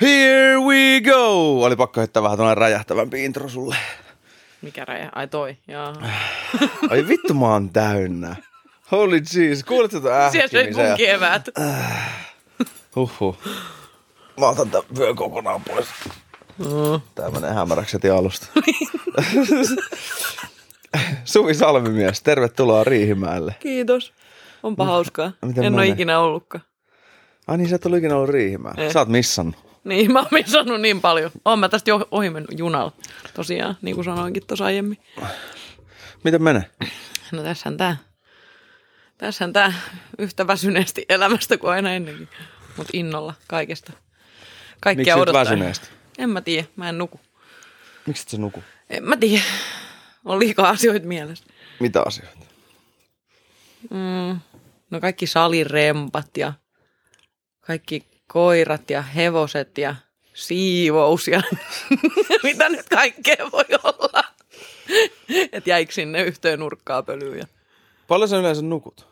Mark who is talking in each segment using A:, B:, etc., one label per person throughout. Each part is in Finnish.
A: Here we go! Oli pakko heittää vähän tuollainen räjähtävämpi intro sulle.
B: Mikä räjä? Ai toi, jaa.
A: Ai vittu mä oon täynnä. Holy jeez, kuulet tätä
B: Siellä söi
A: ähkimisen?
B: mun kevät.
A: Huhhuh. Mä otan tän vyön kokonaan pois. Tää menee hämäräksi heti alusta. Suvi Salmimies, tervetuloa Riihimäelle.
B: Kiitos. Onpa hauskaa.
A: miten
B: en ole
A: menee?
B: ikinä ollutkaan.
A: Ai niin, sä et ollut ikinä ollut Riihimäellä.
B: Ei.
A: Sä oot missannut.
B: Niin, mä oon missannut niin paljon. Oon mä tästä jo ohi mennyt junalla. Tosiaan, niin kuin sanoinkin tuossa aiemmin.
A: Miten menee?
B: No tässähän tää. Tässähän tää yhtä väsyneesti elämästä kuin aina ennenkin. Mut innolla kaikesta. Kaikkea
A: Miksi
B: odottaa.
A: väsyneesti?
B: En mä tiedä, mä en nuku.
A: Miksi et sä nuku?
B: En mä tiedä. On liikaa asioita mielessä.
A: Mitä asioita?
B: Mm, no kaikki salirempat ja kaikki koirat ja hevoset ja siivous ja mitä nyt kaikkea voi olla. Et jäikö sinne yhteen nurkkaa pölyyn.
A: Paljon sä yleensä nukut?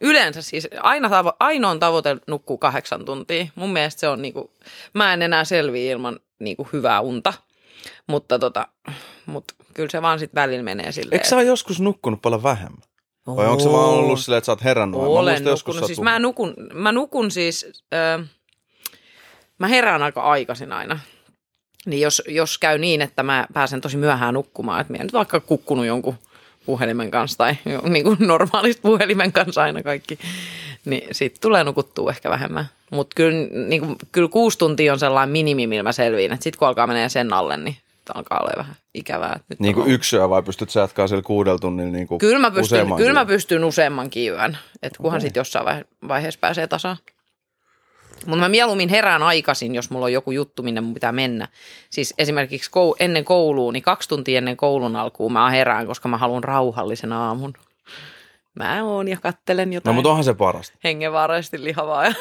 B: Yleensä siis aina tavo- ainoa tavoite nukkuu kahdeksan tuntia. Mun mielestä se on niinku, mä en enää selviä ilman niinku hyvää unta. Mutta tota, mut kyllä se vaan sit välillä menee silleen.
A: Eikö sä ole joskus nukkunut paljon vähemmän? Vai onko se vaan ollut silleen, että sä oot herännyt? Mä
B: Olen
A: joskus
B: nukkunut. Siis mä, nukun, mä nukun siis, ö, mä herään aika aikaisin aina. Niin jos, jos käy niin, että mä pääsen tosi myöhään nukkumaan, että mä en nyt vaikka kukkunut jonkun puhelimen kanssa tai niin kuin normaalisti puhelimen kanssa aina kaikki, niin sitten tulee nukuttua ehkä vähemmän. Mutta kyllä, niin kuin, kyllä kuusi tuntia on sellainen minimi, millä mä selviin. Että sitten kun alkaa menee sen alle, niin alkaa olla vähän ikävää. Nyt
A: Niin kuin yksyä vai pystyt sä jatkaa siellä kuudella tunnilla niin kuin
B: Kyllä mä pystyn,
A: useamman
B: kyllä mä pystyn useammankin yön, että kunhan sitten jossain vaihe- vaiheessa pääsee tasaan. Mutta mä mieluummin herään aikaisin, jos mulla on joku juttu, minne mun pitää mennä. Siis esimerkiksi kou- ennen kouluun, niin kaksi tuntia ennen koulun alkuun mä herään, koska mä haluan rauhallisen aamun. Mä oon ja kattelen
A: No
B: jotain
A: mutta onhan se parasta.
B: hengenvaaraisesti lihavaa ja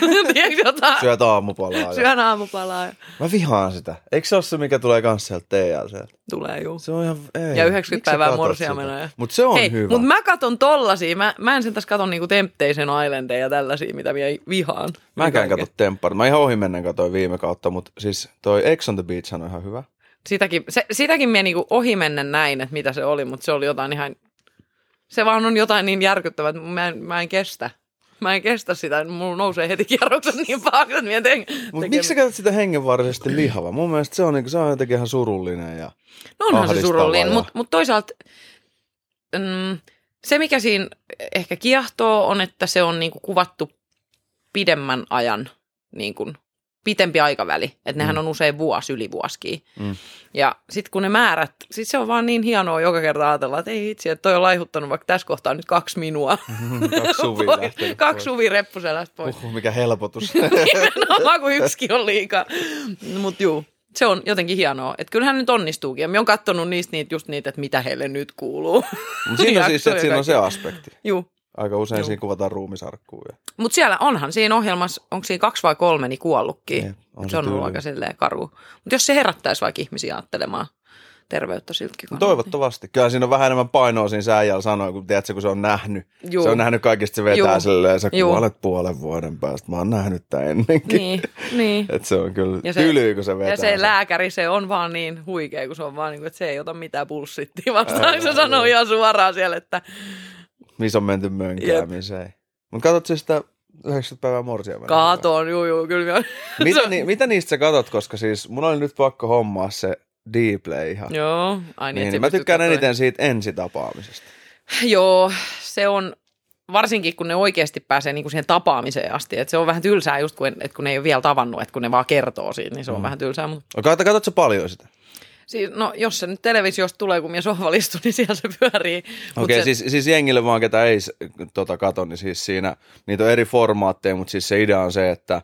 B: jotain.
A: Syöt aamupalaa.
B: Syön aamupalaa ja
A: Mä vihaan sitä. Eikö se ole se, mikä tulee kans sieltä TLC?
B: tulee juu.
A: Se on ihan... Ei.
B: Ja 90
A: Miksi sä
B: päivää
A: katot
B: morsiamena.
A: sitä?
B: Ja...
A: Mut se on
B: Hei,
A: hyvä.
B: Mutta mä katon tollasia. Mä, mä en sen taas katon niinku Temptation Islandeja ja tällaisia, mitä mä vihaan.
A: Mä en
B: Kaikkea.
A: katso temppari. Mä ihan ohimennen katsoin viime kautta, mutta siis toi Ex on the Beach on ihan hyvä.
B: Sitäkin, se, sitäkin mä niinku ohimennen näin, että mitä se oli, mutta se oli jotain ihan... Se vaan on jotain niin järkyttävää, että mä en, mä en kestä. Mä en kestä sitä, mulla nousee heti kierrokset niin pahaksi, että mä en teen,
A: Mutta miksi sä katsot sitä hengenvaarallisesti lihava? Mun mielestä se on, niinku, se on jotenkin ihan surullinen. Ja...
B: No onhan se surullinen,
A: ja-
B: mutta mut toisaalta mm, se, mikä siinä ehkä kiehtoo, on, että se on niinku kuvattu pidemmän ajan, niinku, pitempi aikaväli. Että nehän
A: Mm.
B: on usein vuosi, yli vuosikin.
A: Mm.
B: Ja sitten kun ne määrät, sit se on vaan niin hienoa joka kerta ajatella, että ei itse, että toi on laihuttanut vaikka tässä kohtaa nyt kaksi minua.
A: Kaksi suvi
B: Pois. Kaksi suvi reppuselästä pois.
A: Uhuh, mikä helpotus.
B: Nimenomaan, kun yksikin on liikaa. Mutta juu, se on jotenkin hienoa. Että kyllähän nyt onnistuukin. Ja mä oon kattonut niistä niitä, just niitä, että mitä heille nyt kuuluu.
A: Mut siinä on siis, että siinä on se aspekti.
B: Juu.
A: Aika usein
B: Joo.
A: siinä kuvataan ruumisarkkuun. Ja...
B: Mutta siellä onhan siinä ohjelmassa, onko siinä kaksi vai kolme, niin kuollutkin.
A: Jep, on
B: se,
A: se
B: on ollut aika silleen karu. Mutta jos se herättäisi vaikka ihmisiä ajattelemaan terveyttä siltäkin kannalta,
A: Toivottavasti. Kyllä siinä on vähän enemmän painoa siinä säijällä sanoa, kun, tiedätkö, kun se on nähnyt.
B: Juu.
A: Se on nähnyt kaikista, se vetää
B: Juu.
A: silleen, sä
B: Juu.
A: kuolet puolen vuoden päästä. Mä oon nähnyt tää ennenkin.
B: Niin, niin.
A: Et se on kyllä
B: Ja se-
A: tyly, kun se vetää
B: Ja se
A: sen.
B: lääkäri, se on vaan niin huikea, kun se on vaan niin kuin, että se ei ota mitään pulssittia vastaan. Se sanoo ihan suoraan siellä, että
A: Missä on menty mönkäämiseen. Mutta katsot siis sitä 90 päivää morsia.
B: kaatoon, juu, juu, kyllä. mä-
A: Mitä, ni, mitä niistä sä katot, koska siis mun oli nyt pakko hommaa se Dplay ihan.
B: Joo, ai niin,
A: Niin, niin, mä tykkään
B: katsomaan.
A: eniten siitä ensitapaamisesta.
B: Joo, se on, varsinkin kun ne oikeasti pääsee niin kuin siihen tapaamiseen asti. Et se on vähän tylsää just, kun, että kun ne ei ole vielä tavannut, että kun ne vaan kertoo siitä, niin se on
A: Mm.
B: vähän tylsää. Mutta
A: Katsot, katsot sä paljon sitä?
B: Siis, no, jos se nyt televisiosta tulee, kun minä sohvalla istun, niin siellä se pyörii.
A: Okei,
B: se,
A: okay, siis, siis jengille vaan, ketä ei tota kato, niin siis siinä, niitä on eri formaatteja, mutta siis se idea on se, että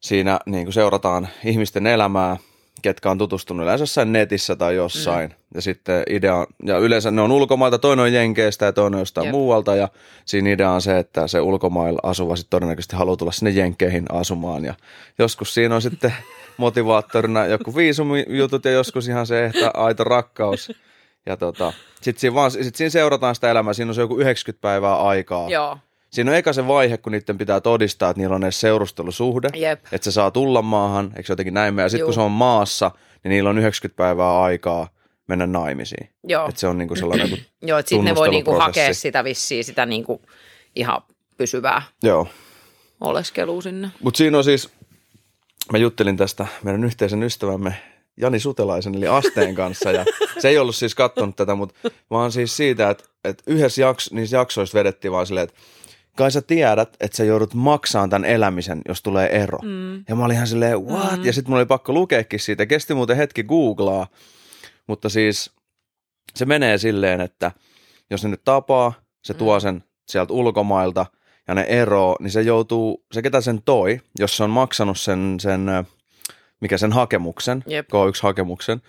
A: siinä niin kuin seurataan ihmisten elämää, ketkä on tutustunut yleensä jossain netissä tai jossain. Mm. Ja sitten idea on, ja yleensä ne on ulkomailta, toinen on Jenkeistä ja toinen on jostain
B: Jep.
A: muualta. Ja siinä idea on se, että se ulkomailla asuva sitten todennäköisesti haluaa tulla sinne Jenkeihin asumaan. Ja joskus siinä on sitten motivaattorina joku viisumijutut ja joskus ihan se, että aito rakkaus. Ja tota, sitten siinä, vaan, sit siinä seurataan sitä elämää, siinä on se joku 90 päivää aikaa.
B: Joo,
A: siinä on eka se vaihe, kun niiden pitää todistaa, että niillä on edes seurustelusuhde,
B: Jep.
A: että se saa tulla maahan, eikö se jotenkin näin? Ja sitten kun se on maassa, niin niillä on 90 päivää aikaa mennä naimisiin.
B: Joo.
A: Että se on niinku sellainen, kun,
B: Joo, että sitten ne voi niinku hakea sitä vissiin, sitä niinku ihan pysyvää
A: joo.
B: oleskelua sinne.
A: Mutta siinä on siis, mä juttelin tästä meidän yhteisen ystävämme Jani Sutelaisen eli Asteen kanssa ja se ei ollut siis kattonut tätä, mutta vaan siis siitä, että, että yhdessä jaks, niissä jaksoissa vedettiin vaan silleen, että kai sä tiedät, että sä joudut maksaan tämän elämisen, jos tulee ero. Mm. Ja mä olin ihan silleen, what? Mm. Ja sitten mulla oli pakko lukeekin siitä. Kesti muuten hetki googlaa, mutta siis se menee silleen, että jos ne nyt tapaa, se tuo sen sieltä ulkomailta ja ne eroo, niin se joutuu, se ketä sen toi, jos se on maksanut sen, sen mikä sen hakemuksen,
B: Jep.
A: K1-hakemuksen,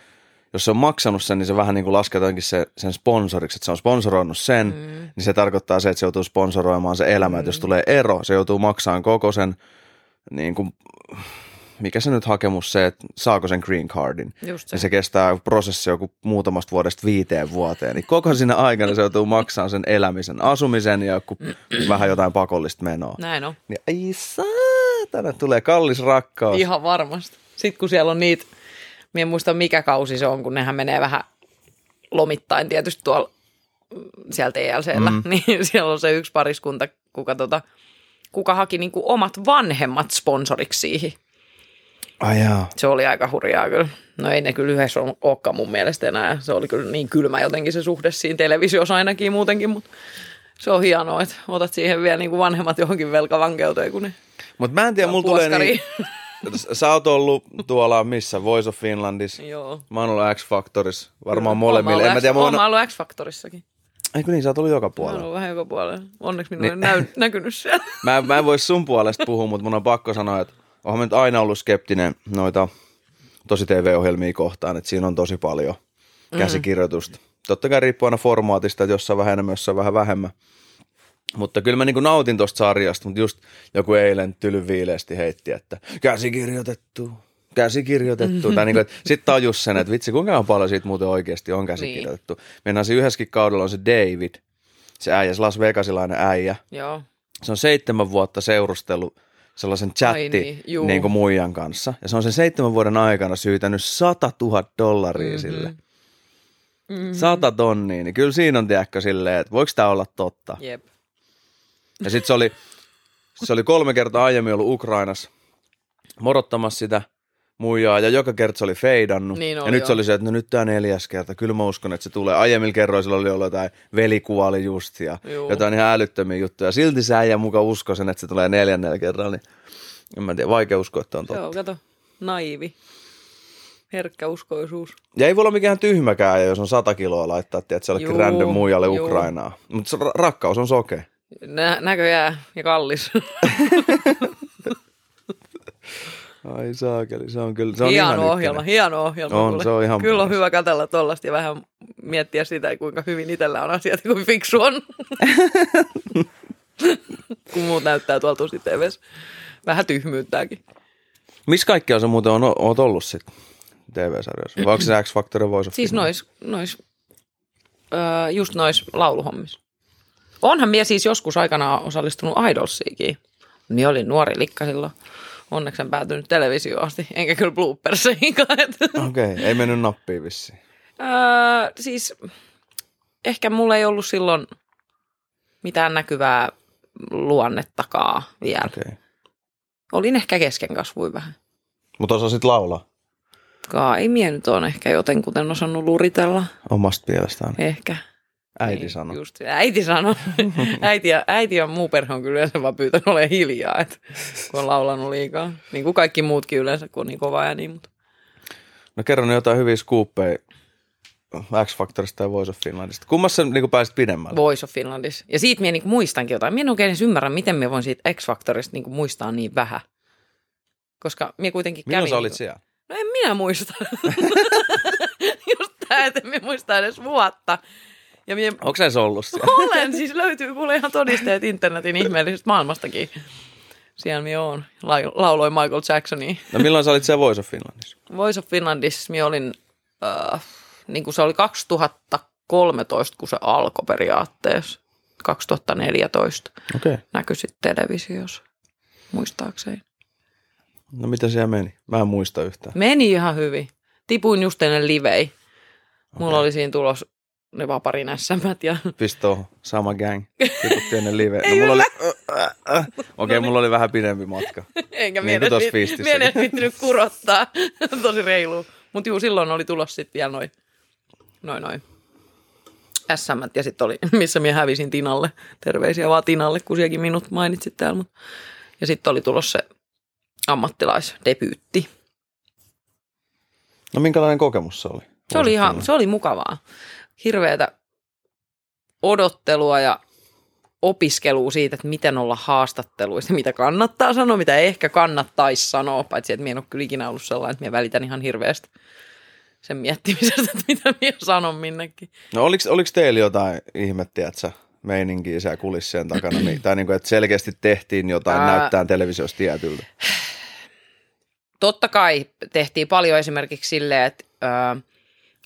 A: jos se on maksanut sen, niin se vähän niin kuin lasketaankin se, sen sponsoriksi, että se on sponsoroinut sen, mm. niin se tarkoittaa se, että se joutuu sponsoroimaan se elämä, mm. että jos tulee ero, se joutuu maksamaan koko sen, niin kuin, mikä se nyt hakemus se, että saako sen green cardin.
B: Just se.
A: Niin se kestää prosessi joku muutamasta vuodesta viiteen vuoteen, niin koko siinä aikana se joutuu maksamaan sen elämisen, asumisen ja joku, vähän jotain pakollista menoa.
B: Näin on.
A: Niin, ai saatana, tulee kallis rakkaus.
B: Ihan varmasti. Sitten kun siellä on niitä, minä en muista mikä kausi se on, kun nehän menee vähän lomittain tietysti tuolla mm, siellä TLCllä, mm. niin siellä on se yksi pariskunta, kuka, tota, kuka haki niinku omat vanhemmat sponsoriksi siihen.
A: Ai jaa.
B: Se oli aika hurjaa kyllä. No ei ne kyllä yhdessä ole- olekaan mun mielestä enää. Se oli kyllä niin kylmä jotenkin se suhde siinä televisiossa ainakin muutenkin, mutta se on hienoa, että otat siihen vielä niin kuin vanhemmat johonkin velkavankeuteen, kun ne
A: Mutta mä en tiedä, mulla tulee niin, sä oot ollut tuolla missä, Voice of Finlandissa.
B: Joo.
A: Mä oon ollut X-Factorissa, varmaan molemmilla. En mä tiedä,
B: mä
A: on...
B: ollut X-Factorissakin.
A: Eikö niin, sä oot ollut joka
B: Mä
A: puolella.
B: olen ollut vähän joka puolella. Onneksi minun
A: Niin.
B: ei näy, näkynyt siellä.
A: Mä, mä en voi sun puolesta puhua, mutta mun on pakko sanoa, että mä nyt aina ollut skeptinen noita tosi TV-ohjelmia kohtaan, että siinä on tosi paljon käsikirjoitusta. Totta kai riippuu aina formaatista, että jossain vähän enemmän, jossain vähän vähemmän. Mutta kyllä mä niin nautin tosta sarjasta, mutta just joku eilen tylyviileesti heitti, että käsikirjoitettu, käsikirjoitettu. Tai niin kuin, että sit tajus sen, että vitsi, kuinka paljon siitä muuten oikeasti on käsikirjoitettu. Mennään siinä yhdessäkin kaudella on se David, se äijä, se Las Vegasilainen äijä.
B: Joo.
A: Se on seitsemän vuotta seurustellut sellaisen chatti
B: Ai
A: niin,
B: niin, juu.
A: niin kuin muijan kanssa. Ja se on sen seitsemän vuoden aikana syytänyt 100 000 dollaria
B: Mhm.
A: mm-hmm. sille. Mm-hmm. 100 tonnia, niin kyllä siinä on tiedäkö silleen, että voiko tämä olla totta.
B: Jep.
A: Ja sitten se oli, se oli kolme kertaa aiemmin ollut Ukrainassa morottamassa sitä muijaa ja joka kerta se oli feidannut.
B: Niin
A: ja
B: oli,
A: nyt
B: joo.
A: se oli se, että no nyt tämä neljäs kerta. Kyllä mä uskon, että se tulee. Aiemmilla kerroilla oli ollut jotain velikuva oli just ja
B: Juu.
A: jotain ihan älyttömiä juttuja. Silti se äijä muka uskoi sen, että se tulee neljännellä kerralla. Niin en mä tiedä, vaikea uskoa, että on totta.
B: Joo, kato. Naivi. Herkkä uskoisuus.
A: Ja ei voi olla mikään tyhmäkään, jos on sata kiloa laittaa, että se jollekin
B: Juu,
A: random muijalle
B: juu.
A: Ukrainaa. Mutta rakkaus on soke.
B: Nä- näköjään ja kallis.
A: Ai saakeli, se on kyllä, se on ihan
B: hieno
A: ykkönen.
B: ohjelma, hieno ohjelma.
A: On,
B: kuule.
A: se on ihan
B: Kyllä on hyvä katsella tollasta ja vähän miettiä sitä, kuinka hyvin itsellä on asiat ja kuin fiksu on. Kun muut näyttää tuolla tosi TVssä. Vähän tyhmyyttääkin.
A: Missä kaikkea se muuten on, oot ollut sitten TV-sarjoissa? Vai onko se X-Factor ja Voice of
B: Siis nois, nois öö, just nois lauluhommissa. Onhan minä siis joskus aikanaan osallistunut Idolsiinkin. Niin olin nuori likka silloin. Onneksi en päätynyt televisioon asti, enkä kyllä blooperseihinkaan.
A: Okei, okay, ei mennyt nappiin vissiin.
B: Öö, siis ehkä mulla ei ollut silloin mitään näkyvää luonnettakaan vielä. Okay.
A: Okei.
B: Olin ehkä keskenkasvuin vähän.
A: Mutta osasit laulaa
B: Kaa ei mie nyt on ehkä jotenkuten osannut luritella.
A: omasta mielestään.
B: Ehkä.
A: Äiti
B: Niin,
A: sanoi.
B: Just, äiti sanoi. äiti, ja, äiti ja muu perhe on kyllä yleensä vaan pyytänyt olemaan hiljaa, että kun on laulanut liikaa. Niin kuin kaikki muutkin yleensä, kun on niin kova ääni. Mutta...
A: No kerro nyt jotain hyviä skuuppeja X-Factorista ja Voice of Finlandista. Kummassa niin pääsit pidemmälle?
B: Voice of Finlandissa. Ja siitä minä niin muistankin jotain. Minä en oikein edes ymmärrä, miten minä voin siitä X-Factorista niin muistaa niin vähän. Koska minä kuitenkin
A: Milloin
B: kävin...
A: sä olit
B: niin
A: siellä?
B: No en minä muista. Just tämä, että minä muista edes vuotta. Ja minä
A: Onko se ollut siellä?
B: olen, siis löytyy kuule ihan todisteet internetin ihmeellisestä maailmastakin. Siellä minä olen. La- lauloin Michael Jacksonia.
A: No milloin sä olit siellä Voice of Finlandissa?
B: Voice of Finlandissa minä olin, äh, niin kuin se oli 2013, kun se alkoi periaatteessa. 2014
A: Okei. Okay.
B: näkyi sitten televisiossa, muistaakseni.
A: No mitä siellä meni? Mä en muista yhtään.
B: Meni ihan hyvin. Tipuin just ennen livei. Mulla
A: Okei.
B: oli siinä tulos ne vaparin ässämät ja
A: Pisto sama gang. Tiputtiin ennen live. No, mulla oli... Okei, okay, mulla oli vähän pidempi matka.
B: Enkä
A: Niin kuin tossa
B: mie
A: Fistissäkin.
B: edes viittinyt kurottaa. Tosi reilu. Mutta juu, silloin oli tulos sitten vielä noin, noin, noin. SM ja sitten oli, missä minä hävisin Tinalle. Terveisiä vaan Tinalle, kun sielläkin minut mainitsit täällä. Mut. Ja sitten oli tulos se ammattilaisdebyytti.
A: No minkälainen kokemus se oli?
B: Se oli, ihan, se oli mukavaa. Hirveätä odottelua ja opiskelua siitä, että miten olla haastatteluissa, mitä kannattaa sanoa, mitä ehkä kannattaisi sanoa, paitsi että minä en ole kyllä ikinä ollut sellainen, että minä välitän ihan hirveästi sen miettimisestä, että mitä minä sanon minnekin.
A: No oliko, oliko teillä jotain ihmettiä, että sä meininkiä siellä kulissien takana, niin, tai niin kuin, että selkeästi tehtiin jotain,
B: Ää-
A: näyttää televisiosta tietyltä.
B: Totta kai tehtiin paljon esimerkiksi silleen, että ö,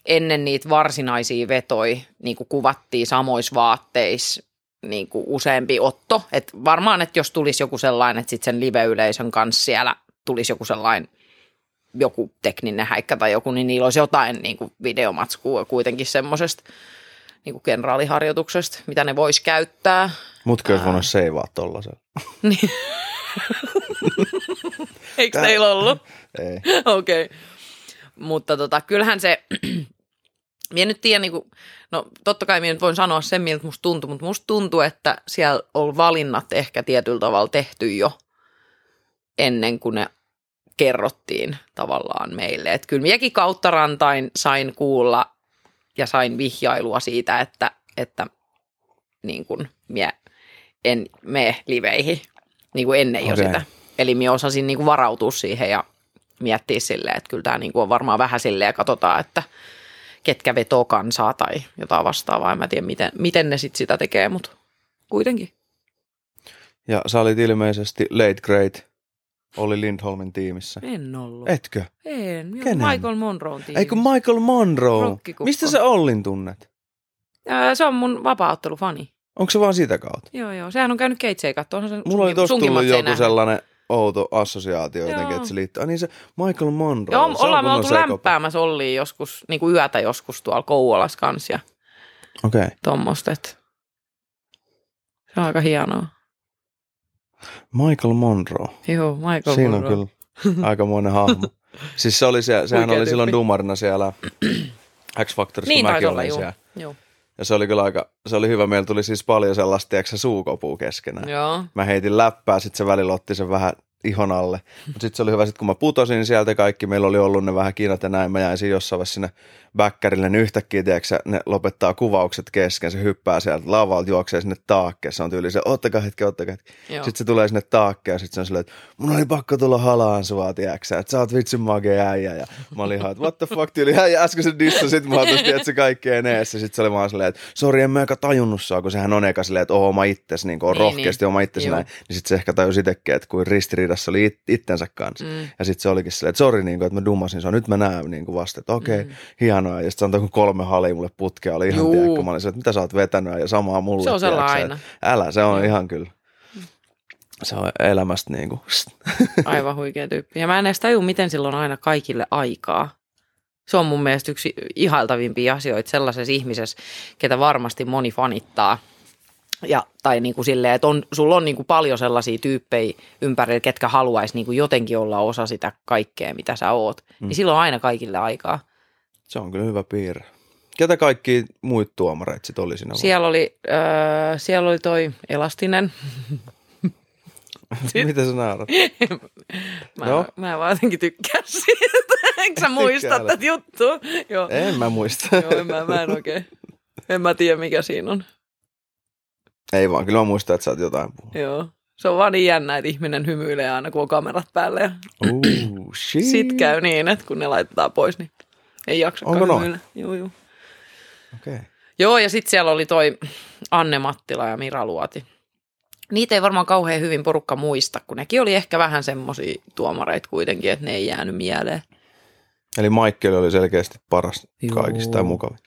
B: ennen niitä varsinaisia vetoi niin kuin kuvattiin samoissa vaatteissa niin kuin useampi otto. Et varmaan, että jos tulisi joku sellainen, että sitten sen live-yleisön kanssa siellä tulisi joku sellainen joku tekninen häikkä tai joku, niin niillä olisi jotain niin kuin videomatskua kuitenkin semmoisesta niin kuin kenraaliharjoituksesta, mitä ne vois käyttää.
A: Mutkin olisi voinut seivaa tollasella.
B: Niin. Eikö
A: Tää-
B: teillä ollut?
A: Ei.
B: Okei. Okay. Mutta tota, kyllähän se, minä en nyt tiedä, niin kuin, no totta kai minä nyt voin sanoa sen, miltä musta tuntuu, mutta musta tuntuu, että siellä on valinnat ehkä tietyllä tavalla tehty jo ennen kuin ne kerrottiin tavallaan meille. Että kyllä minäkin kautta rantain sain kuulla ja sain vihjailua siitä, että, että niin kuin minä en mene liveihin niin kuin ennen jo
A: Okei.
B: sitä. Eli minä osasin niin kuin varautua siihen ja miettiä silleen, että kyllä tämä niin kuin on varmaan vähän silleen ja katsotaan, että ketkä vetoo kansaa tai jotain vastaavaa. En mä tiedä, miten, miten ne sitten sitä tekee, mutta kuitenkin.
A: Ja sä olit ilmeisesti late great oli Lindholmin tiimissä.
B: En ollut.
A: Etkö?
B: En.
A: Kenen?
B: Michael Monroe tiimi.
A: Eikö Michael Monroe? Mistä sä Ollin tunnet?
B: Ää, Se on mun vapaa-ottelufani.
A: Onko se vaan sitä kautta?
B: Joo, joo. Sehän on käynyt keitsejä katsoa.
A: Mulla oli tossa tullut joku sellainen outo assosiaatio jotenkin,
B: Joo.
A: että se liittyy. Ah niin se Michael Monroe.
B: Joo,
A: se on
B: ollaan me oltu lämpäämässä Olliin joskus, niin kuin yötä joskus tuolla Kouvolassa kanssa ja.
A: Okay.
B: tuommoista. Se on aika hienoa.
A: Michael Monroe.
B: Joo, Michael
A: Siinä on
B: Monroe.
A: kyllä aikamoinen hahmo. Siis se oli se, sehän
B: Huikea
A: oli silloin
B: tyyppi.
A: dumarina siellä X-Factorissa,
B: Niin
A: kun mäkin olin siellä.
B: joo.
A: Ja se oli kyllä aika, se oli hyvä. Meillä tuli siis paljon sellaista, tiedätkö, suukopua keskenään.
B: Joo.
A: Mä heitin läppää, sitten se välillä otti sen vähän ihon alle. Mutta sitten se oli hyvä, sit kun mä putosin sieltä kaikki, meillä oli ollut ne vähän kiinat ja näin, mä jäin siinä jossain vaiheessa sinne bäkkärille, niin yhtäkkiä, tiedätkö, ne lopettaa kuvaukset kesken, se hyppää sieltä lavalta, juoksee sinne taakkeen, se on tyyli se, ottakaa hetki, ottakaa hetki.
B: Joo.
A: Sitten se tulee sinne taakkeen ja sitten se on silleen, että mun oli pakko tulla halaan sua, tiedätkö, että sä oot vitsin makea äijä. Ja mä olin ihan, että what the fuck, tyyli, äijä äsken se dissa, sit mä oon että se kaikkeen eessä. Sitten se oli vaan silleen, että sori, en mä eka tajunnut sua, kun sehän on eka silleen, että oo oma itses, niin kuin on
B: Niin,
A: rohkeasti
B: niin.
A: oma itsesi
B: Joo.
A: näin. Niin sitten se ehkä tajusi itsekin, että kuin ristiriidassa oli it- itsensä kanssa.
B: Mm.
A: Ja sitten se olikin silleen, että sori, niin kuin, että mä dummasin sua, nyt mä näen niin kuin vasta, että okei, okay, hienoa. Ja sitten kun kolme halia mulle putkea, oli ihan
B: Juu.
A: tiedätkö, mä olin että mitä sä oot vetänyt ja samaa mulle.
B: Se on sellainen aina.
A: että Älä, se on
B: Joo.
A: ihan kyllä. Se on elämästä niin kuin,
B: Aivan huikea tyyppi. Ja mä en edes taju, miten silloin aina kaikille aikaa. Se on mun mielestä yksi ihailtavimpia asioita sellaisessa ihmisessä, ketä varmasti moni fanittaa. Ja, tai niin kuin silleen, että on, sulla on niin kuin paljon sellaisia tyyppejä ympärillä, ketkä haluaisi niin kuin jotenkin olla osa sitä kaikkea, mitä sä oot. Mm. Niin silloin on aina kaikille aikaa.
A: se on kyllä hyvä piirre. Ketä kaikki muut tuomareita sit oli siinä? Siellä...
B: Oli, öö, siellä oli toi Elastinen.
A: Mitä sä naarat?
B: Mä,
A: Joo.
B: mä vaan jotenkin tykkään siitä. Eikö sä muista tätä juttua? Joo.
A: En mä muista.
B: Joo, en mä, mä en oikein. En mä tiedä, mikä siinä on.
A: Ei vaan, kyllä mä muistan, että sä oot jotain puhunut.
B: Joo. Se on vaan niin jännä, että ihminen hymyilee aina, kun on kamerat päällä. Ja
A: Ooh, shit.
B: sit käy niin, että kun ne laitetaan pois, niin ei jaksa
A: Onko noin?
B: hymyillä. Joo, joo.
A: Okei. Okay.
B: Joo, ja sitten siellä oli toi Anne Mattila ja Mira Luoti. Niitä ei varmaan kauhean hyvin porukka muista, kun nekin oli ehkä vähän semmoisia tuomareita kuitenkin, että ne ei jäänyt mieleen.
A: Eli Michael oli selkeästi paras
B: Joo.
A: kaikista ja mukavin.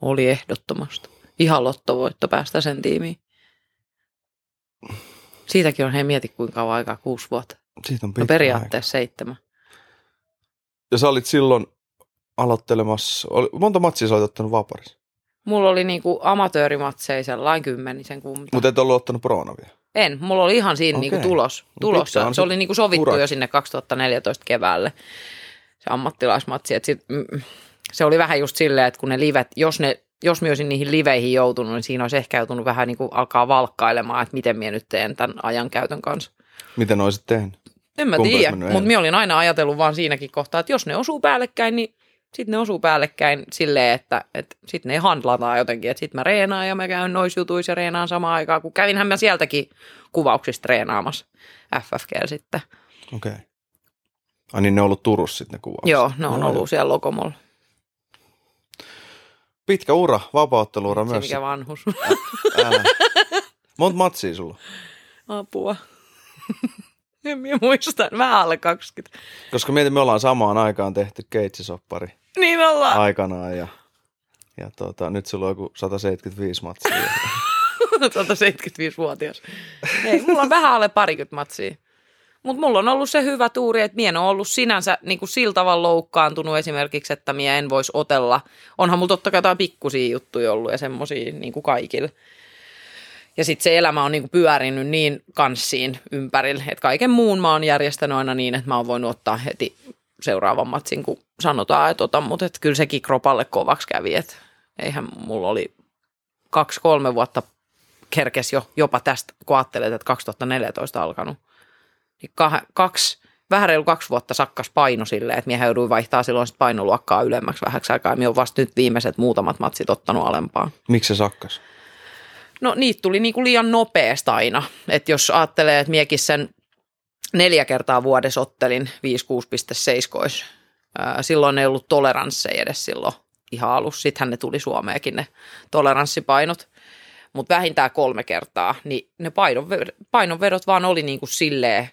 B: Oli ehdottomasti. Ihan lottovoitto päästä sen tiimiin. Siitäkin on, hei mieti kuinka kauan aikaa, kuusi vuotta.
A: Siitä on
B: No periaatteessa seitsemän.
A: aika. Ja sä olit silloin aloittelemassa, oli, monta matsia sä olit ottanut vaparissa?
B: Mulla oli niinku amatöörimatseja sellainen kymmenisen kumta.
A: Mutta et ollut ottanut proona vielä.
B: En, mulla oli ihan siinä
A: Okei.
B: niinku tulos. tulossa.
A: pitkä on
B: Se oli niinku sovittu
A: ura.
B: jo sinne 2014 keväälle, se ammattilaismatsi. Et sit, mm, se oli vähän just silleen, että kun ne livet, jos, ne, jos mä olisin niihin liveihin joutunut, niin siinä olisi ehkä joutunut vähän niinku alkaa valkkailemaan, että miten minä nyt teen tämän ajankäytön kanssa.
A: Miten olisit tehnyt?
B: En mä
A: Kumpi
B: tiedä, mutta minä olin aina ajatellut vaan siinäkin kohtaa, että jos ne osuu päällekkäin, niin sitten ne osuu päällekkäin silleen, että, että sitten ne handlataan jotenkin, että sitten mä reenaan ja mä käyn noissa jutuissa ja reenaan samaan aikaan, kun kävinhän mä sieltäkin kuvauksista treenaamassa FFGL sitten.
A: Okei. Okay. Ai niin ne on ollut Turussa sitten ne kuvaukset.
B: Joo, ne on
A: No,
B: ollut siellä Lokomolla.
A: Pitkä ura, vapautteluura
B: Se
A: myös.
B: mikä vanhus.
A: Monta matsia sulla?
B: Apua. en minä muista, vähän alle 20.
A: Koska mietin, me ollaan samaan aikaan tehty keitsisoppari
B: Niin ollaan.
A: aikanaan ja, ja tota, nyt sulla on joku 175 matsia.
B: 175-vuotias. Ei, mulla on vähän alle parikymmentä matsia. Mutta mulla on ollut se hyvä tuuri, että mien on ollut sinänsä niin kuin sillä tavalla loukkaantunut esimerkiksi, että mie en voisi otella. Onhan mulla totta kai jotain pikkusia juttuja ollut ja semmosia niin kuin. Ja sitten se elämä on niin kuin pyörinyt niin kanssiin ympärillä, että kaiken muun mä oon järjestänyt aina niin, että mä oon voinut ottaa heti seuraavan matsin, kun sanotaan, että otan, mutta että kyllä sekin kropalle kovaksi kävi, että eihän mulla oli kaksi-kolme vuotta kerkes jo jopa tästä, kun ajattelet, että 2014 alkanut. Niin kah- kaksi, vähän reilu kaksi vuotta sakkas paino silleen, että minä jouduin vaihtaa silloin sit painoluokkaa ylemmäksi vähäksi aikaa. Minä olen vasta nyt viimeiset muutamat matsit ottanut alempaa.
A: Miksi se sakkas?
B: No niitä tuli niinku liian nopeasti aina. Että jos ajattelee, että miekin sen neljä kertaa vuodessa ottelin 5-6,7. Ää, Silloin ei ollut toleransseja edes silloin ihan alussa. Sittenhän ne tuli Suomeenkin ne toleranssipainot. Mutta vähintään kolme kertaa, niin ne painonvedot, painonvedot vaan oli niinku silleen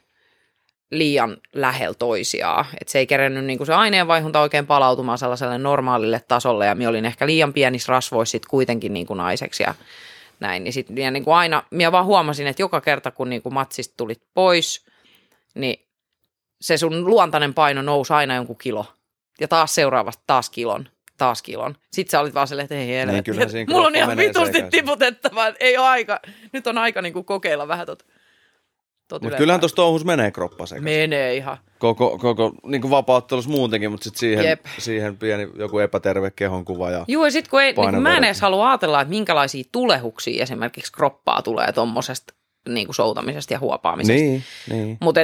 B: liian lähellä toisiaan. Että se ei kerennyt niinku se aineenvaihunta oikein palautumaan sellaiselle normaalille tasolle ja minä olin ehkä liian pienissä rasvoissa sit kuitenkin niinku naiseksi ja näin. Niin sit minä niinku aina, minä vaan huomasin, että joka kerta kun niinku matsista tulit pois, niin se sun luontainen paino nousi aina jonkun kilo. Ja taas seuraavasta taas kilon, taas kilon. Sitten sä olit vaan silleen, että ei helvetti.
A: Niin, kyllähän siinä
B: Mulla on ihan vitusti
A: sekaisin.
B: tiputettava, että ei ole aika. Nyt on aika niinku kokeilla vähän tot, tot
A: Mutta kyllähän tuossa touhus menee kroppa sekaisin.
B: Menee ihan.
A: Koko, koko niin kuin vapauttelussa muutenkin, mutta sitten siihen,
B: Jep.
A: siihen pieni joku epäterve kehonkuva. Ja...
B: Joo, ja sitten kun ei, niin mä en edes halua ajatella, että minkälaisia tulehuksia esimerkiksi kroppaa tulee tuommoisesta niin kuin soutamisesta ja huopaamisesta.
A: Niin, niin.
B: Mutta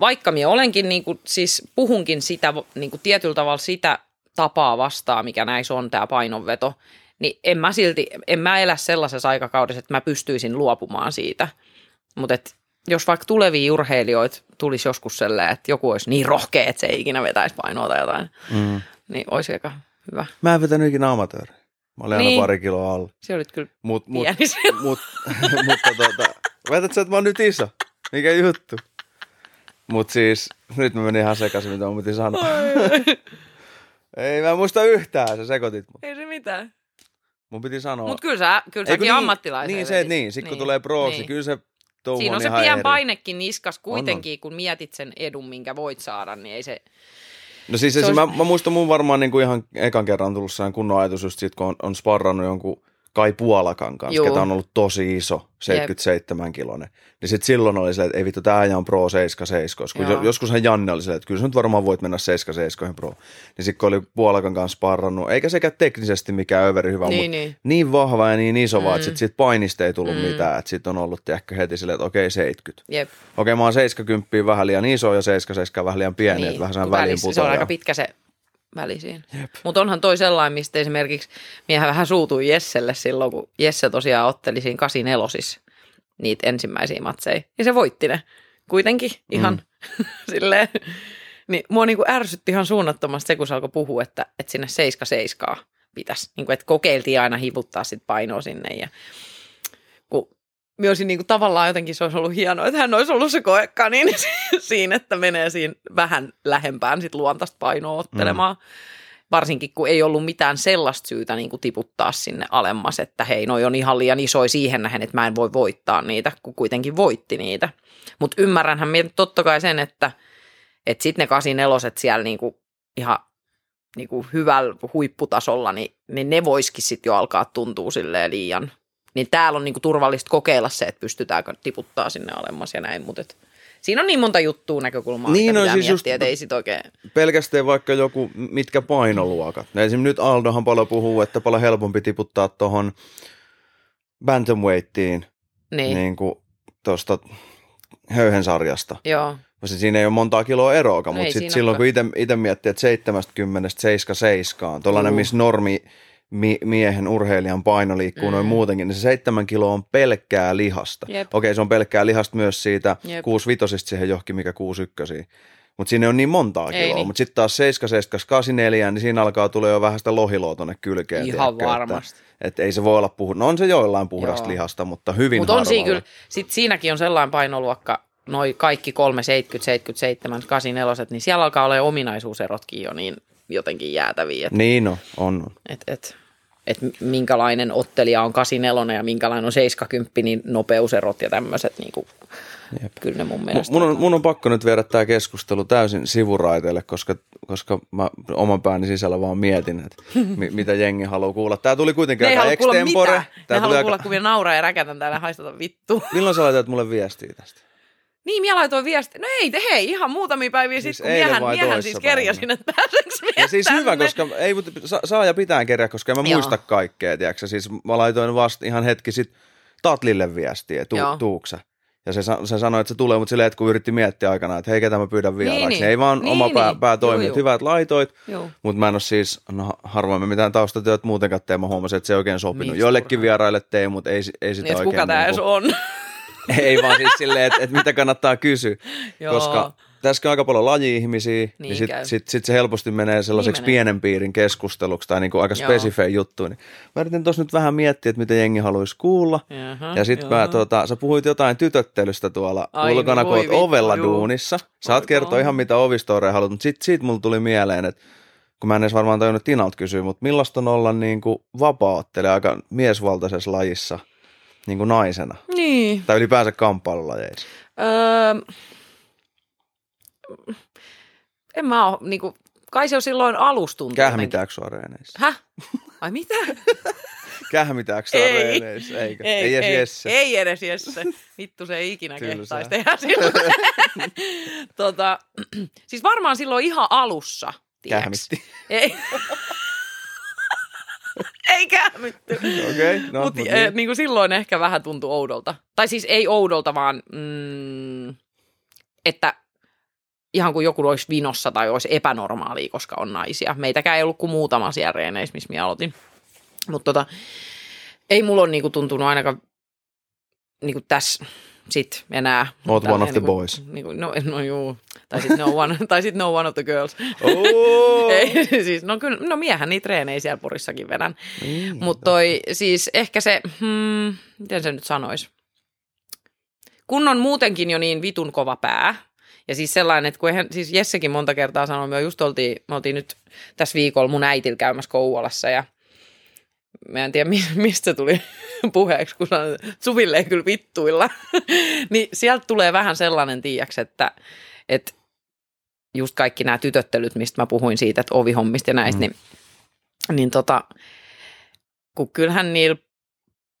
B: vaikka minä olenkin, niin kuin, siis puhunkin sitä, niin kuin tietyllä tavalla sitä tapaa vastaan, mikä näissä on tämä painonveto, niin en mä silti, en mä elä sellaisessa aikakaudessa, että mä pystyisin luopumaan siitä. Mutta jos vaikka tulevia urheilijoita tulisi joskus sellainen, että joku olisi niin rohkea, että se ei ikinä vetäisi painoa tai jotain,
A: Mm.
B: niin olisi aika hyvä.
A: Mä en vetänyt ikinä amatööri. Mä olin
B: Niin.
A: aina pari kiloa alla.
B: Se oli kyllä
A: Mut, mut,
B: pieni se.
A: mut, mutta tota, väität sä, että mä oon nyt iso? Mikä juttu? Mut siis, nyt mä menin ihan sekaisin, mitä mä piti sanoa. Ei, mä muista yhtään, sä sekoitit mut.
B: Ei se mitään.
A: Mun piti sanoa.
B: Mutta kyllä, sä, kyllä säkin ammattilaisen
A: Niin, se, niin. Sitten kun tulee proksi, niin. kyllä se touhu
B: Siinä on
A: on
B: se pian
A: eri.
B: painekin niskas kuitenkin, kun mietit sen edun, minkä voit saada, niin ei se...
A: No siis se,
B: Se
A: se,
B: olisi-
A: mä, mä, muistan mun varmaan niin kuin ihan ekan kerran tullut sellainen kunnon ajatus just siitä, kun on, on sparrannut jonkun Kai Puolakan kanssa,
B: Juu.
A: ketä on ollut tosi iso, 77 kilonen. Niin sit silloin oli se, että ei vittu, ajan on pro 77, kun
B: Joo.
A: jo, joskushan Janne oli se, että kyllä sä nyt varmaan voit mennä 77 pro. Niin sit kun oli Puolakan kanssa sparrannut, eikä sekä teknisesti mikään överi hyvä,
B: Niin,
A: mutta
B: niin.
A: niin vahva ja niin iso, mm. vaan että sit siitä painista ei tullut
B: Mm.
A: mitään. Että sit on ollut ehkä heti silleen, että okei 70.
B: Jep,
A: Okei, mä oon 70 vähän liian iso ja 77 vähän liian pieni, niin, että vähän sellainen
B: välissä- Se on aika pitkä se väli siinä. Mutta onhan toi sellainen, mistä esimerkiksi miehän vähän suutui Jesselle silloin, kun Jesse tosiaan otteli siinä 84 niitä ensimmäisiä matseja. Ja se voitti ne kuitenkin ihan mm. silleen. Niin mua niinku ärsytti ihan suunnattomasti se, kun se alkoi puhua, että, että sinne 7 pitäisi. Niinku, että kokeiltiin aina hivuttaa sit painoa sinne. Ja minä olisin niinku tavallaan jotenkin se olisi ollut hienoa, että hän olisi ollut se koekka niin siinä, että menee siinä vähän lähempään sit luontaista painoa ottelemaan. Mm. varsinkin kun ei ollut mitään sellaista syytä niin kuin tiputtaa sinne alemmas, että hei, noi on ihan liian isoja siihen nähen, että mä en voi voittaa niitä, kun kuitenkin voitti niitä. Mutta ymmärränhän minä totta kai sen, että, että sitten ne 84 siellä niin kuin ihan niin kuin hyvällä huipputasolla, niin, niin ne voisikin sitten jo alkaa tuntua silleen liian. Niin täällä on niin kuin turvallista kokeilla se, että pystytäänkö tiputtaa sinne alemmas ja näin, mutta et, siinä on niin monta juttua näkökulmaa,
A: Niin,
B: niin,
A: no siis
B: miettiä, että ei sit oikein...
A: pelkästään vaikka joku, mitkä painoluokat. No Esimerkiksi nyt Aldohan paljon puhuu, että paljon helpompi tiputtaa tuohon bantamweightiin
B: Niin, niin.
A: kuin tuosta höyhensarjasta.
B: joo.
A: Koska siinä ei ole montaa kiloa eroakaan,
B: ei
A: mutta sitten silloin kun itse miettii, että 70 77 tuollainen,
B: Juu.
A: missä normi mi- miehen urheilijan paino liikkuu mm. noin muutenkin, niin se 7 kiloa on pelkkää lihasta.
B: Jep.
A: Okei, se on pelkkää lihasta myös siitä
B: Jep.
A: 65 siihen johonkin, mikä 61 mutta siinä on niin montaa
B: Ei
A: kiloa.
B: niin.
A: Mutta sitten taas 77 84, niin siinä alkaa tulla jo vähän sitä lohiloa tuonne kylkeen.
B: Ihan
A: tiedätkö,
B: varmasti.
A: Että, että ei se voi olla puhu. No on se joillain puhdasta
B: Joo.
A: lihasta, mutta hyvin
B: Mutta on siinä kyllä, sit siinäkin on sellainen painoluokka, noi kaikki 3, 70, 77, 84, niin siellä alkaa olla ominaisuuserotkin jo niin jotenkin jäätäviä, että
A: Niin no, on. on.
B: et, et, et minkälainen ottelija on 84 ja minkälainen on 70, niin nopeuserot ja tämmöiset, niin kuin, kyllä ne mun
A: Mu-
B: mielestä.
A: Mun on, mun on pakko nyt viedä tämä keskustelu täysin sivuraiteille, koska, koska mä oman pääni sisällä vaan mietin, että mi, mitä jengi haluaa kuulla. Tämä tuli kuitenkin
B: ne
A: aika extempore.
B: Ne haluaa
A: aika...
B: kuulla, kun minä nauraa ja räkätän täällä haistata vittu.
A: Milloin sä laitat mulle viestiä tästä?
B: Niin, minä laitoin viesti. No ei, te, hei, ihan muutamia päiviä
A: Siis
B: sitten, kun miehän, miehän siis kerjasin, että pääseekö
A: Ja siis
B: tänne?
A: hyvä, koska ei, mut sa- saa ja pitää kerää, koska en mä
B: Joo.
A: muista kaikkea, tiedätkö? Siis mä laitoin vasta ihan hetki sitten Tatlille viestiä, tu,
B: Joo.
A: tuukse. Ja se, se sanoi, että se tulee, mutta silleen, että kun yritti miettiä aikana, että hei, ketä mä pyydän vieraaksi, niin,
B: niin.
A: ei vaan
B: Niin,
A: oma pää,
B: niin.
A: pää toimi,
B: Juu,
A: että hyvät laitoit, mutta mä en ole siis, no harvoin mä mitään taustatyöt muutenkaan teen, mä huomasin, että se ei oikein sopinut.
B: Miksi
A: Joillekin vieraille tein, mutta ei, ei sitä
B: Niin,
A: oikein.
B: kuka tämä
A: niinku-
B: on?
A: Ei vaan siis silleen, että, että mitä kannattaa kysyä,
B: Joo.
A: koska tässä on aika paljon laji-ihmisiä, niin,
B: Niin
A: niin sitten sit, sit se helposti menee sellaiseksi
B: Niin
A: niin
B: menee.
A: pienen piirin keskusteluksi tai niinku aika
B: Joo.
A: spesifejä juttuja. Niin mä yritin tuossa nyt vähän miettiä, että mitä jengi haluaisi kuulla.
B: Jaha,
A: Ja sitten mä, tota, sä puhuit jotain tytöttelystä tuolla
B: Ai,
A: ulkona, kun oot ovella
B: juu.
A: duunissa. Saat kertoa ihan mitä ovistoreja haluat, mutta sitten siitä mulla tuli mieleen, että kun mä en edes varmaan tajunnut Tinalta kysyä, mutta millaista on olla niin kuin vapaa aika miesvaltaisessa lajissa niin kuin naisena?
B: Niin.
A: Tai ylipäänsä kamppailulajeissa.
B: Öö, en mä oo, niinku, kai se on silloin alustunut.
A: Kähmitääkö sua reeneissä?
B: Häh? Ai mitä?
A: Kähmitääkö sua
B: Ei.
A: reeneissä? Eikö?
B: Ei,
A: ei edes
B: ei,
A: Jesse.
B: ei edes Jesse. Vittu se ei ikinä
A: Tylsää.
B: kehtaisi tehdä sillä. tota, siis varmaan silloin ihan alussa. tiiäks.
A: Kähmitti.
B: Ei. ei kähmitty.
A: Okei, okay, no,
B: Mutta
A: mut
B: niin.
A: niin.
B: niin kuin silloin ehkä vähän tuntui oudolta. Tai siis ei oudolta, vaan mm, että ihan kuin joku olisi vinossa tai olisi epänormaalia, koska on naisia. Meitäkään ei ollut kuin muutama siellä reeneissä, missä minä aloitin. Mutta tota, ei mulla ole niinku tuntunut ainakaan niinku tässä sit enää.
A: Oot one of the
B: niinku-
A: boys.
B: Niinku, no, no juu. Tai sitten no, one, tai sit no one of the girls.
A: Oh!
B: Ei, siis, no kyllä, no miehän niitä treenejä siellä Porissakin vedän.
A: Niin,
B: Mutta toi siis ehkä se, hmm, miten se nyt sanoisi? Kun on muutenkin jo niin vitun kova pää, ja siis sellainen, että kun eihän, siis Jessekin monta kertaa sanoi, me just oltiin, me oltiin nyt tässä viikolla mun äitillä käymässä Kouvolassa ja mä en tiedä mi- mistä tuli puheeksi, kun sanoin, että Suville ei kyllä vittuilla. niin sieltä tulee vähän sellainen tiiäks, että, että just kaikki nämä tytöttelyt, mistä mä puhuin siitä, että ovihommista ja näistä,
A: Mm.
B: niin, niin tota, kun kyllähän niillä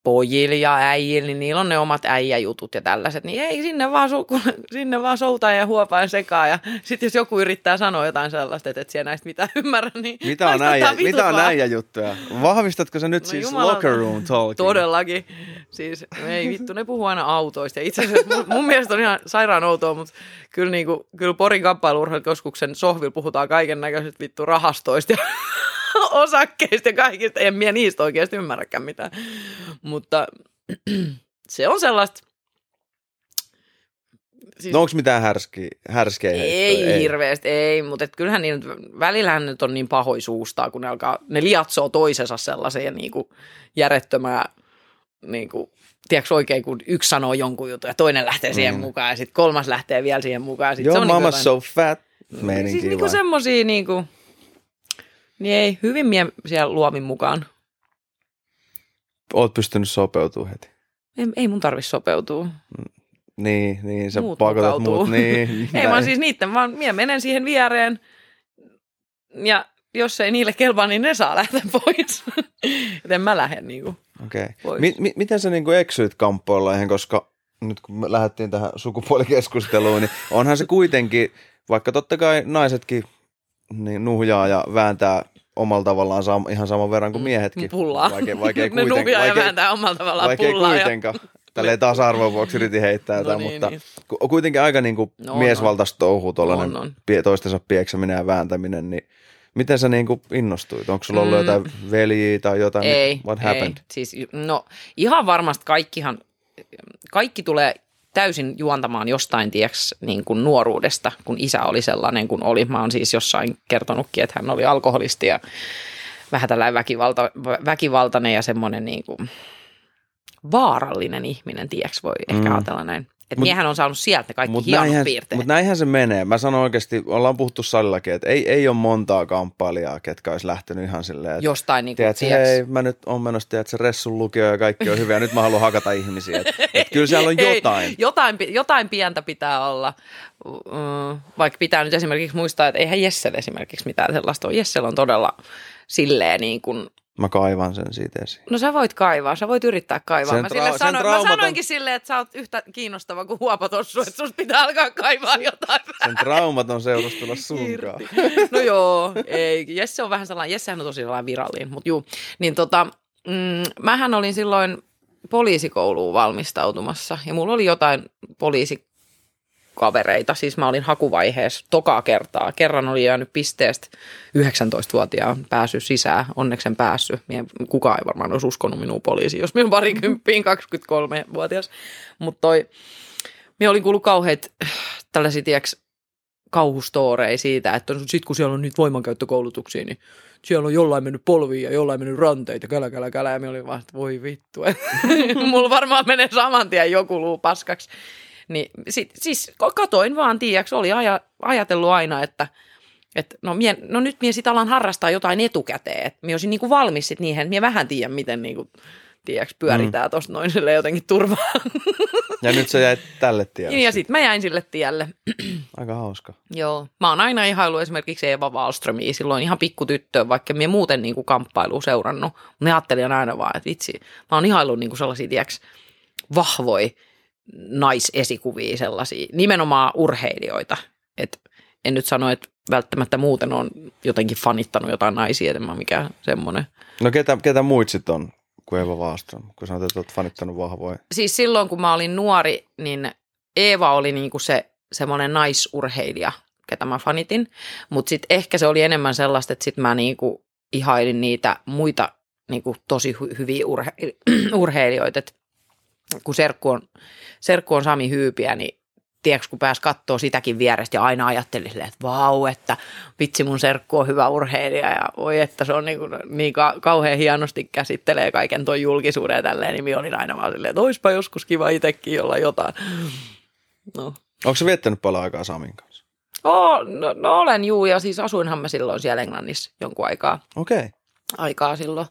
B: pojilla ja äijillä, niin niillä on ne omat äijäjutut ja tällaiset, niin ei sinne vaan, su- sinne vaan soutaa ja huopaan sekaan. Ja sitten jos joku yrittää sanoa jotain sellaista, että et siellä näistä mitään ymmärrä, niin
A: Mitä on, äijä, mitä on
B: vaan.
A: äijä juttuja? Vahvistatko sä nyt
B: No
A: siis
B: jumalauta.
A: locker room talking?
B: Todellakin. Siis ei vittu, ne puhuu aina autoista. Ja itse asiassa mun, mun mielestä on ihan sairaan outoa, mutta kyllä, niinku, kyllä Porin kamppailuurheilukeskuksen sohvilla puhutaan kaiken näköisistä vittu rahastoista ja osakkeista ja kaikista. En minä niistä oikeasti ymmärräkään mitään. Mutta se on sellaista... Siis,
A: No onko mitään härski, härskeä
B: ei, ei hirveästi, ei, mutta et kyllähän niin, välillähän nyt on niin pahoin suustaa, kun ne alkaa, ne liatsoo toisensa sellaiseen niin kuin järjettömään, niin kuin, tiedätkö oikein, kun yksi sanoo jonkun jutun ja toinen lähtee siihen
A: Mm.
B: mukaan ja sitten kolmas lähtee vielä siihen mukaan. ja Sit
A: Joo,
B: se on
A: mama
B: niin kuin
A: so fat.
B: jotain-
A: Meininki
B: siis niin
A: vai?
B: kuin semmosia niin kuin, Niin ei, hyvin mie siellä luovin mukaan.
A: Oot pystynyt sopeutumaan heti.
B: Ei, ei mun tarvi sopeutua.
A: Niin, niin sä
B: Muut
A: pakotat
B: mukautuu.
A: muut. Niin,
B: Ei vaan siis niitten, vaan minä menen siihen viereen ja jos ei niille kelpaa, niin ne saa lähteä pois. Joten mä lähden niinku.
A: Okei.
B: pois.
A: Mi- mi- miten sä niinku eksyit kamppoilleen, koska nyt kun me lähdettiin tähän sukupuolikeskusteluun, niin onhan se kuitenkin, vaikka totta kai naisetkin niin nuhjaa ja vääntää omalla tavallaan sam- ihan saman verran kuin miehetkin.
B: Pullaa.
A: Vaikea, vaikea
B: ne
A: kuiten,
B: nuhjaa ja
A: vaikea,
B: vääntää omalla tavallaan
A: vaikea
B: pullaa. Ja...
A: kuitenkaan. Tälleen tasa-arvon vuoksi yritin heittää
B: No
A: jotain,
B: niin,
A: mutta
B: niin.
A: kuitenkin aika niinku
B: No on,
A: miesvaltaista touhu tuollainen
B: on.
A: pie- toistensa pieksäminen ja vääntäminen, niin miten sä niinku innostuit? Onko sulla ollut
B: Mm.
A: jotain veljiä tai jotain?
B: Ei,
A: What
B: ei.
A: happened?
B: Siis, no ihan varmasti kaikkihan, kaikki tulee täysin juontamaan jostain, tieks, niin kuin nuoruudesta, kun isä oli sellainen kuin oli. Mä oon siis jossain kertonutkin, että hän oli alkoholisti ja vähän tällainen väkivalta, väkivaltainen ja semmoinen niin kuin vaarallinen ihminen, tieks, voi ehkä
A: Mm.
B: ajatella näin. Että
A: Mut-
B: miehän on saanut sieltä ne kaikki
A: Mutta
B: hienot
A: näinhän,
B: piirteet.
A: mut näinhän se menee. Mä sanon oikeasti, ollaan puhuttu salillakin, että ei, ei ole montaa kamppailijaa, ketkä olisi lähtenyt ihan silleen, että
B: jostain niin kuin,
A: Tiedätkö, hei, mä nyt on menossa, tiedätkö, ressun lukio ja kaikki on hyvä, ja nyt mä haluan hakata ihmisiä. Et, et kyllä siellä on
B: Ei,
A: jotain.
B: jotain, pi- jotain pientä pitää olla, Mm, vaikka pitää nyt esimerkiksi muistaa, että eihän Jessel esimerkiksi mitään sellaista ole. Jessel on todella silleen niin kuin,
A: Mä kaivan sen siitä esiin.
B: no sä voit kaivaa, sä voit yrittää kaivaa.
A: Sen
B: mä, sille
A: sen
B: sano, mä
A: traumat on-
B: sanoinkin silleen, että sä oot yhtä kiinnostava kuin huopatossu, että susta pitää alkaa kaivaa jotain.
A: Sen traumat on seurustella sunkaan.
B: No joo, ei. Jesse on vähän sellainen, Jessehän on tosi sellainen virallinen, mutta juu. Niin tota, mm, mähän olin silloin poliisikouluun valmistautumassa ja mulla oli jotain poliisikavereita, siis mä olin hakuvaiheessa tokaa kertaa. Kerran oli jäänyt pisteestä 19-vuotiaan päässyt sisään, onneksi en päässyt. Mie, kukaan ei varmaan olisi uskonut minua poliisiin, jos minä parikymppiin 23-vuotias. Mutta toi, minä olin kuullut kauheat tällaisia, tiiäks, kauhustooreja siitä, että sit kun siellä on niitä voimankäyttökoulutuksia, niin siellä on jollain mennyt polviin ja jollain mennyt ranteita, kälä, kälä, kälä. Ja minä olin vaan, että voi vittu. Mulla varmaan menee saman tien joku luu paskaksi. Niin, sit, siis katoin vaan, tiiäks, oli aja, ajatellut aina, että et, no, mie, no nyt minä sitten alan harrastaa jotain etukäteen, että minä olisin niinku valmis sit niihin, että minä vähän tiedän, miten niinku, tiiäks, pyöritään mm. tuosta noin silleen jotenkin turvaa.
A: Ja nyt sä jäit tälle tielle.
B: ja sitten mä jäin sille tielle.
A: Aika hauska.
B: Joo. Mä oon aina ihailu esimerkiksi Eeva Wallströmiä silloin ihan pikkutyttö, vaikka mä muuten niinku kamppailu seurannut. Ne ajattelin aina vaan, että vitsi, mä oon ihailu niinku sellaisia, tiiäks, vahvoja naisesikuvia sellaisia, nimenomaan urheilijoita. Et en nyt sano, että välttämättä muuten on jotenkin fanittanut jotain naisia, että mä mikään semmoinen.
A: No ketä, ketä muut sit on kuin Eva Wahlström, kun sanoit, että olet fanittanut vahvoja.
B: Siis silloin, kun mä olin nuori, niin Eeva oli niinku se semmoinen naisurheilija, ketä mä fanitin. Mutta sitten ehkä se oli enemmän sellaista, että sitten mä niinku ihailin niitä muita niinku tosi hy- hyviä urhe- urheilijoita. Et kun Serkku on, Serkku on Sami Hyypiä, niin tiedätkö, kun pääsi katsoa sitäkin vierestä ja aina ajattelin silleen, että vau, että vitsi mun serkku on hyvä urheilija ja voi, että se on niin, kuin, niin ka- kauhean hienosti käsittelee kaiken tuon julkisuuden ja tälleen, niin minä olin aina vaan silleen, että oispa joskus kiva itsekin olla jotain. No.
A: Onko se viettänyt paljon aikaa Samin kanssa?
B: Oh, no, no, olen juu, ja siis asuinhan mä silloin siellä Englannissa jonkun aikaa,
A: Okei. Okay.
B: aikaa silloin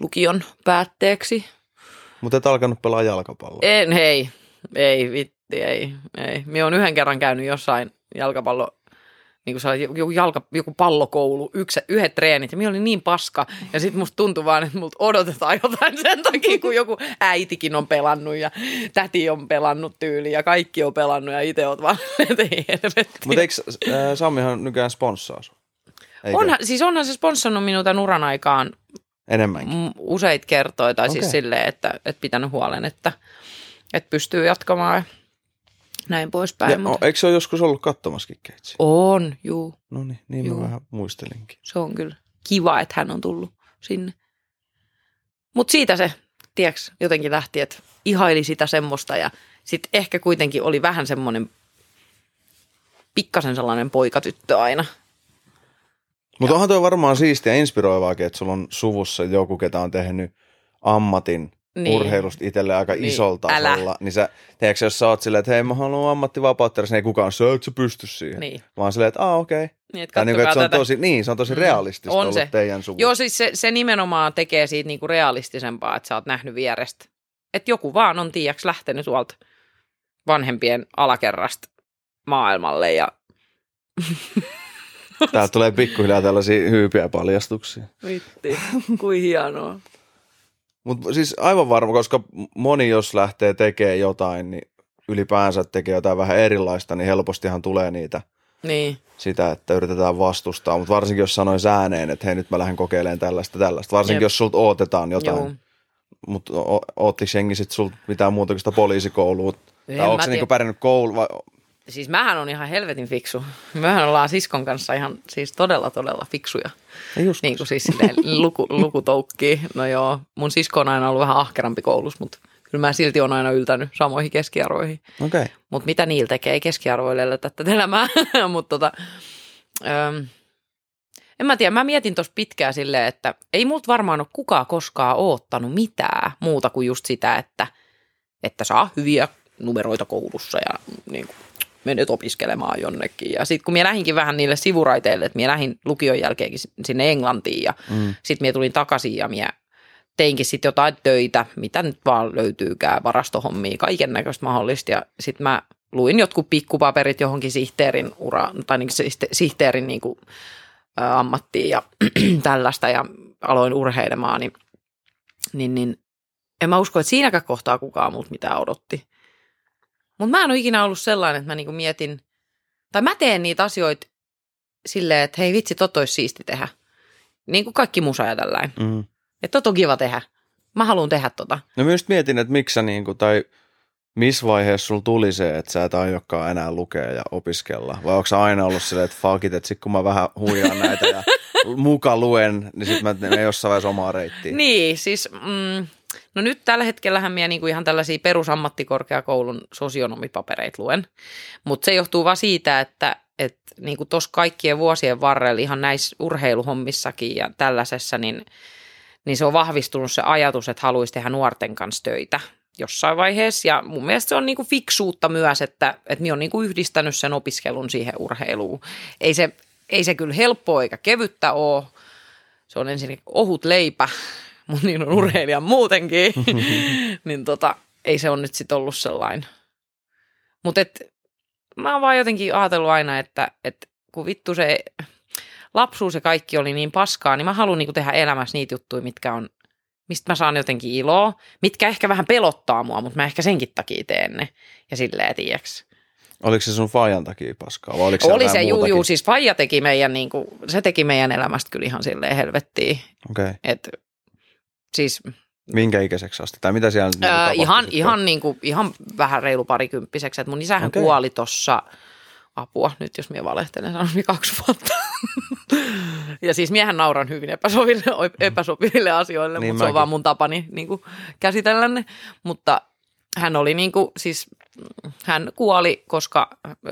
B: lukion päätteeksi.
A: Mutta et alkanut pelaa jalkapalloa.
B: En, hei, ei, vitti, ei, ei. Minä olen yhden kerran käynyt jossain jalkapallo, niin kuin joku, jalka, joku pallokoulu, yksi, yhdet treenit, ja minä olin niin paska, ja sitten musta tuntui vaan, että multa odotetaan jotain sen takia, kun joku äitikin on pelannut, ja täti on pelannut tyyli, ja kaikki on pelannut, ja itse oot vaan, että ei helvetti.
A: Mutta eikö äh, Samihan nykyään sponssaa sun?
B: Onhan, siis onhan se sponssannut minua tämän uran aikaan
A: Enemmänkin.
B: m- useita kertoja, tai okay. siis silleen, että, että pitänyt huolen, että, että pystyy jatkamaan ja näin poispäin.
A: Ja,
B: mutta-
A: eikö se ole joskus ollut katsomaskin keitsi?
B: On, juu.
A: No niin, niin
B: Juu.
A: mä vähän muistelinkin.
B: Se on kyllä kiva, että hän on tullut sinne. Mutta siitä se, tiedätkö, jotenkin lähti, että ihaili sitä semmoista ja sitten ehkä kuitenkin oli vähän semmoinen pikkasen sellainen poikatyttö aina.
A: Mutta onhan tuo varmaan siistiä ja inspiroivaakin, että sulla on suvussa joku, ketä on tehnyt ammatin
B: Niin.
A: urheilusta itselle aika
B: Niin.
A: isolta
B: Älä.
A: tasolla. Niin sä, tiedätkö, jos sä oot silleen, että hei mä haluan ammattivapautta, niin ei kukaan sä et sä pysty siihen.
B: Niin.
A: Vaan silleen, että aa okei,
B: Niin, että
A: Tai niin että se on
B: tätä.
A: tosi, niin, se on tosi realistista
B: On
A: ollut
B: se.
A: teidän suvussa.
B: Joo, siis se, se nimenomaan tekee siitä niinku realistisempaa, että sä oot nähnyt vierestä. Että joku vaan on, tiiäks, lähtenyt tuolta vanhempien alakerrasta maailmalle ja
A: Täältä tulee pikkuhiljaa tällaisia hyypiä paljastuksia.
B: Vitti, kuin hienoa.
A: Mutta siis aivan varma, koska moni jos lähtee tekemään jotain, niin ylipäänsä tekee jotain vähän erilaista, niin helpostihan tulee niitä
B: Niin,
A: sitä, että yritetään vastustaa. Mutta varsinkin jos sanois ääneen, että hei nyt mä lähden kokeilemaan tällaista tällaista. Varsinkin
B: Jep.
A: jos sulta odotetaan jotain. Mutta oottiko jengi sit sulta mitään muuta kuin sitä poliisikoulua?
B: En
A: Tai onko se niinku pärjännyt koulu vai
B: Siis mähän on ihan helvetin fiksu. Mehän ollaan siskon kanssa ihan siis todella, todella fiksuja.
A: Ei just.
B: Niin kuin siis luku, lukutoukkii. No joo, mun sisko on aina ollut vähän ahkerampi koulussa, mutta kyllä mä silti on aina yltänyt samoihin keskiarvoihin.
A: Okei. Okay.
B: Mutta mitä niillä tekee, ei keskiarvoille tätä elämää. mutta tota, öm, en mä tiedä, mä mietin tuossa pitkään silleen, että ei multa varmaan ole kukaan koskaan oottanut mitään muuta kuin just sitä, että, että saa hyviä numeroita koulussa ja niin kuin, menet opiskelemaan jonnekin. Ja sitten kun mä lähdinkin vähän niille sivuraiteille, että mä lähdin lukion jälkeenkin sinne Englantiin ja
A: Mm.
B: sitten mä tulin takaisin ja mä teinkin sitten jotain töitä, mitä nyt vaan löytyykään, varastohommia, kaiken näköistä mahdollista. Ja sitten mä luin jotkut pikkupaperit johonkin sihteerin ura, tai niin sihte- sihteerin niin kuin, ä, ammattiin ja tällaista ja aloin urheilemaan, niin, niin, niin en mä usko, että siinäkään kohtaa kukaan multa mitään odotti. Mutta mä en ole ikinä ollut sellainen, että mä niinku mietin, tai mä teen niitä asioita silleen, että hei vitsi, tot olisi siisti tehdä. Niin kuin kaikki musa ja tällainen.
A: Mm.
B: Että tot on kiva tehdä. Mä haluan tehdä tota.
A: No myös mietin, että miksi sä niinku, tai missä vaiheessa sulla tuli se, että sä et aiokaan enää lukea ja opiskella? Vai onko aina ollut silleen, että fuck it, että sit kun mä vähän huijaan näitä ja muka luen, niin sit mä menen jossain vaiheessa omaa reittiin.
B: Niin, siis mm, no nyt tällä hetkellähän minä niinku ihan tällaisia perusammattikorkeakoulun sosionomipapereita luen. Mutta se johtuu vaan siitä, että et niinku tuossa kaikkien vuosien varrella ihan näissä urheiluhommissakin ja tällaisessa, niin, niin se on vahvistunut se ajatus, että haluaisi tehdä nuorten kanssa töitä jossain vaiheessa. Ja mun mielestä se on niinku fiksuutta myös, että, että minä olen niinku yhdistänyt sen opiskelun siihen urheiluun. Ei se, ei se kyllä helppoa eikä kevyttä ole. Se on ensin ohut leipä, mutta niin on urheilijan muutenkin. niin tota, ei se on nyt sitten ollut sellainen. Mutta mä oon vaan jotenkin ajatellut aina, että, että kun vittu se lapsuus ja kaikki oli niin paskaa, niin mä haluan niinku tehdä elämässä niitä juttuja, mitkä on, mistä mä saan jotenkin iloa, mitkä ehkä vähän pelottaa mua, mutta mä ehkä senkin takia teen ne. Ja silleen, tiiäks.
A: Oliko se sun fajan takia paskaa vai oliko
B: Oli se, juu, juu, siis Faija teki meidän, niinku, se teki meidän elämästä kyllä ihan silleen helvettiin.
A: Okei.
B: Et, siis
A: Minkä ikäiseksi asti? Tai mitä siellä
B: Öö,
A: tapahtui
B: ihan,
A: sitten?
B: ihan, niin kuin, ihan vähän reilu parikymppiseksi. Et mun isähän okay. kuoli tuossa, apua, nyt jos minä valehtelen, sanon niin kaksi vuotta. ja siis miehän nauran hyvin epäsopiville, epäsopiville asioille,
A: Niin
B: mutta se on
A: mäkin.
B: vaan mun tapani niin kuin, käsitellä ne. Mutta hän oli niin kuin, siis hän kuoli, koska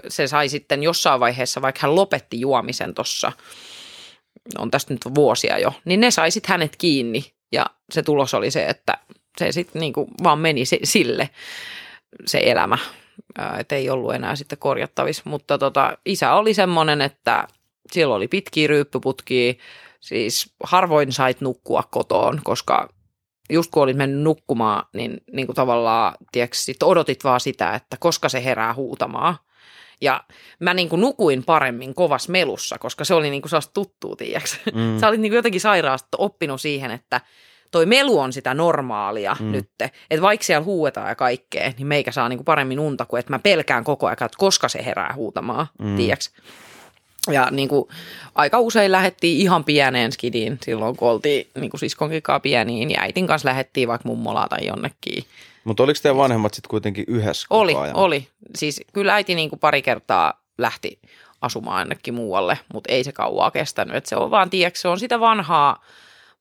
B: se sai sitten jossain vaiheessa, vaikka hän lopetti juomisen tuossa, on tästä nyt vuosia jo, niin ne sai sitten hänet kiinni. Ja se tulos oli se, että se sitten niinku vaan meni se, sille se elämä, että ei ollut enää sitten korjattavissa. Mutta tota, isä oli semmoinen, että sillä oli pitkiä ryyppyputkia, siis harvoin sait nukkua kotoon, koska just kun olit mennyt nukkumaan, niin, niin kuin tavallaan, tiedätkö, sit odotit vaan sitä, että koska se herää huutamaan. Ja mä niin kuin nukuin paremmin kovas melussa, koska se oli niin kuin sellaista tuttua, tiedätkö?
A: Mm.
B: Sä olit niin kuin jotenkin sairaasta oppinut siihen, että toi melu on sitä normaalia
A: Mm.
B: nyt. Että vaikka siellä huuetaan ja kaikkea, niin meikä saa niin kuin paremmin unta kuin, että mä pelkään koko ajan, että koska se herää huutamaan,
A: Mm.
B: tiedätkö? Ja niin kuin, aika usein lähdettiin ihan pieneen skidiin silloin, kun oltiin niin kuin siskonkin kanssa pieniin. Ja äitin kanssa lähdettiin vaikka mummolaan tai jonnekin.
A: Mutta oliko teidän vanhemmat sitten kuitenkin yhdessä
B: Oli,
A: ajan?
B: oli. Siis kyllä äiti niin kuin pari kertaa lähti asumaan ainakin muualle, mutta ei se kauaa kestänyt. Et se on vaan, tiedätkö, se on sitä vanhaa,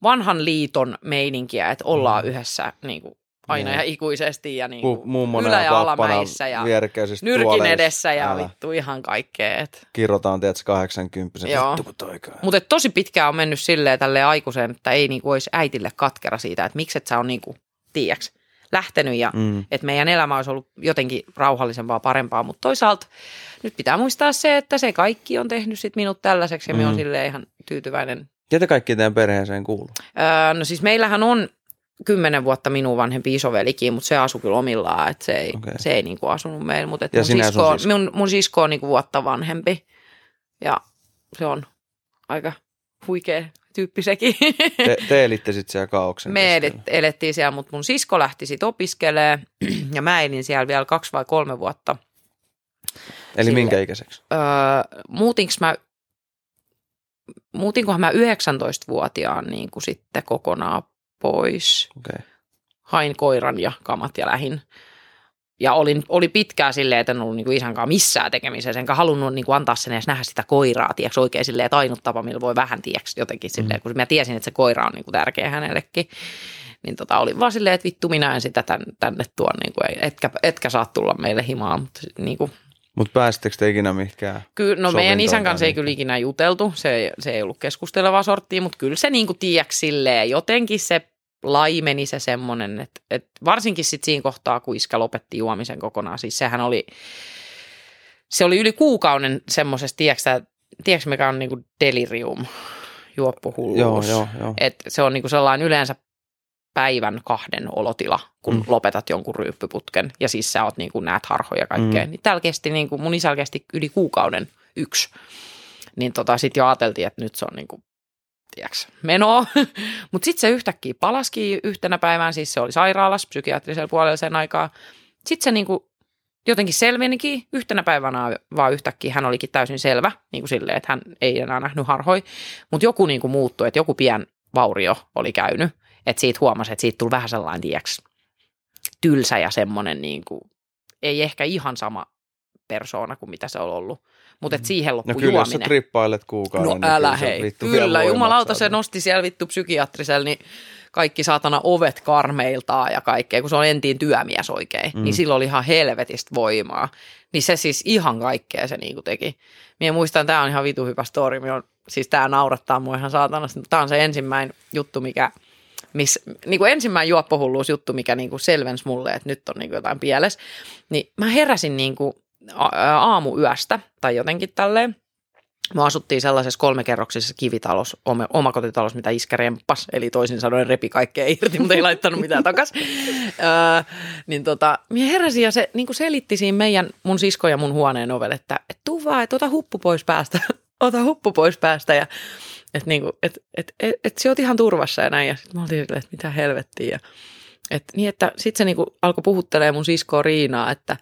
B: vanhan liiton meininkiä, että ollaan yhdessä niin kuin aina ja ikuisesti ja niin
A: Ku,
B: kuin
A: mummona
B: ylä-
A: ja
B: alamäissä ja nyrkin
A: tuoleissa.
B: edessä ja
A: Älä.
B: vittu ihan kaikkea. Et.
A: Kirrotaan, tiedätkö, 80
B: Joo.
A: Vittu kun toikaan.
B: Mutta tosi pitkään on mennyt silleen tälle aikuisen, että ei niinku olisi äitille katkera siitä, että miksi et sä on niinku, tiiäks, lähtenyt ja
A: Mm.
B: että meidän elämä olisi ollut jotenkin rauhallisempaa, parempaa, mutta toisaalta nyt pitää muistaa se, että se kaikki on tehnyt sit minut tällaiseksi ja mm.
A: Mm.
B: on silleen ihan tyytyväinen.
A: Ketä kaikki teidän perheeseen kuuluu?
B: Öö, no siis meillähän on kymmenen vuotta minun vanhempi isovelikin, mutta se asui kyllä omillaan, että se ei, okay. Se ei niinku asunut meillä, mutta et
A: Ja
B: mun, sisko,
A: sisko?
B: mun, mun sisko on niinku vuotta vanhempi ja se on aika huikea tyyppi sekin.
A: Te, te elitte sitten siellä kaauksen
B: Me elet, elettiin siellä, mutta mun sisko lähti sitten opiskelemaan ja mä elin siellä vielä kaksi vai kolme vuotta.
A: Eli
B: sille-
A: minkä ikäiseksi?
B: Öö, muutinko mä, muutinkohan mä 19-vuotiaan niin kuin sitten kokonaan pois.
A: Okay.
B: Hain koiran ja kamat ja lähin. Ja olin, oli pitkään silleen, että en ollut niin kuin isän kanssa missään tekemisessä, enkä halunnut niin kuin antaa sen edes nähdä sitä koiraa, tiiäks, oikein silleen, että ainut tapa, millä voi vähän, tiiäks, jotenkin silleen,
A: Mm.
B: kun mä tiesin, että se koira on niin kuin tärkeä hänellekin. Niin tota, oli vaan silleen, että vittu minä en sitä tän, tänne tuon, niin kuin, ei- etkä, etkä saa tulla meille himaan, mutta niin kuin,
A: Mutta pääsittekö te ikinä mihinkään?
B: Kyllä, no meidän isän kanssa ei kyllä ikinä juteltu, se, se ei ollut keskustelevaa sorttia, mutta kyllä se niin kuin tiedäks silleen, jotenkin se laimeni se semmoinen, että, että varsinkin sitten siinä kohtaa, kun iskä lopetti juomisen kokonaan, siis sehän oli, se oli yli kuukauden semmoisesta, tiedätkö, tiedätkö mikä on niin kuin delirium, juoppuhulluus.
A: Joo, joo, joo.
B: Et se on niinku sellainen yleensä päivän kahden olotila, kun
A: Mm.
B: lopetat jonkun ryyppyputken ja siis sä oot niinku, näet harhoja ja kaikkea.
A: Mm.
B: Mm. Niin täällä kesti, niinku, mun isällä kesti yli kuukauden yksi. Niin tota, sitten jo ajateltiin, että nyt se on niinku, tiedäks, menoa. Mutta sitten se yhtäkkiä palaski yhtenä päivään, siis se oli sairaalassa psykiatrisella puolella sen aikaa. Sitten se niinku, jotenkin selvenikin yhtenä päivänä vaan yhtäkkiä hän olikin täysin selvä, niin kuin silleen, että hän ei enää nähnyt harhoi. Mutta joku niin kuin muuttui, että joku pien vaurio oli käynyt. Että siitä huomasi, että siitä tuli vähän sellainen, tiiäks, tylsä ja semmoinen, niin kuin, ei ehkä ihan sama persoona kuin mitä se on ollut. Mutta et siihen
A: No
B: loppui
A: kyllä, jos sä
B: juominen.
A: trippailet kuukauden.
B: No
A: niin
B: älä hei.
A: vittu
B: Kyllä, jumalauta se nosti siellä vittu psykiatrisella, niin kaikki saatana ovet karmeiltaa ja kaikkea, kun se on entiin työmies oikein.
A: Mm.
B: Mm. Niin sillä oli ihan helvetistä voimaa. Niin se siis ihan kaikkea se niinku teki. Minä muistan, tämä on ihan vitu hyvä story. Minä on, siis tämä naurattaa mua ihan saatanasti. Tämä on se ensimmäinen juttu, mikä miss, niin kuin ensimmäinen juoppohulluusjuttu, mikä niin kuin selvensi mulle, että nyt on niin kuin jotain pielessä. Niin mä heräsin niin kuin aamuyöstä tai jotenkin tälleen. Me asuttiin sellaisessa kolmekerroksisessa kivitalous, oma- omakotitalossa, mitä iskä remppas, eli toisin sanoen repi kaikkea irti, mutta ei laittanut mitään takas. öö, niin tota, minä heräsin ja se niin kuin selitti siinä meidän, mun sisko ja mun huoneen ovelle, että et tuu vaan, että ota huppu pois päästä, ota huppu pois päästä ja että niinku, et, et, et, et sä oot ihan turvassa ja näin. Ja sitten mä oltiin silleen, että mitä helvettiä. Ja, et, niin, että sitten se niinku alkoi puhuttelee mun siskoa Riinaa, että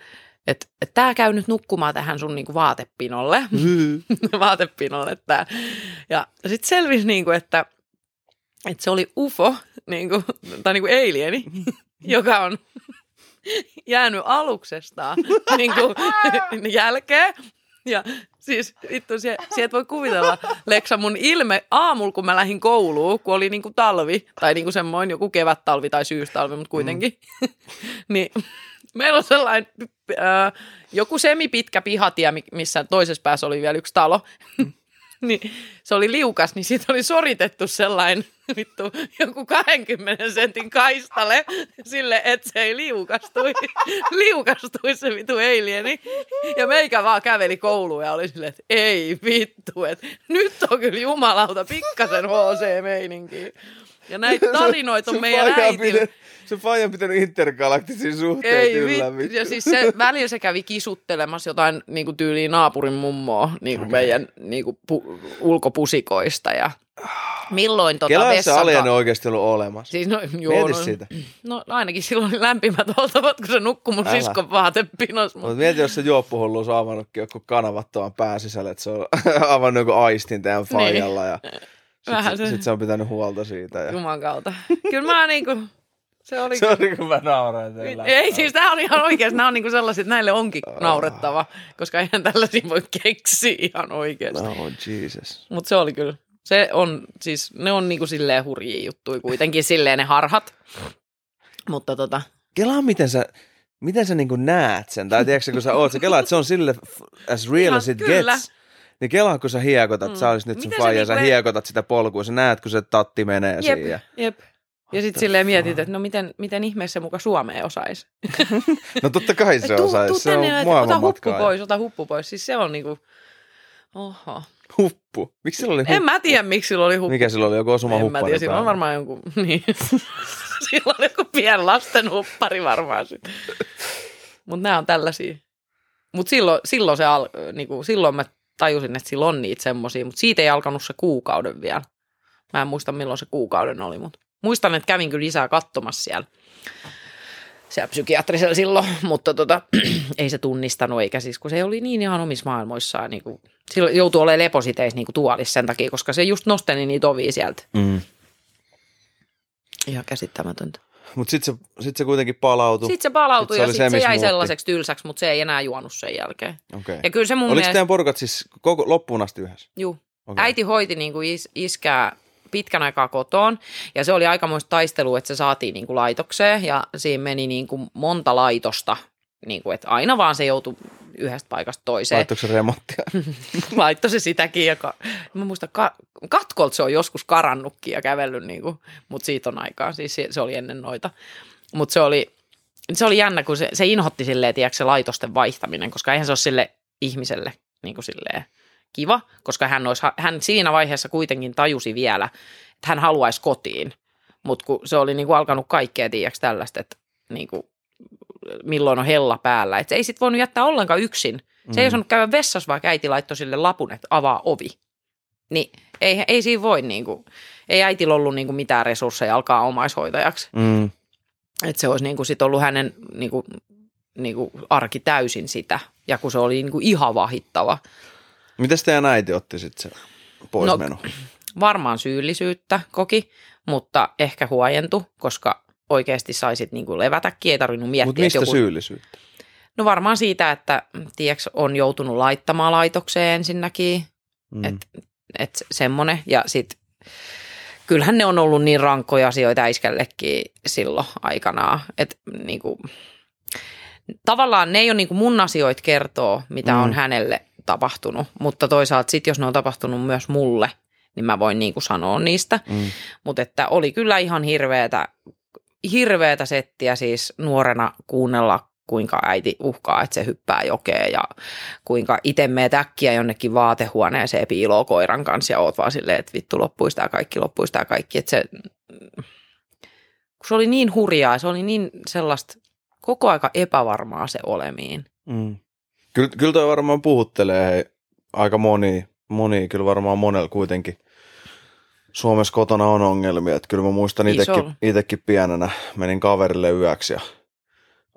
B: et, et tää käy nyt nukkumaan tähän sun niinku vaatepinolle. vaatepinolle tää. Ja sitten selvisi niinku, että, että se oli UFO, niinku, tai niinku alieni, joka on jäänyt aluksestaan niinku, jälkeen. Ja siis vittu, sie, sieltä voi kuvitella, Leksa, mun ilme aamulla, kun mä lähdin kouluun, kun oli niinku talvi, tai niinku semmoinen joku kevät-talvi tai syystalvi, mutta kuitenkin, niin meillä on sellainen äh, joku semipitkä pihatie, mi- missä toisessa päässä oli vielä yksi talo. niin se oli liukas, niin siitä oli soritettu sellainen vittu joku 20 sentin kaistale sille, että se ei liukastui. liukastui se vittu alieni. Ja meikä vaan käveli kouluun ja oli silleen, että ei vittu, että nyt on kyllä jumalauta pikkasen HC-meininki. Ja näitä tarinoita on meidän äitillä.
A: Se faija on pitänyt intergalaktisia suhteita
B: Ei
A: yllä.
B: vittu. Ja siis se, välillä se kävi kisuttelemassa jotain niin kuin tyyliin naapurin mummoa niin kuin meidän niin kuin pu, ulkopusikoista ja milloin tota
A: Kela se
B: vessanka-
A: alien on oikeasti ollut olemassa.
B: Siis no, joo,
A: Mieti
B: no,
A: sitä.
B: no ainakin silloin oli lämpimät oltavat, kun se nukkui mun
A: Älä.
B: siskon vaatepinos.
A: Mutta mieti, jos se juoppuhulluus on avannutkin joku kanavattoman pään sisälle, että se on avannut joku aistin teidän faijalla ja
B: Vähän
A: sitten
B: se-
A: sit se on pitänyt huolta siitä. Ja...
B: Juman kautta. Kyllä mä niinku, se oli...
A: Se on niin kuin mä nauran teillä.
B: Ei, siis tämä on ihan oikeasti. Nämä on niinku sellaiset, näille onkin
A: Ah.
B: naurettava, koska eihän tällaisia voi keksiä ihan oikeasti.
A: No, Jesus.
B: Mutta se oli kyllä, se on siis, ne on niinku silleen hurjia juttuja kuitenkin, silleen ne harhat. Mutta tota,
A: Kelaa, miten sä, miten sä niin näet sen, tai tiedätkö, kun sä oot, sä kelaat, se on sille as real
B: Ihan
A: as it
B: kyllä.
A: gets. Niin kelaa, kun sä hiekotat,
B: Mm.
A: sä olisit nyt sun faija, sä
B: niinku ei-
A: hiekotat sitä polkua, sä näet, kun se tatti menee
B: jep,
A: siinä. ja-
B: jep. Ja sitten silleen mietit, että no miten, miten ihmeessä muka Suomeen osaisi.
A: No totta kai se osaisi.
B: tuu
A: Se on
B: tänne, ota huppu pois, ota huppu pois. Siis se on niinku, oho.
A: Huppu. Miksi sillä oli huppu?
B: En mä tiedä, miksi sillä oli huppu.
A: Mikä sillä oli? Joku osuma
B: en mä tiedä, sillä on varmaan jonkun, niin. sillä on joku pien lasten huppari varmaan. Mutta nämä on tällaisia. Mutta silloin, silloin, se al, niinku, silloin mä tajusin, että sillä on niitä semmoisia, mutta siitä ei alkanut se kuukauden vielä. Mä en muista, milloin se kuukauden oli, mutta muistan, että kävin kyllä lisää katsomassa siellä. Siellä psykiatrisella silloin, mutta tota, ei se tunnistanut, eikä siis, kun se oli niin ihan omissa maailmoissaan. Niin kuin, silloin joutui olemaan lepositeissa niin kuin tuolissa sen takia, koska se just nosteli niitä ovia sieltä.
A: Mm.
B: Ihan käsittämätöntä.
A: Mutta sitten se, sit se kuitenkin palautui.
B: Sitten se palautui
A: Sit se
B: ja
A: oli
B: sitten
A: se,
B: se, jäi
A: muutti.
B: sellaiseksi tylsäksi, mutta se ei enää juonut sen jälkeen.
A: Okay.
B: Ja kyllä se mun
A: Oliko
B: mielestä...
A: teidän porukat siis koko, loppuun asti yhdessä?
B: Juu.
A: Okay.
B: Äiti hoiti niin kuin is, iskää pitkän aikaa kotoon ja se oli aikamoista taistelua, että se saatiin niin kuin laitokseen ja siinä meni niin kuin monta laitosta, niin kuin, että aina vaan se joutui yhdestä paikasta toiseen.
A: Laittoiko se remonttia?
B: Laittoi se sitäkin. Ja ka- mä muistan, ka- katkolta se on joskus karannutkin ja kävellyt, niin kuin, mutta siitä on aikaa. Siis se, se oli ennen noita. Mutta se oli, se oli jännä, kun se, se inhotti silleen, tiedätkö, se laitosten vaihtaminen, koska eihän se ole sille ihmiselle niin kuin silleen kiva, koska hän, olisi, hän siinä vaiheessa kuitenkin tajusi vielä, että hän haluaisi kotiin. Mutta kun se oli niin kuin alkanut kaikkea, tiedätkö, tällaista, että niin kuin, milloin on hella päällä. Että se ei sitten voinut jättää ollenkaan yksin. Se ei osannut käydä vessassa, vaikka äiti laittoi sille lapun, että avaa ovi. Niin ei, ei siinä voi, niin kuin, ei äitillä ollut niin kuin mitään resursseja alkaa omaishoitajaksi.
A: Mm.
B: Että se olisi niin kuin sit ollut hänen niin kuin, niin kuin arki täysin sitä. Ja kun se oli niin kuin ihan vahittava.
A: Mites teidän äiti otti sitten se poismeno? No.
B: Varmaan syyllisyyttä koki, mutta ehkä huojentui, koska oikeasti saisit niin kuin levätäkin, ei tarvinnut miettiä.
A: Mutta mistä
B: joku...
A: syyllisyyttä?
B: No varmaan siitä, että tiedätkö, on joutunut laittamaan laitokseen ensinnäkin,
A: Mm.
B: mm. että et semmoinen. Ja sitten kyllähän ne on ollut niin rankkoja asioita äiskällekin silloin aikanaan, että niinku, tavallaan ne ei ole niinku mun asioita kertoo, mitä
A: Mm.
B: on hänelle tapahtunut, mutta toisaalta sitten jos ne on tapahtunut myös mulle, niin mä voin niinku sanoa niistä.
A: Mm.
B: Mutta että oli kyllä ihan hirveätä, hirveätä settiä siis nuorena kuunnella, kuinka äiti uhkaa, että se hyppää jokeen ja kuinka itse meet äkkiä jonnekin vaatehuoneeseen piiloo koiran kanssa ja oot vaan silleen, että vittu loppuisi tämä kaikki, loppuisi tämä kaikki. Että se, kun se oli niin hurjaa, se oli niin sellaista koko aika epävarmaa se olemiin.
A: Mm. Kyllä, kyllä toi varmaan puhuttelee hei, aika moni, moni, kyllä varmaan monella kuitenkin. Suomessa kotona on ongelmia, että kyllä mä muistan
B: Iso.
A: itekin, itekin pienenä, menin kaverille yöksi ja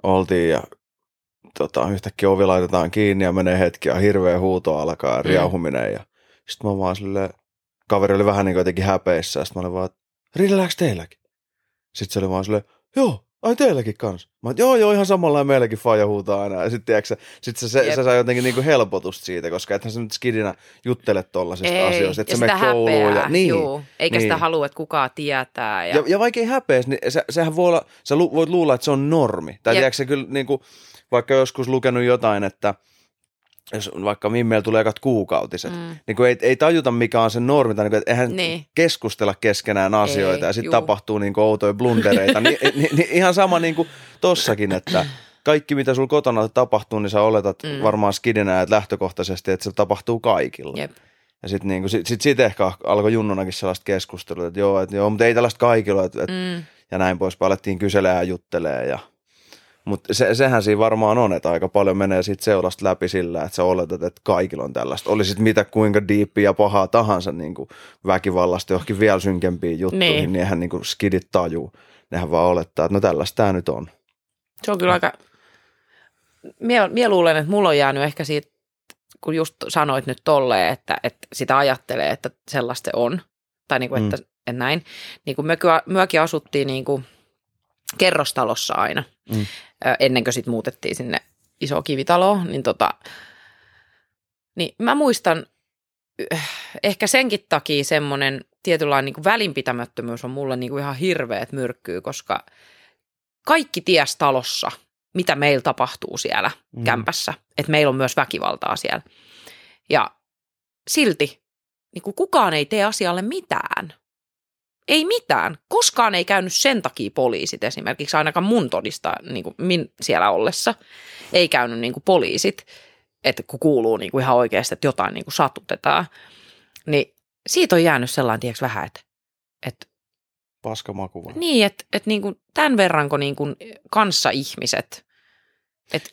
A: oltiin ja tota, yhtäkkiä ovi laitetaan kiinni ja menee hetki ja hirveä huuto alkaa ja
B: Mm.
A: riauhuminen ja sitten mä vaan silleen, kaveri oli vähän niin kuin jotenkin häpeissä ja sitten mä olin vaan, että teilläkin? Sitten se oli vaan silleen, joo, ai teilläkin kans. Mä oon, joo, joo, ihan samalla meilläkin faija huutaa aina. Ja sit se, se,
B: Jep.
A: se, sai jotenkin niinku helpotusta siitä, koska ethän sä nyt skidinä juttele tollasista
B: Ei,
A: asioista, että
B: ja
A: sä
B: sitä
A: kouluun.
B: häpeää,
A: Ja, niin,
B: juu, eikä sitä
A: niin.
B: halua, että kukaan tietää. Ja,
A: ja, ja vaikka ei häpeäisi, niin se, sehän voi olla, sä lu, voit luulla, että se on normi. Tai
B: Jep.
A: tiedätkö sä kyllä, niin kuin, vaikka joskus lukenut jotain, että jos vaikka Mimmeillä tulee ekat kuukautiset,
B: Mm.
A: niin kuin ei, ei tajuta mikä on se normi, tai niin kuin, että eihän
B: Niin.
A: keskustella keskenään asioita
B: Ei,
A: ja sitten tapahtuu niin kuin outoja blundereita. Ni, ni, ni, ihan sama niin kuin tossakin, että kaikki mitä sulla kotona tapahtuu, niin sä oletat mm. Varmaan skidinä että lähtökohtaisesti, että se tapahtuu kaikilla.
B: Jep.
A: Ja sitten niin sit, sit, sit ehkä alkoi junnunakin sellaista keskustelua, että joo, että joo, mutta ei tällaista kaikilla, että,
B: Mm.
A: ja näin pois. Alettiin kyselemään ja juttelee. Ja... Mutta se, sehän siinä varmaan on, että aika paljon menee siitä seurasta läpi sillä, että sä oletat, että kaikilla on tällaista. Oli sit mitä kuinka diippiä ja pahaa tahansa niin kuin väkivallasta johonkin vielä synkempiin juttuihin, niin,
B: Niin.
A: eihän niin kuin skidit tajuu. Nehän vaan olettaa, että no tällaista tämä nyt on.
B: Se on kyllä aika... Mie, mie luulen, että mulla on jäänyt ehkä siitä, kun just sanoit nyt tolleen, että, että sitä ajattelee, että sellaista se on. Tai niin kuin,
A: Mm.
B: että, että näin. Niin kuin möky, myökin asuttiin niin kuin kerrostalossa aina,
A: Mm.
B: ennen kuin sitten muutettiin sinne iso kivitaloon. Niin, tota, niin mä muistan ehkä senkin takia semmoinen tietynlainen niin kuin välinpitämättömyys on mulle niin kuin ihan hirveät myrkkyy, koska kaikki ties talossa, mitä meillä tapahtuu siellä
A: mm.
B: kämpässä, että meillä on myös väkivaltaa siellä. Ja silti niin kuin kukaan ei tee asialle mitään. Ei mitään. Koskaan ei käynyt sen takia poliisit esimerkiksi, ainakaan mun todista niin kuin min siellä ollessa. Ei käynyt niin kuin poliisit, että kun kuuluu niin kuin ihan oikeasti, että jotain niin kuin satutetaan. Niin siitä on jäänyt sellainen, tiedätkö, vähän, että, että
A: Paskamaku vai?
B: niin, että, että niin kuin tämän verranko niin kuin kanssa ihmiset.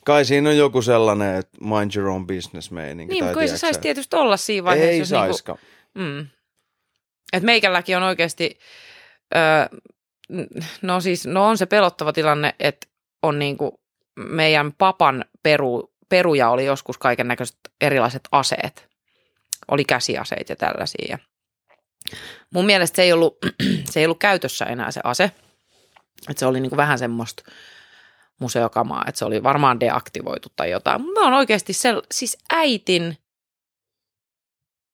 A: Kai siinä on joku sellainen, että mind your own business meininki.
B: Niin, ei se saisi tietysti olla siinä vaiheessa.
A: Ei saiskaan.
B: Mm. Et meikälläkin on oikeasti, öö, no siis, no on se pelottava tilanne, että on niinku meidän papan peru, peruja oli joskus kaiken näköiset erilaiset aseet. Oli käsiaseet ja tällaisia. Mun mielestä se ei ollut, se ei ollut käytössä enää se ase. Et se oli niinku vähän semmoista museokamaa, että se oli varmaan deaktivoitu tai jotain. Mä oon oikeasti se, siis äitin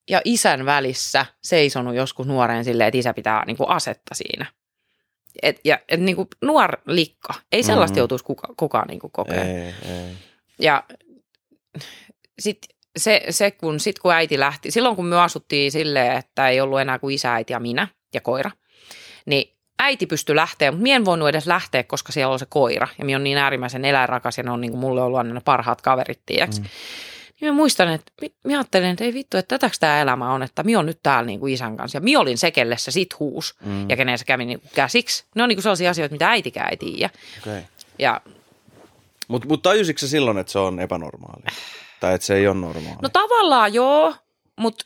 B: ja isän välissä seisonut joskus nuoreen silleen, että isä pitää niin kuin asetta siinä. Et, ja et niin kuin nuor likka, ei sellaista
A: Mhm.
B: joutuisi kuka, kukaan niin kuin kokea.
A: Ei, ei.
B: Ja sitten se, se kun, sit kun äiti lähti, silloin kun me asuttiin silleen, että ei ollut enää kuin isä, äiti ja minä ja koira, niin äiti pystyi lähteä, mutta minä en voinut edes lähteä, koska siellä on se koira. Ja minä on niin äärimmäisen eläinrakas ja ne on niin kuin mulle ollut aina ne parhaat kaverit, tiiäks. Mm. Niin mä muistan, että minä ajattelin, että ei vittu, että tätäks tämä elämä on, että minä on nyt täällä niin kuin isän kanssa. Ja minä olin se, kelle se sit huus
A: Mm.
B: ja kenen se kävi niin kuin käsiksi. Ne on niin kuin sellaisia asioita, mitä äitikään ei tiedä.
A: Okay.
B: Ja
A: Mutta mut tajusitko sä silloin, että se on epänormaali? Tai että se ei ole normaali?
B: No tavallaan joo, mutta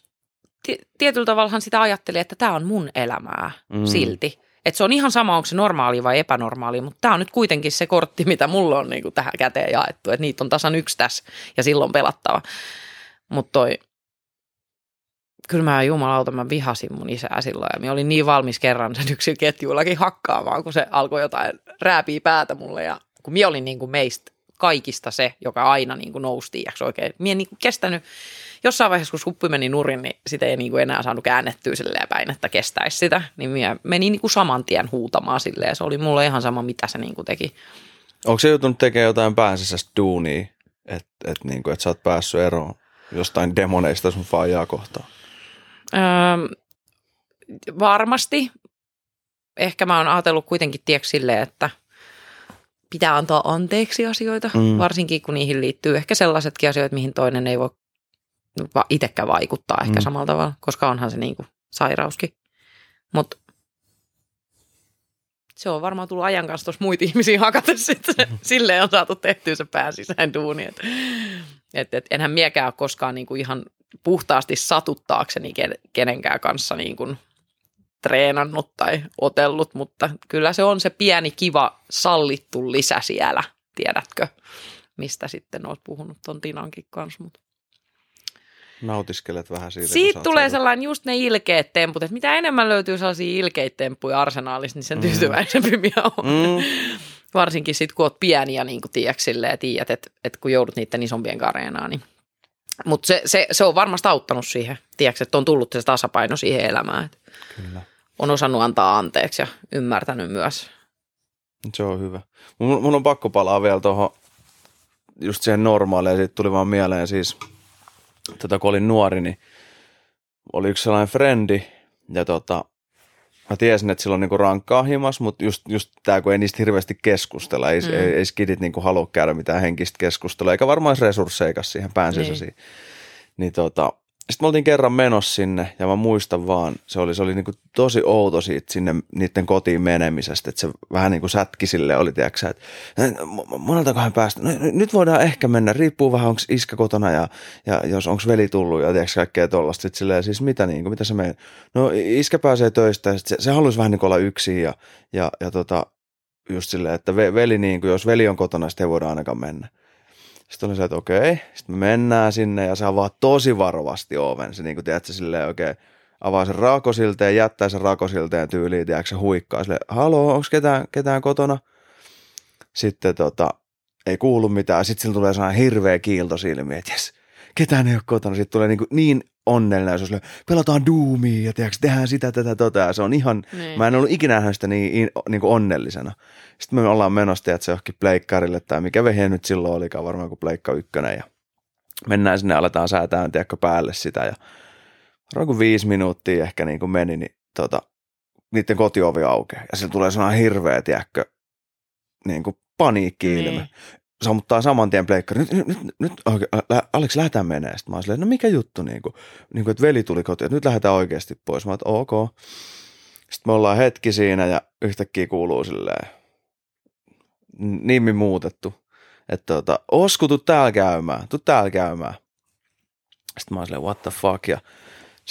B: ti- tietyllä tavallahan sitä ajatteli, että tämä on mun elämää
A: mm.
B: silti. Että se on ihan sama, onko se normaali vai epänormaali, mutta tämä on nyt kuitenkin se kortti, mitä mulla on niinku tähän käteen jaettu. Että niitä on tasan yksi tässä ja silloin pelattava. Mutta toi, kyllä mä jumalauta, mä vihasin mun isää silloin. Ja mä olin niin valmis kerran sen yksin ketjuillakin hakkaamaan, kun se alkoi jotain rääpiä päätä mulle. Ja kun mä olin niin kuin meistä kaikista se, joka aina niin kuin nousi tiiäks oikein. Mie en niin kuin kestänyt, jossain vaiheessa kun suppi meni nurin, niin sitä ei niin kuin enää saanut käännettyä silleen päin, että kestäisi sitä. Niin minä menin niin kuin saman tien huutamaan silleen. Se oli mulle ihan sama, mitä se niin kuin teki.
A: Onko se joutunut tekemään jotain päänsisäistä duunia, että et, niinku, et sä oot päässyt eroon jostain demoneista sun faijaa kohtaan?
B: Öö, varmasti. Ehkä mä oon ajatellut kuitenkin tieks silleen, että pitää antaa anteeksi asioita,
A: Mm.
B: varsinkin kun niihin liittyy ehkä sellaisetkin asioita, mihin toinen ei voi itsekään vaikuttaa ehkä
A: Mm.
B: mm. samalla tavalla, koska onhan se niinku sairauskin. Mutta se on varmaan tullut ajan kanssa tuossa muita ihmisiä hakata sitten. Silleen on saatu tehtyä se pään sisään duuni. Et, et, et, enhän miekään ole koskaan niinku ihan puhtaasti satuttaakseni ken- kenenkään kanssa niinku treenannut tai otellut, mutta kyllä se on se pieni kiva sallittu lisä siellä, tiedätkö, mistä sitten olet puhunut ton Tinankin kanssa. Mutta
A: Nautiskelet vähän siitä.
B: siitä tulee
A: saanut-
B: sellainen just ne ilkeät temput, että mitä enemmän löytyy sellaisia ilkeitä temppuja arsenaalissa, niin sen
A: Mm.
B: tyytyväisempi minä olen.
A: Mm.
B: Varsinkin sitten, kun oot pieni ja niin kuin tiedätkö, silleen, tiedät, että, että kun joudut niiden isompien kareenaan, niin mutta se, se, se, on varmasti auttanut siihen, tiedätkö, että on tullut se tasapaino siihen elämään. Että
A: Kyllä.
B: on osannut antaa anteeksi ja ymmärtänyt myös.
A: Se on hyvä. Mun, mun on pakko palaa vielä tuohon just siihen normaaliin. Siitä tuli vaan mieleen siis, tota, kun olin nuori, niin oli yksi sellainen frendi. Ja tota, mä tiesin, että sillä on niinku rankkaa himas, mutta just, just tämä, kun ei niistä hirveästi keskustella. Ei, mm. Ei, ei skidit niinku halua käydä mitään henkistä keskustelua, eikä varmaan resursseikas siihen päänsisäisiin. Niin. niin tota, sitten me oltiin kerran menossa sinne ja mä muistan vaan, se oli, se oli niinku tosi outo siitä sinne niiden kotiin menemisestä, että se vähän niin kuin sätki sille oli, tiedätkö, että "No, moneltakohan päästä, no, nyt voidaan ehkä mennä, riippuu vähän, onko iskä kotona ja, ja jos onko veli tullut ja tiedätkö kaikkea tollasta, sitten silleen, siis mitä niin kuin, mitä se menee, no iskä pääsee töistä. Ja se, se haluaisi vähän niin kuin olla yksin ja, ja, ja tota, just silleen, että ve- veli niin kuin, jos veli on kotona, sitten ei voida ainakaan mennä. Sitten oli se, että okei, sitten me mennään sinne ja se avaa tosi varovasti oven. Se niin kuin, tiedätkö, silleen oikein avaa sen raakosilteen, jättää sen raakosilteen tyyliin, tiedätkö, se huikkaa sille, haloo, onko ketään, ketään kotona? Sitten tota, ei kuulu mitään. Sitten sillä tulee sellainen hirveä kiilto silmiin, että jes, ketään ei ole kotona. Sitten tulee niin, kuin niin onnellinen, jos pelataan Doomia ja tiedätkö, tehdään sitä, tätä, tota. Se on ihan,
B: Niin.
A: mä en ollut ikinä nähnyt sitä niin, in- niin kuin onnellisena. Sitten me ollaan menossa, että se johonkin pleikkarille tai mikä vehe nyt silloin olikaan, varmaan kuin pleikka ykkönen. Ja mennään sinne, aletaan säätää, tiedätkö, päälle sitä. Ja varmaan kun viisi minuuttia ehkä niin kuin meni, niin tota, niiden kotiovi aukeaa. Ja sillä tulee sellainen hirveä, tiedätkö, niin kuin paniikki-ilme.
B: Niin.
A: Sammuttaa saman tien pleikkari. Nyt, nyt, nyt, nyt lä- Aleksi, lähdetään menee. Sitten mä oon silleen, no mikä juttu, niin kuin, niin kuin, että veli tuli kotiin, että nyt lähdetään oikeasti pois. Mä oon, ok. Sitten me ollaan hetki siinä ja yhtäkkiä kuuluu silleen, nimi muutettu. Että tota, Osku, tuu täällä käymään, tuu täällä käymään. Sitten mä oon silleen, what the fuck, ja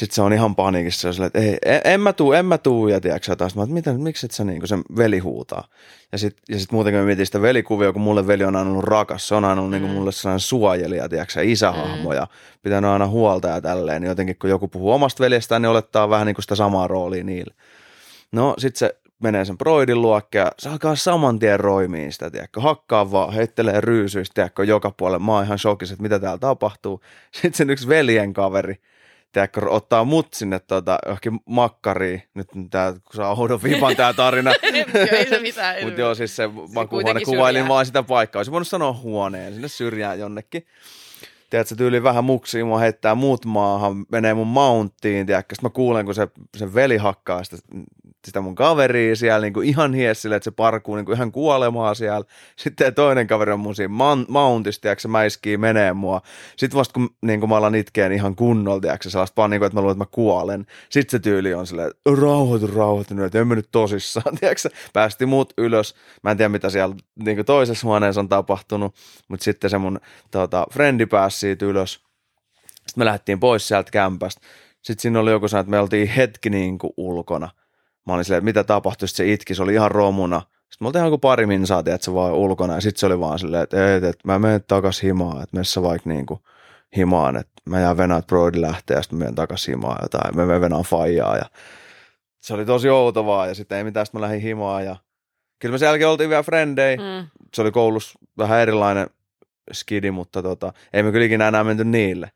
A: sitten se on ihan paniikissa, se on että ei, en, en mä tuu, en mä tuu, ja tiedätkö, taas mä mitä, miksi et sä niin sen veli huutaa. Ja sitten ja sit muutenkin mä mietin sitä velikuvia, kun mulle veli on aina ollut rakas, se on aina ollut mm. niin mulle sellainen suojelija, tiedätkö, isähahmo, mm. ja pitänyt aina huolta ja tälleen, niin jotenkin kun joku puhuu omasta veljestään, niin olettaa vähän niin kuin sitä samaa roolia niille. No sitten se menee sen broidin luokke ja se alkaa saman tien roimiin sitä, tiedätkö, hakkaa vaan, heittelee ryysyistä, tiedätkö, joka puolelle. Mä oon ihan shokissa, että mitä täällä tapahtuu. Sitten sen yksi veljen kaveri, tiedätkö, ottaa mut sinne tuota, johonkin makkariin. Nyt tää, kun saa oudon vipan tää tarina.
B: ei se mitään.
A: Mutta joo, siis se
B: kuitenkin
A: kuvailin
B: syrjään.
A: vaan sitä paikkaa. Olisi voinut sanoa huoneen, sinne syrjään jonnekin. Tiedätkö, tyyli vähän muksiin, mua heittää muut maahan, menee mun mounttiin, tiedätkö, sitten mä kuulen, kun se, se veli hakkaa sitä, sitä mun kaveria siellä niin kuin ihan hiessille, että se parkuu niin kuin ihan kuolemaa siellä. Sitten toinen kaveri on mun siinä man- mountissa, tiedätkö, se mäiskii menee mua. Sitten vasta kun niin kuin mä alan itkeen ihan kunnolla, tiedätkö, sellaista vaan niin kuin, että mä luulen, että mä kuolen. Sitten se tyyli on silleen, että rauhoitu, rauhoitu nyt, en mä nyt tosissaan, tiedätkö, päästi muut ylös. Mä en tiedä, mitä siellä niin kuin toisessa huoneessa on tapahtunut, mutta sitten se mun tota, frendi pääsi siitä ylös. Sitten me lähdettiin pois sieltä kämpästä. Sitten siinä oli joku sana, että me oltiin hetki niin kuin ulkona. Mä olin silleen, että mitä tapahtui, sitten se itki, se oli ihan romuna. Sitten me oltiin ihan kuin pari minsaa, että se vaan ulkona. Ja sitten se oli vaan silleen, että, ei, että mä menen takas himaan, että messä vaikka niin kuin himaan, että mä jään venään, että Broidi lähtee ja sitten mä menen takas himaan jotain. Mä menen venään faijaa ja se oli tosi outo vaan ja sitten ei mitään, sitten mä lähdin himaan ja kyllä me sen jälkeen oltiin vielä frendei.
B: Mm.
A: Se oli koulussa vähän erilainen skidi, mutta tota, ei me kyllä ikinä enää menty niille.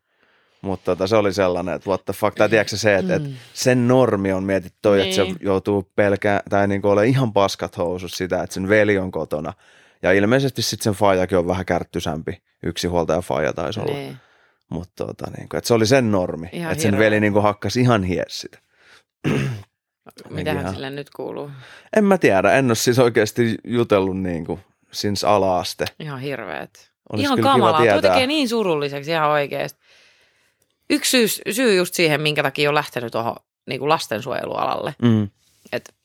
A: Mutta tota, se oli sellainen, että what the fuck, tai tiedätkö se, että, että sen normi on mietitty toi, että se
B: Niin.
A: joutuu pelkää, tai niin ole ihan paskat housut sitä, että sen veli on kotona. Ja ilmeisesti sitten sen faijakin on vähän kärttysämpi. Yksi huoltaja faija taisi olla.
B: Niin.
A: Mutta tota, niin kuin, että se oli sen normi,
B: Ihan
A: että sen
B: hirveä.
A: veli niin kuin hakkasi ihan hies sitä.
B: Mitähän
A: ihan-
B: sille nyt kuuluu?
A: En mä tiedä, en ole siis oikeasti jutellut niin kuin since ala-aste.
B: Ihan hirveet.
A: Olisi
B: ihan kamalaa. Tuo tekee niin surulliseksi ihan oikeasti. Yksi syy, syy just siihen, minkä takia on lähtenyt tuohon niin kuin lastensuojelualalle.
A: Mm.
B: Et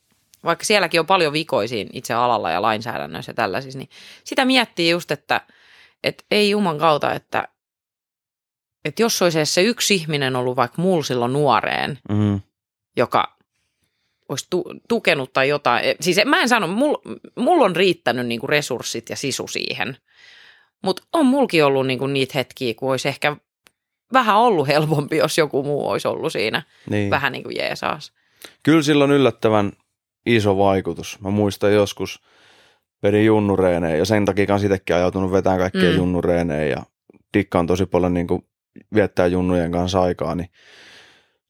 B: vaikka sielläkin on paljon vikoisiin itse alalla ja lainsäädännössä ja tällaisissa, niin sitä miettii just, että, että ei juman kautta, että, että jos olisi edes se yksi ihminen ollut vaikka mulla silloin nuoreen,
A: Mm.
B: joka olisi tu- tukenut tai jotain. E, Siis mä en sano, mulla mul on riittänyt niinku resurssit ja sisu siihen. Mutta on mulki ollut niinku niitä hetkiä, kun olisi ehkä vähän ollut helpompi, jos joku muu olisi ollut siinä.
A: Niin.
B: Vähän niin kuin jeesaas.
A: Kyllä sillä on yllättävän iso vaikutus. Mä muistan joskus vedin junnureeneen ja sen takia kanssa itsekin ajautunut vetämään kaikkea
B: Mm.
A: junnureeneen ja dikkaan tosi paljon niin kuin viettää junnujen kanssa aikaa, niin,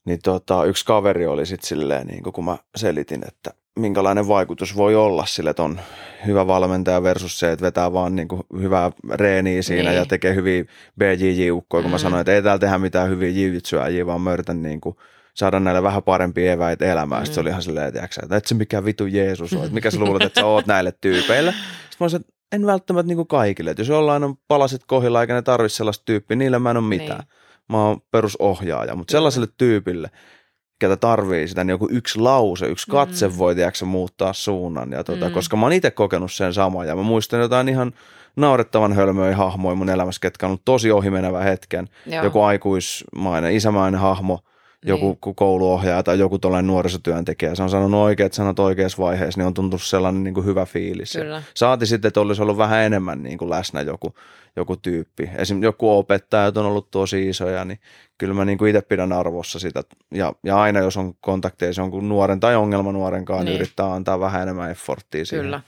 A: niin tota, yksi kaveri oli sitten silleen, niin kuin kun mä selitin, että minkälainen vaikutus voi olla sille, että on hyvä valmentaja versus se, että vetää vaan niin kuin hyvää reeniä siinä
B: Niin.
A: ja tekee hyviä BJJ-ukkoja, kun mä
B: Mm.
A: sanoin, että ei täällä tehdä mitään hyviä jivitsyäjiä, vaan mä yritän niin kuin saada näille vähän parempia eväitä elämään. Sitten se
B: Mm.
A: oli ihan silleen, tiiäksä, että et se mikä vitu Jeesus on, että mikä sä luulet, että sä oot näille tyypeille. Sitten mä olisin, että en välttämättä niin kuin kaikille. Että jos jollain on palaset kohdilla eikä ne tarvitse sellaista tyyppiä, niille mä en ole mitään.
B: Niin.
A: Mä oon perusohjaaja, mutta sellaiselle tyypille, ketä tarvii sitä, niin joku yksi lause, yksi katse
B: Mm.
A: voi tiiäksä, muuttaa suunnan. Ja tuota,
B: Mm.
A: Koska mä oon itse kokenut sen saman ja mä muistan jotain ihan naurettavan hölmöjä hahmoja mun elämässä, ketkä on ollut tosi ohimenevä hetken.
B: Joo.
A: Joku aikuismainen, isämainen hahmo, joku
B: Niin.
A: kouluohjaaja tai joku tuollainen nuorisotyöntekijä. Se on sanonut oikeat sanat oikeassa vaiheessa, niin on tuntunut sellainen niin kuin hyvä fiilis.
B: Kyllä.
A: Saati sitten, että olisi ollut vähän enemmän niin kuin läsnä joku, joku tyyppi. Esimerkiksi joku opettajat on ollut tosi isoja, niin kyllä mä niin kuin itse pidän arvossa sitä. Ja, ja aina jos on kontakteissa jonkun nuoren tai ongelmanuoren kanssa, niin.
B: Niin.
A: yrittää antaa vähän enemmän efforttia siihen
B: Kyllä.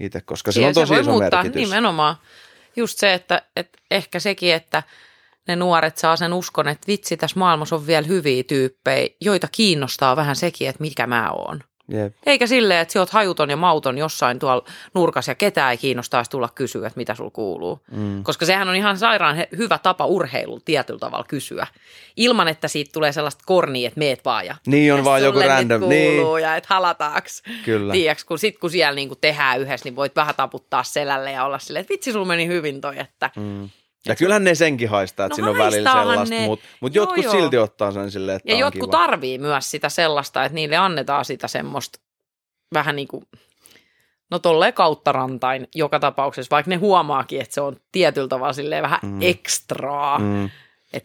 A: itse, koska sillä on
B: se
A: tosi
B: voi
A: iso
B: muuttaa
A: merkitys.
B: nimenomaan just se, että, että ehkä sekin, että ne nuoret saa sen uskon, että vitsi, tässä maailmassa on vielä hyviä tyyppejä, joita kiinnostaa vähän sekin, että mikä mä oon.
A: Jep.
B: Eikä silleen, että sä oot hajuton ja mauton jossain tuolla nurkas ja ketään ei kiinnostaisi tulla kysyä, että mitä sul kuuluu. Mm. Koska sehän on ihan sairaan hyvä tapa urheilu tietyllä tavalla kysyä. Ilman, että siitä tulee sellaista kornia, että meet vaan ja
A: Niin on
B: "Mitäs
A: vaan joku random-
B: Kuuluu
A: niin.
B: ja että halataaks.
A: Kyllä.
B: Tiedätkö, kun sit kun siellä niinku tehdään yhdessä, niin voit vähän taputtaa selälle ja olla silleen, että vitsi, sulla meni hyvin toi, että
A: Mm. Ja kyllähän ne senkin haistaa, että
B: No
A: siinä on välillä sellaista, mutta mut jotkut
B: joo.
A: silti ottaa sen silleen, että
B: Ja jotkut
A: kiva.
B: tarvii myös sitä sellaista, että niille annetaan sitä semmoista vähän niin kuin, no tolleen kautta rantain joka tapauksessa, vaikka ne huomaakin, että se on tietyllä tavalla silleen vähän mm. ekstraa. Mm.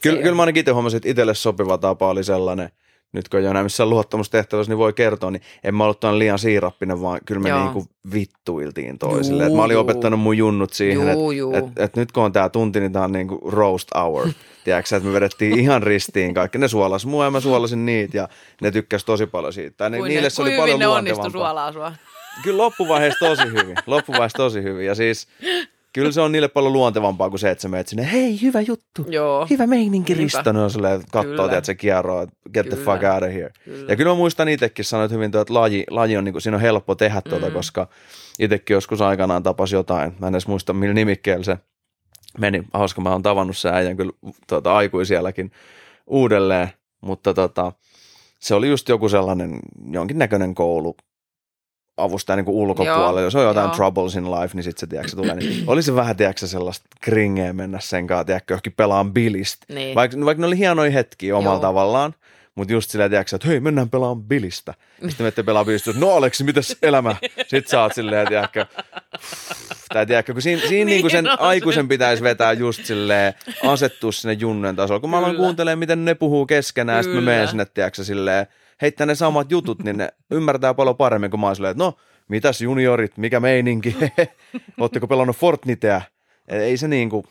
A: Kyllä, kyllä mä ainakin itse huomasin, että itselle sopiva tapa oli sellainen, nyt kun ei ole enää missään luottamustehtävässä, niin voi kertoa, niin en mä ollut liian siirappinen, vaan kyllä me
B: Joo.
A: niinku vittuiltiin toisille.
B: Juu,
A: Et mä olin
B: juu.
A: opettanut mun junnut siihen, että et, et nyt kun on tää tunti, niin tää on niinku roast hour. Tiedätkö, että me vedettiin ihan ristiin kaikki. Ne suolas mua ja mä suolasin niitä ja ne tykkäs tosi paljon siitä. Tai ne,
B: Kuin
A: niille
B: ne,
A: se oli paljon
B: ne onnistu suolaa sua.
A: Kyllä loppuvaiheessa tosi hyvin. Loppuvaiheessa tosi hyvin. Ja siis kyllä se on niille paljon luontevampaa kuin se, että sä meet sinne, hei, hyvä juttu.
B: Joo.
A: Hyvä meininki. Risto. Ne on silleen, kattoo, tiedät, se kierroa, että get the
B: Kyllä.
A: fuck out of here.
B: Kyllä.
A: Ja kyllä mä muistan itsekin sanoit hyvin, tuo, että laji, laji on, niin kuin, siinä on helppo tehdä tuota,
B: Mm.
A: koska itsekin joskus aikanaan tapas jotain. Mä en edes muista, millä nimikkeellä se meni. Hauska, mä oon tavannut sen äijän kyllä tuota, aikuisielläkin uudelleen, mutta tota, se oli just joku sellainen jonkinnäköinen koulu, avustaja niin ulkopuolelle.
B: Joo,
A: Jos on jotain
B: joo.
A: troubles in life, niin sitten se, tiedätkö, se tulee. Niin oli se vähän, tiedätkö, sellaista kringeä mennä sen kanssa, tiedätkö, johonkin pelaan bilistä.
B: Niin.
A: Vaikka, vaikka ne oli hienoja hetkiä omalla
B: Joo.
A: tavallaan, mutta just silleen, tiedätkö, että hei, mennään pelaamaan bilistä. Sitten menette pelaa bilistä, no Aleksi, mitäs elämä? Sitten sä oot silleen, tiedätkö, tai tiedätkö, kun siinä, siinä niin kuin sen
B: Niin on se.
A: aikuisen pitäisi vetää just silleen, asettua sinne junnen tasolla. Kun mä aloin kuuntelemaan, miten ne puhuu keskenään, sitten mä menen sinne, tiedätkö, silleen, heittää ne samat jutut, niin ne ymmärtää paljon paremmin, kun mä oon silleen, että no, mitäs juniorit, mikä meininki, ootteko pelannut Fortnitea? Ei se niinku,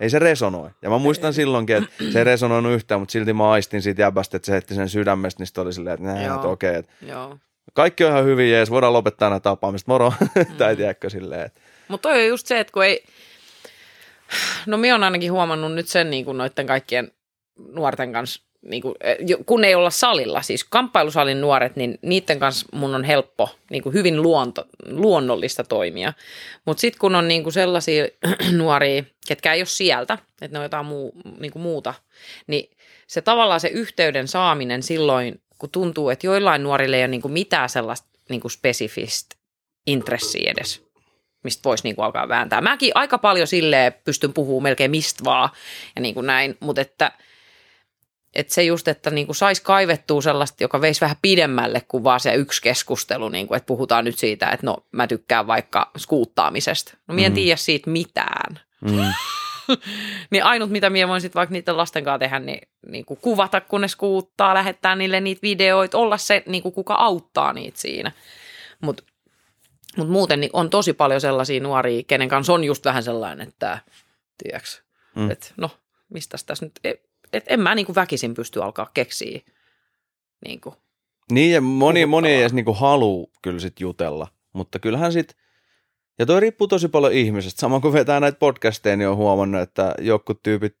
A: ei se resonoi. Ja mä muistan silloinkin, että se ei resonoinut yhtään, mutta silti mä aistin siitä jäbästä, että se heitti sen sydämestä, niin oli silleen, että että okei, että
B: Joo.
A: kaikki on ihan hyvin jees, voidaan lopettaa nämä tapaamiset, moro.
B: Mm.
A: tai tiedätkö silleen, että
B: Mutta toi on just se, että kun ei, no minä olen ainakin huomannut nyt sen niin kuin noiden kaikkien nuorten kanssa, niin kuin, kun ei olla salilla, siis kamppailusalin nuoret, niin niiden kanssa mun on helppo, niin kuin hyvin luonto, luonnollista toimia. Mutta sitten kun on niin kuin sellaisia nuoria, ketkä ei ole sieltä, että ne on jotain muu, niin kuin muuta, niin se tavallaan se yhteyden saaminen silloin, kun tuntuu, että joillain nuorille ei ole niin kuin mitään sellaista niin kuin spesifistä intressiä edes mistä voisi niinku alkaa vääntää. Mäkin aika paljon silleen pystyn puhumaan melkein mistä vaan ja niin kuin näin, mutta että, että se just, että niinku saisi kaivettua sellaista, joka veisi vähän pidemmälle kuin vaan se yksi keskustelu, niinku, että puhutaan nyt siitä, että no mä tykkään vaikka skuuttaamisesta. No mä en
A: Mm.
B: tiedä siitä mitään.
A: mm,
B: Niin ainut, mitä minä voin sitten vaikka niiden lasten kanssa tehdä, niin, niin kuin kuvata, kun ne skuuttaa, lähettää niille niitä videoita, olla se, niin kuin kuka auttaa niitä siinä. Mutta mut muuten niin on tosi paljon sellaisia nuoria, kenen kanssa on just vähän sellainen, että tiedätkö,
A: Mm.
B: että no, mistä tässä nyt, et, et en mä niin kuin väkisin pysty alkaa keksiä. Niin kuin.
A: Niin, ja moni, moni ei edes niinku halua kyllä sit jutella, mutta kyllähän sit, ja toi riippuu tosi paljon ihmisestä. Samoin kun vetää näitä podcasteja, niin on huomannut, että jotkut tyypit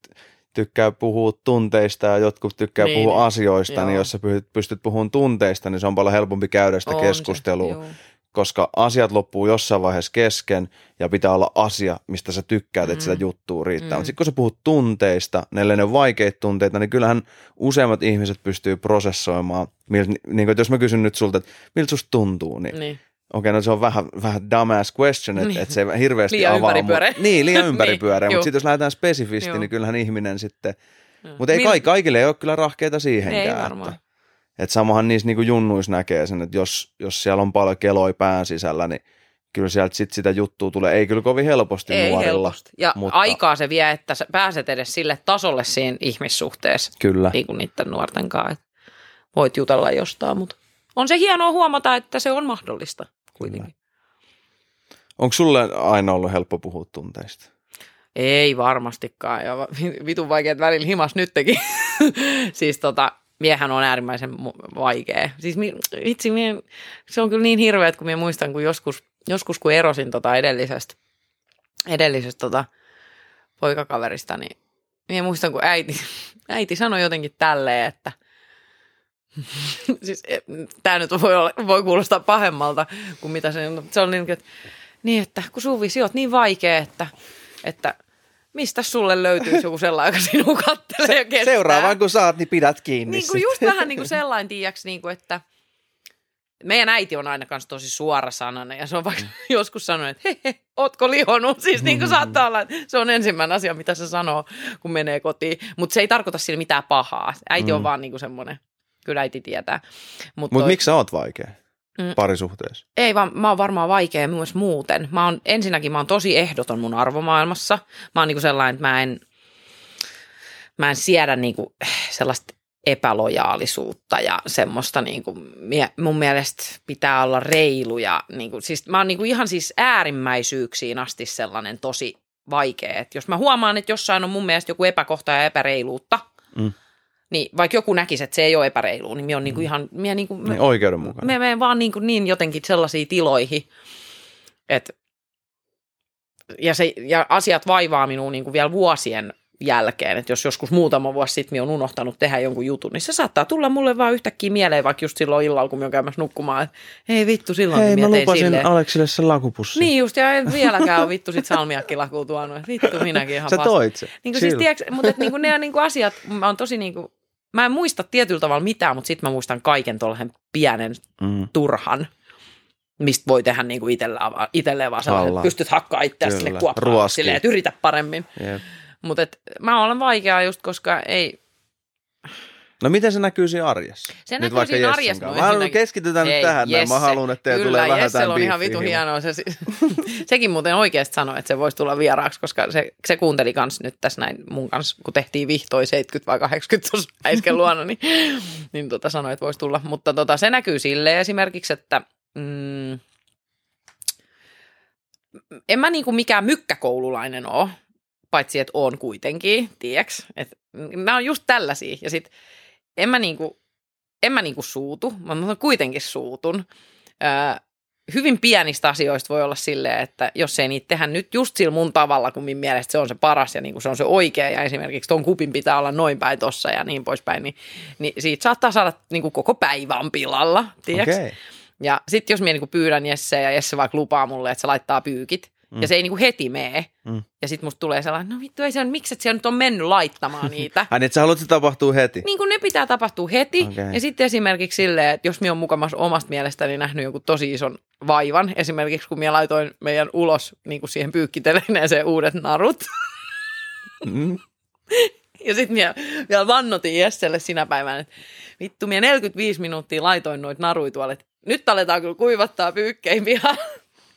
A: tykkää puhua tunteista ja jotkut tykkää
B: Niin,
A: puhua
B: niin.
A: asioista, niin
B: Joo.
A: jos sä pystyt, puhumaan tunteista, niin se on paljon helpompi käydä sitä
B: On se,
A: keskustelua,
B: juu.
A: Koska asiat loppuu jossain vaiheessa kesken ja pitää olla asia, mistä sä tykkäät, että
B: Mm.
A: sitä juttua riittää.
B: Mm.
A: Mutta sitten kun sä puhut tunteista, ne ole vaikeita tunteita, niin kyllähän useimmat ihmiset pystyy prosessoimaan. Miltä, niin kuin, että jos mä kysyn nyt sulta, että miltä susta tuntuu, niin
B: Niin.
A: okei, no se on vähän, vähän dumbass question, että
B: Niin.
A: et se ei hirveästi
B: Liian
A: avaa.
B: ympäripyöreä.
A: Mut, niin, liian ympäripyöreä,
B: Niin,
A: mutta sitten jos lähdetään spesifisti, niin kyllähän ihminen sitten, mutta ei
B: Mil-
A: kai, kaikille ei ole kyllä rahkeita siihenkään.
B: Ei varmaan.
A: Että, että samahan niissä niinku junnuissa näkee sen, että jos, jos siellä on paljon keloi pään sisällä, niin kyllä sieltä sit sitä juttua tulee. Ei kyllä kovin helposti
B: Ei
A: nuorilla.
B: helposti. Ja
A: mutta-
B: aikaa se vie, että sä pääset edes sille tasolle siinä ihmissuhteessa,
A: Kyllä.
B: niin kuin niiden nuorten kanssa. Voit jutella jostain, mutta on se hienoa huomata, että se on mahdollista kuitenkin.
A: Onko sulle aina ollut helppo puhua tunteista?
B: Ei varmastikaan. Ja vitun vaikeat välillä himas nytkin. siis tota, miehän on äärimmäisen vaikea. Siis mi- vitsi, mie, se on kyllä niin hirveä, että kun minä muistan, kun joskus, joskus kun erosin tota edellisestä, edellisestä tota poikakaverista, niin minä muistan, kun äiti, äiti sanoi jotenkin tälleen, että siis tämä nyt voi, olla, voi kuulostaa pahemmalta kuin mitä se on. Se on niin, että, niin, että kun Suvi, oot niin vaikea, että, että mistä sulle löytyy joku sellainen, joka sinua kattelee ja kestää.
A: Seuraavaan kun saat, niin pidät kiinni
B: Niin kuin just vähän niin kuin sellainen, tiiäks, niin kuin, että meidän äiti on aina kanssa tosi suora sananen ja se on vaikka mm. joskus sanonut, että he, he ootko lihonut? Siis niin kuin saattaa olla, että se on ensimmäinen asia, mitä se sanoo, kun menee kotiin. Mutta se ei tarkoita sille mitään pahaa. Äiti mm. on vaan niin kuin semmoinen, kyllä äiti tietää.
A: Mutta Mut toi... miksi sä oot vaikea? Mm. parisuhteessa?
B: Ei vaan, mä oon varmaan vaikea myös muuten. Mä oon, ensinnäkin mä oon tosi ehdoton mun arvomaailmassa. Mä oon niinku sellainen, että mä en, mä en siedä niinku sellaista epälojaalisuutta ja semmoista niinku, mun mielestä pitää olla reilu ja niinku, siis mä oon niinku ihan siis äärimmäisyyksiin asti sellainen tosi vaikea. Et jos mä huomaan, että jossain on mun mielestä joku epäkohta ja epäreiluutta, mm niin vaikka joku näkisi, että se ei ole epäreilu, niin me on niinku ihan... Mie niinku,
A: niin oikeudenmukainen.
B: Me menen vaan niinku niin jotenkin sellaisiin tiloihin, että... Ja, se, ja asiat vaivaa minua niinku vielä vuosien jälkeen, että jos joskus muutama vuosi sitten minä on unohtanut tehdä jonkun jutun, niin se saattaa tulla mulle vaan yhtäkkiä mieleen, vaikka just silloin illalla, kun minä olen käymässä nukkumaan, että hei vittu, silloin
A: hei,
B: mä
A: lupasin
B: silleen.
A: Aleksille sen lakupussin.
B: Niin just, ja en vieläkään ole vittu sit salmiakkilakua tuonut, vittu minäkin ihan
A: Sä toit se.
B: Niin kuin siis, tiedätkö, mutta että, niin kuin, ne niin kuin asiat, mä on tosi niin kuin, mä en muista tietyllä tavalla mitään, mutta sitten mä muistan kaiken tuollaisen pienen mm. turhan, mistä voi tehdä niin kuin itselleen, itselleen vaan sellainen, että pystyt hakkaa itseäsi sille kuoppaan silleen, että yritä paremmin. Yep. Mutta mä olen vaikeaa just, koska ei,
A: No miten se näkyy siinä arjessa?
B: Se nyt näkyy siinä arjessa.
A: Mä haluan keskitytään nyt tähän. Jesse. Mä haluan, että teillä tulee vähän
B: Jessel on ihan vitu hienoa. Se, sekin muuten oikeasti sanoi, että se voisi tulla vieraaksi, koska se, se kuunteli kans nyt tässä näin mun kanssa, kun tehtiin vihtoi 70 vai 80 tuossa äisken luona, niin, niin tota sanoi, että voisi tulla. Mutta tota, se näkyy sille esimerkiksi, että mm, en mä niinku mikään mykkäkoululainen ole, paitsi että on kuitenkin, tiedäks? Että nämä on just tällaisia. Ja sitten en mä niinku, en mä niinku suutu, mä kuitenkin suutun. Öö, hyvin pienistä asioista voi olla silleen, että jos ei niitä tehdä nyt just sillä mun tavalla, kun minun mielestä se on se paras ja niin kuin se on se oikea ja esimerkiksi ton kupin pitää olla noin päin tossa ja niin poispäin, niin, niin siitä saattaa saada niin kuin koko päivän pilalla, Okay. Ja sitten jos minä niin pyydän Jesse ja Jesse vaikka lupaa mulle, että se laittaa pyykit, Mm. Ja se ei niinku heti mene. Mm. Ja sitten musta tulee sellainen, no vittu ei se on, miksi et se nyt on mennyt laittamaan niitä.
A: Ai niin, sä haluat, että se tapahtuu heti?
B: Niin kuin ne pitää tapahtua heti. Okay. Ja sitten esimerkiksi silleen, että jos minä on mukamassa omasta mielestäni nähnyt jonkun tosi ison vaivan, esimerkiksi kun minä laitoin meidän ulos niin kuin siihen pyykkiteleneeseen uudet narut. Mm. ja sitten minä vielä vannotin Jesselle sinä päivänä, että vittu, minä 45 minuuttia laitoin noita naruja tuolle, nyt aletaan kyllä kuivattaa pyykkeihin.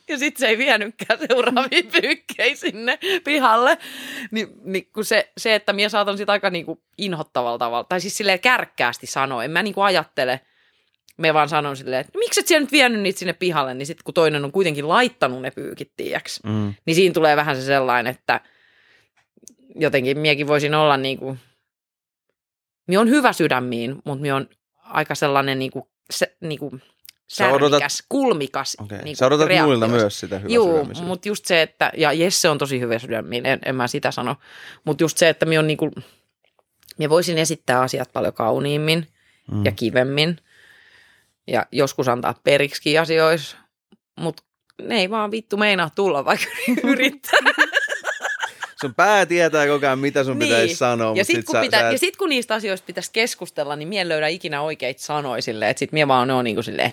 B: Ja sitten se ei vienytkään seuraavia pyykkejä sinne pihalle. Ni, niin kun se, se, että minä saatan sitä aika niin kuin inhottavalla tavalla, tai siis silleen kärkkäästi sanoa, en mä niin kuin ajattele, me vaan sanon silleen, että miksi et siellä nyt vienyt niitä sinne pihalle, niin sitten kun toinen on kuitenkin laittanut ne pyykit, tiiäks, mm. niin siinä tulee vähän se sellainen, että jotenkin miekin voisin olla niin kuin, minä on hyvä sydämiin, mutta minä on aika sellainen niin kuin, se, niin kuin Sä odotat... kulmikas.
A: Okay. Niin Sä odotat muilta myös sitä hyvää
B: Joo, mutta just se, että, ja Jesse on tosi hyvä sydämiin, en, en mä sitä sano, mutta just se, että minä on niinku, minä voisin esittää asiat paljon kauniimmin mm. ja kivemmin ja joskus antaa periksi asioissa, mutta ne ei vaan vittu meinaa tulla, vaikka yrittää.
A: Sun pää tietää koko ajan, mitä sun niin. pitäisi sanoa.
B: Ja sitten kun, sit pitä, et... sit, kun niistä asioista pitäisi keskustella, niin mie löydä ikinä oikeita sanoja silleen, että sit mie vaan on niin kuin silleen,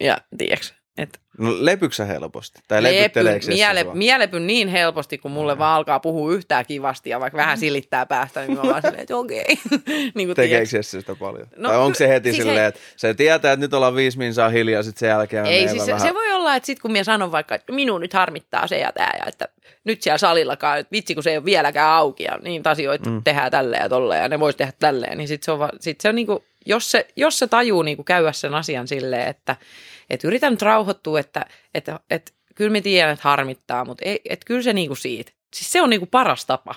B: ja tiedätkö, että
A: No lepyksä helposti? Tai lepy,
B: miele, mielepyn niin helposti, kun mulle vaan alkaa puhua yhtään kivasti ja vaikka vähän silittää päästä, niin mä vaan silleen, että okei. niin
A: Tekeekö se sitä paljon? No, tai onko se heti siis silleen, he... että se tietää, että nyt ollaan viisi minsaa hiljaa, sitten sen jälkeen
B: Ei, siis se, vähän... se, voi olla, että sitten kun minä sanon vaikka, että minun nyt harmittaa se ja tämä, ja että nyt siellä salillakaan, että vitsi kun se ei ole vieläkään auki ja niin asioita mm. tehdään tälleen ja tolleen ja ne voisi tehdä tälleen, niin sitten se on, va, sit se on niin kuin, jos se, jos se tajuu niin kuin käydä sen asian silleen, että et yritän nyt rauhoittua, että et, et, kyllä me tiedän, että harmittaa, mutta ei, et kyllä se niin kuin siitä. Siis se on niin kuin paras tapa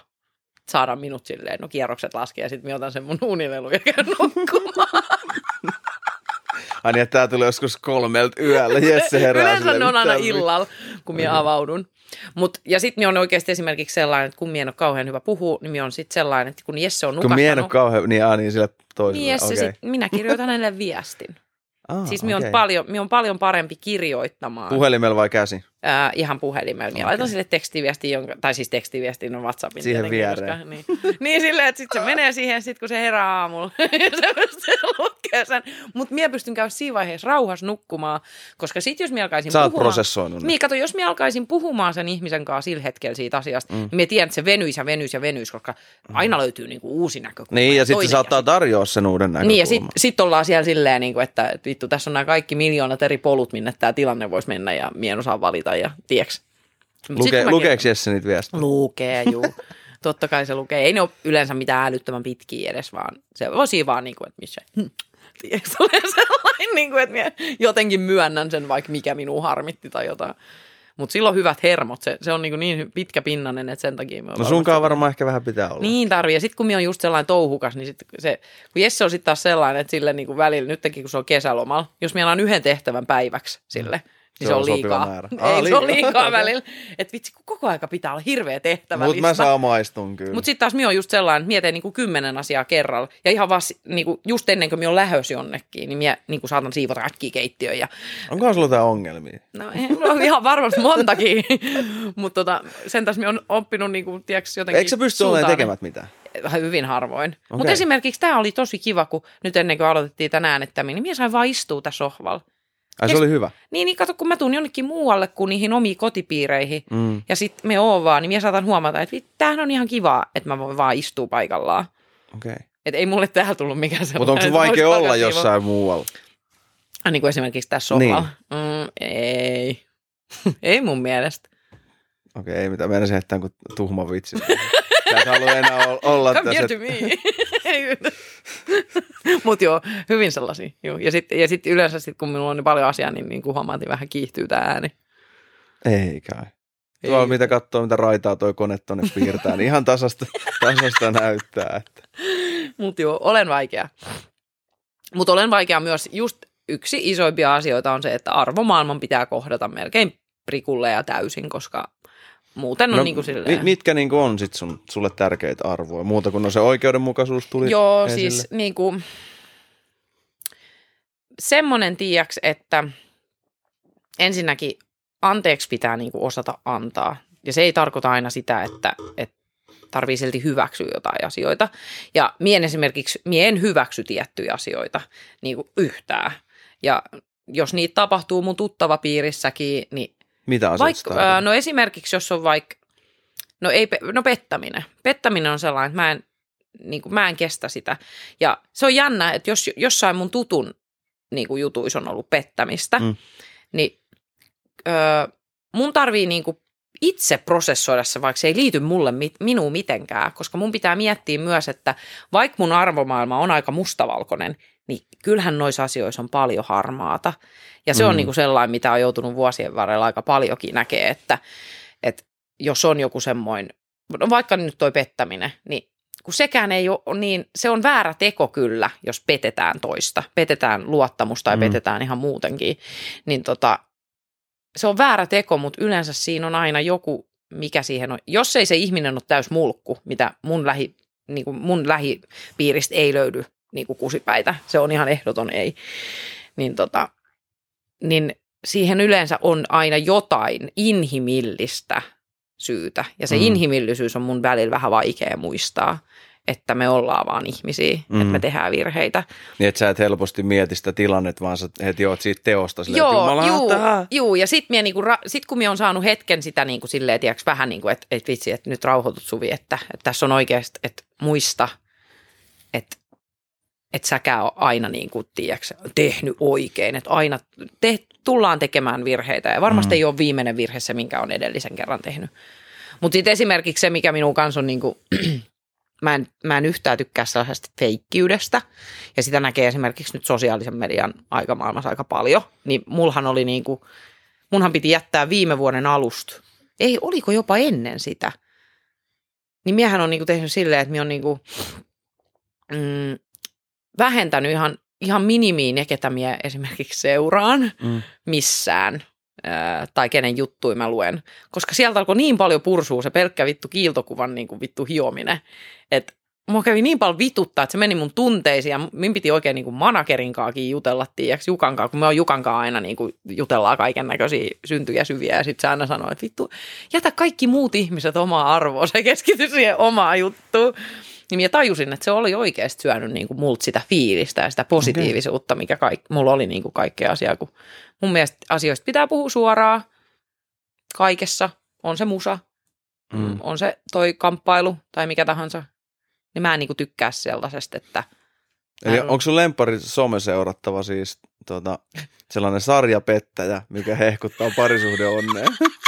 B: saada minut silleen, no kierrokset laskee ja sitten otan sen mun unilelu ja käyn nukkumaan.
A: Ai niin, että tää tuli joskus kolmelta yöllä, Jesse herää
B: Yleensä ne on aina illalla, kun minä avaudun. Mut, ja sitten minä on oikeasti esimerkiksi sellainen, että kun minä en ole kauhean hyvä puhua, niin minä on sitten sellainen, että kun Jesse on
A: Kun mie en ole kauhean, niin, aa, niin sille toiselle.
B: niin Jesse
A: okei.
B: sit, minä kirjoitan hänelle viestin.
A: Ah,
B: siis minä
A: okei.
B: on, paljon, minä on paljon parempi kirjoittamaan.
A: Puhelimella vai käsi?
B: Ää, ihan puhelimella. Niin
A: Okei.
B: laitan sille tekstiviesti, jonka, tai siis tekstiviestin on WhatsAppin.
A: Siihen viereen.
B: niin, niin silleen, että sitten se menee siihen, sit kun se herää aamulla, se pystyy lukea sen. Mutta minä pystyn käydä siinä vaiheessa rauhassa nukkumaan, koska sitten jos minä alkaisin
A: Sä
B: puhumaan...
A: prosessoinut.
B: Niin, kato, jos minä alkaisin puhumaan sen ihmisen kanssa sillä hetkellä siitä asiasta, mm. niin minä tiedän, että se venyisi ja venyisi ja venyisi, koska aina löytyy niinku uusi näkökulma.
A: Niin, ja sitten
B: toinen
A: se saattaa tarjoa sen uuden näkökulman.
B: niin, ja sitten sit ollaan siellä silleen, niin kuin, että et vittu, tässä on nämä kaikki miljoonat eri polut, minne tämä tilanne voisi mennä, ja mie en osaa valita, ja tieks. Mut
A: Luke, lukeeko Jesse niitä viestejä?
B: Lukee, juu. Totta kai se lukee. Ei ne ole yleensä mitään älyttömän pitkiä edes, vaan se siinä vaan niin kuin, että missä, hm, tiedätkö, sellainen, niin kuin, että jotenkin myönnän sen, vaikka mikä minua harmitti tai jotain. Mutta silloin hyvät hermot, se, se on niin, kuin niin pitkä pinnanen, että sen takia me
A: No sunkaan varmaan ehkä vähän pitää olla.
B: niin tarvii. Ja sitten kun minä on just sellainen touhukas, niin sit se, kun Jesse on sitten taas sellainen, että sille niin kuin välillä, nytkin kun se on kesälomalla, jos minä annan yhden tehtävän päiväksi sille, niin
A: Se
B: se,
A: on
B: on liikaa.
A: määrä.
B: Ei,
A: Aa,
B: se on
A: liikaa.
B: välillä. Että vitsi, kun koko aika pitää olla hirveä tehtävä.
A: Mutta mä samaistun kyllä.
B: Mutta sitten taas minä on just sellainen, että mietin niinku kymmenen asiaa kerralla. Ja ihan vaan niinku, just ennen kuin minä on lähös jonnekin, niin minä niinku saatan siivota äkkiä keittiöön. Ja,
A: Onkohan sulla jotain ongelmia?
B: no, mulla on ihan varmasti montakin. Mutta tota, sen taas minä on oppinut niinku, tiiäks, jotenkin
A: Eikö sä pysty olemaan tekemät mitään?
B: Hyvin harvoin. Okay. Mutta esimerkiksi tämä oli tosi kiva, kun nyt ennen kuin aloitettiin tänään äänettäminen, niin minä sain vaan istua tässä sohvalla.
A: Ai se oli hyvä.
B: Niin, niin kato, kun mä tuun jonnekin muualle kuin niihin omiin kotipiireihin,
A: Mm.
B: ja sitten me oon vaan, niin minä saatan huomata, että tämähän on ihan kivaa, että mä voin vaan istua paikallaan.
A: Okei. Okay.
B: Että ei mulle täällä tullut mikään sellainen.
A: Mutta onko se
B: että
A: vaikea olla jossain muualla?
B: Ah, niin kuin esimerkiksi tässä sohvalla. Niin. Mm, ei. ei mun mielestä.
A: Okei, okay, ei mitään. Meidän se heittää kuin tuhma vitsi. Sä et halua enää ol- olla
B: Come
A: tässä.
B: here to me. Mutta joo, hyvin sellaisia. Joo. Ja sitten ja sit yleensä sit, kun minulla on niin paljon asiaa, niin, niin kuin huomaat, niin vähän kiihtyy tämä ääni.
A: Ei kai.
B: Ei.
A: mitä katsoo, mitä raitaa toi kone tonne piirtää, niin ihan tasasta, tasasta näyttää. Että.
B: Mutta joo, olen vaikea. Mutta olen vaikea myös, just yksi isoimpia asioita on se, että arvomaailman pitää kohdata melkein prikulle ja täysin, koska muuten on no, niin kuin silleen...
A: mi- mitkä niin kuin on sit sun, sulle tärkeitä arvoja? Muuta kuin no se oikeudenmukaisuus tuli
B: Joo,
A: esille.
B: siis niin kuin, semmoinen tiiäks, että ensinnäkin anteeksi pitää niin kuin osata antaa. Ja se ei tarkoita aina sitä, että, että tarvii silti hyväksyä jotain asioita. Ja mien esimerkiksi, mie en hyväksy tiettyjä asioita niin kuin yhtään. Ja jos niitä tapahtuu mun tuttava piirissäkin, niin
A: Mitä asiat
B: vaikka, ää, no esimerkiksi jos on vaikka, no, ei, pe- no pettäminen. Pettäminen on sellainen, että mä en, niin kuin, mä en kestä sitä. Ja se on jännä, että jos jossain mun tutun niin kuin jutuissa on ollut pettämistä,
A: Mm.
B: niin öö, mun tarvii niin kuin itse prosessoida se, vaikka se ei liity mulle minuun mitenkään, koska mun pitää miettiä myös, että vaikka mun arvomaailma on aika mustavalkoinen, niin kyllähän noissa asioissa on paljon harmaata. Ja se mm. On niin kuin sellainen, mitä on joutunut vuosien varrella aika paljonkin näkee, että, että jos on joku semmoinen, no vaikka nyt toi pettäminen, niin kun sekään ei ole niin, se on väärä teko kyllä, jos petetään toista, petetään luottamusta
A: Mm.
B: mm. petetään ihan muutenkin, niin tota, se on väärä teko, mutta yleensä siinä on aina joku, mikä siihen on. Jos ei se ihminen ole täys mulkku, mitä mun, lähi, niin kuin mun lähipiiristä ei löydy niin kuin kusipäitä, se on ihan ehdoton ei, niin, tota, niin siihen yleensä on aina jotain inhimillistä syytä. Ja se
A: Mm.
B: mm. inhimillisyys on mun välillä vähän vaikea muistaa, että me ollaan vaan ihmisiä, mm.
A: Mm.
B: että me tehdään virheitä.
A: Niin, että sä et helposti mieti sitä tilannetta, vaan sä heti oot siitä teosta silleen,
B: Joo,
A: että
B: juu, juu, ja sitten niinku, ra- sit kun minä on saanut hetken sitä niinku silleen, tiiäks, vähän niin kuin, että et vitsi, että nyt rauhoitut Suvi, että, että tässä on oikeasti, että muista, että et säkään ole aina niin kuin, tiiäks, tehnyt oikein, että aina te, tullaan tekemään virheitä. Ja varmasti
A: mm.
B: ei ole viimeinen virhe se, minkä on edellisen kerran tehnyt. Mutta sitten esimerkiksi se, mikä minun kanssa on niin kuin, mä en, mä en yhtään tykkää sellaisesta feikkiydestä, ja sitä näkee esimerkiksi nyt sosiaalisen median aikamaailmassa aika paljon, niin mulhan oli niin kuin, munhan piti jättää viime vuoden alusta, ei, oliko jopa ennen sitä, niin miehän on niin kuin tehnyt silleen, että minä on niin kuin, mm, vähentänyt ihan, ihan minimiin ne, ketä minä esimerkiksi seuraan
A: Mm.
B: missään. ää, tai kenen juttui mä luen. Koska sieltä alkoi niin paljon pursua se pelkkä vittu kiiltokuvan niin kuin vittu hiominen, että mua kävi niin paljon vituttaa, että se meni mun tunteisiin ja min piti oikein niin kuin managerinkaakin jutella, tiiäks, Jukankaa, kun me on Jukankaa aina niin kuin jutellaan kaiken näköisiä syntyjä syviä ja sitten se aina sanoo, että vittu, jätä kaikki muut ihmiset omaa arvoa, se keskity siihen omaan juttuun. Niin mä tajusin, että se oli oikeasti syönyt niin kuin multa sitä fiilistä ja sitä positiivisuutta, mikä kaik, mulla oli niin kuin kaikkea asiaa. Kun mun mielestä asioista pitää puhua suoraan kaikessa. On se musa, mm. on se toi kamppailu tai mikä tahansa. Niin mä en niin kuin tykkää sellaisesta, että...
A: Eli onko sun lempari someseurattava siis tota, sellainen sarjapettäjä, mikä hehkuttaa parisuhde onnea?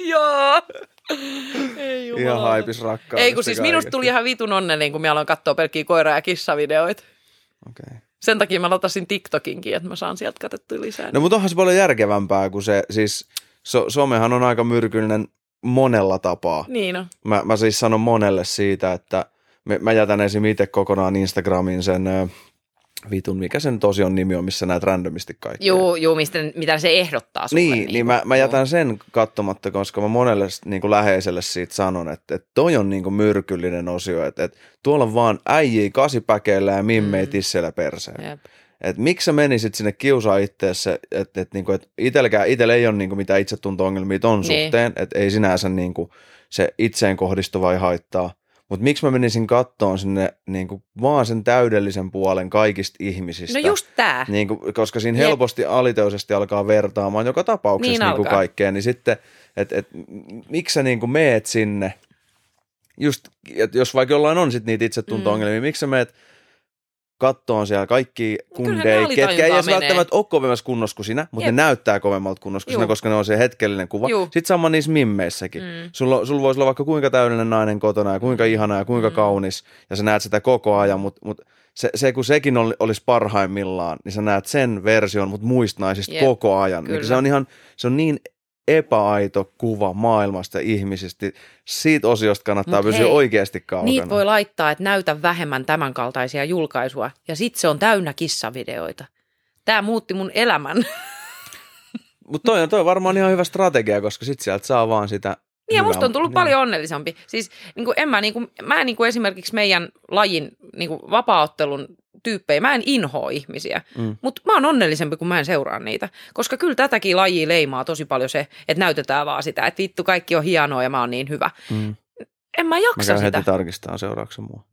B: Joo. Ei
A: Ihan haipis rakkaudesta
B: Ei kun siis minusta tuli ihan vitun onnellinen, kun mä aloin katsoa pelkkiä koira- ja kissavideoita.
A: Okei. Okay.
B: Sen takia mä latasin TikTokinkin, että mä saan sieltä katsottua lisää.
A: No mutta onhan se paljon järkevämpää, kuin se, siis so, somehan on aika myrkyllinen monella tapaa.
B: Niin on.
A: Mä, mä siis sanon monelle siitä, että me, mä jätän esim. itse kokonaan Instagramin sen vitun, mikä sen tosi nimi on, missä näet randomisti kaikkea.
B: Joo, joo mistä, mitä se ehdottaa sulle.
A: Niin, niin, niin mä, mä jätän sen katsomatta, koska mä monelle niin kuin läheiselle siitä sanon, että, että toi on niin kuin myrkyllinen osio, että, että tuolla on vaan äijii kasipäkeillä ja mimmei mm. tisseillä perseen. Jep. Et miksi sä menisit sinne kiusaa itseessä, että et, niinku, et itelläkään, itellä ei ole niinku mitään itsetunto-ongelmia ton niin. suhteen, että ei sinänsä niinku se itseen kohdistuva ei haittaa. Mutta miksi mä menisin kattoon sinne niin kuin, vaan sen täydellisen puolen kaikista ihmisistä?
B: No just tää.
A: Niin kuin, koska siinä Jep. helposti aliteisesti alkaa vertaamaan joka tapauksessa niin niin kuin kaikkea. Niin sitten, että et, miksi sä niin kuin meet sinne, just, et jos vaikka jollain on sit niitä itsetunto-ongelmia, mm. miksi sä meet – kattoon siellä kaikki kundeja, ketkä ei edes välttämättä ole kovemmassa kunnossa kuin sinä, mutta Jep. ne näyttää kovemmalta kunnossa kuin sinä, koska ne on se hetkellinen kuva. Juu. Sitten sama niissä mimmeissäkin. Mm. Sulla, sulla voisi olla vaikka kuinka täydellinen nainen kotona ja kuinka ihana ja kuinka mm. kaunis, ja sä näet sitä koko ajan, mutta mut se, se, kun sekin oli, olisi parhaimmillaan, niin sä näet sen version, mutta muista naisista Jep. koko ajan. Niin se on ihan, se on niin epäaito kuva maailmasta ihmisistä. Siitä osiosta kannattaa Mut pysyä hei, oikeasti kaukana.
B: Niitä voi laittaa, että näytä vähemmän tämänkaltaisia julkaisua. Ja sitten se on täynnä kissavideoita. Tämä muutti mun elämän.
A: Mutta toi, on, toi on varmaan ihan hyvä strategia, koska sitten sieltä saa vaan sitä
B: niin ja musta on tullut niin. paljon onnellisempi. Siis niin kuin en mä, niin kuin, mä niin kuin esimerkiksi meidän lajin niin kuin vapaaottelun tyyppejä, mä en inhoa ihmisiä, mm. mutta mä oon onnellisempi, kun mä en seuraa niitä. Koska kyllä tätäkin lajia leimaa tosi paljon se, että näytetään vaan sitä, että vittu kaikki on hienoa ja mä oon niin hyvä. Mm. En mä jaksa
A: mä
B: sitä.
A: heti tarkistaa seuraavaksi mua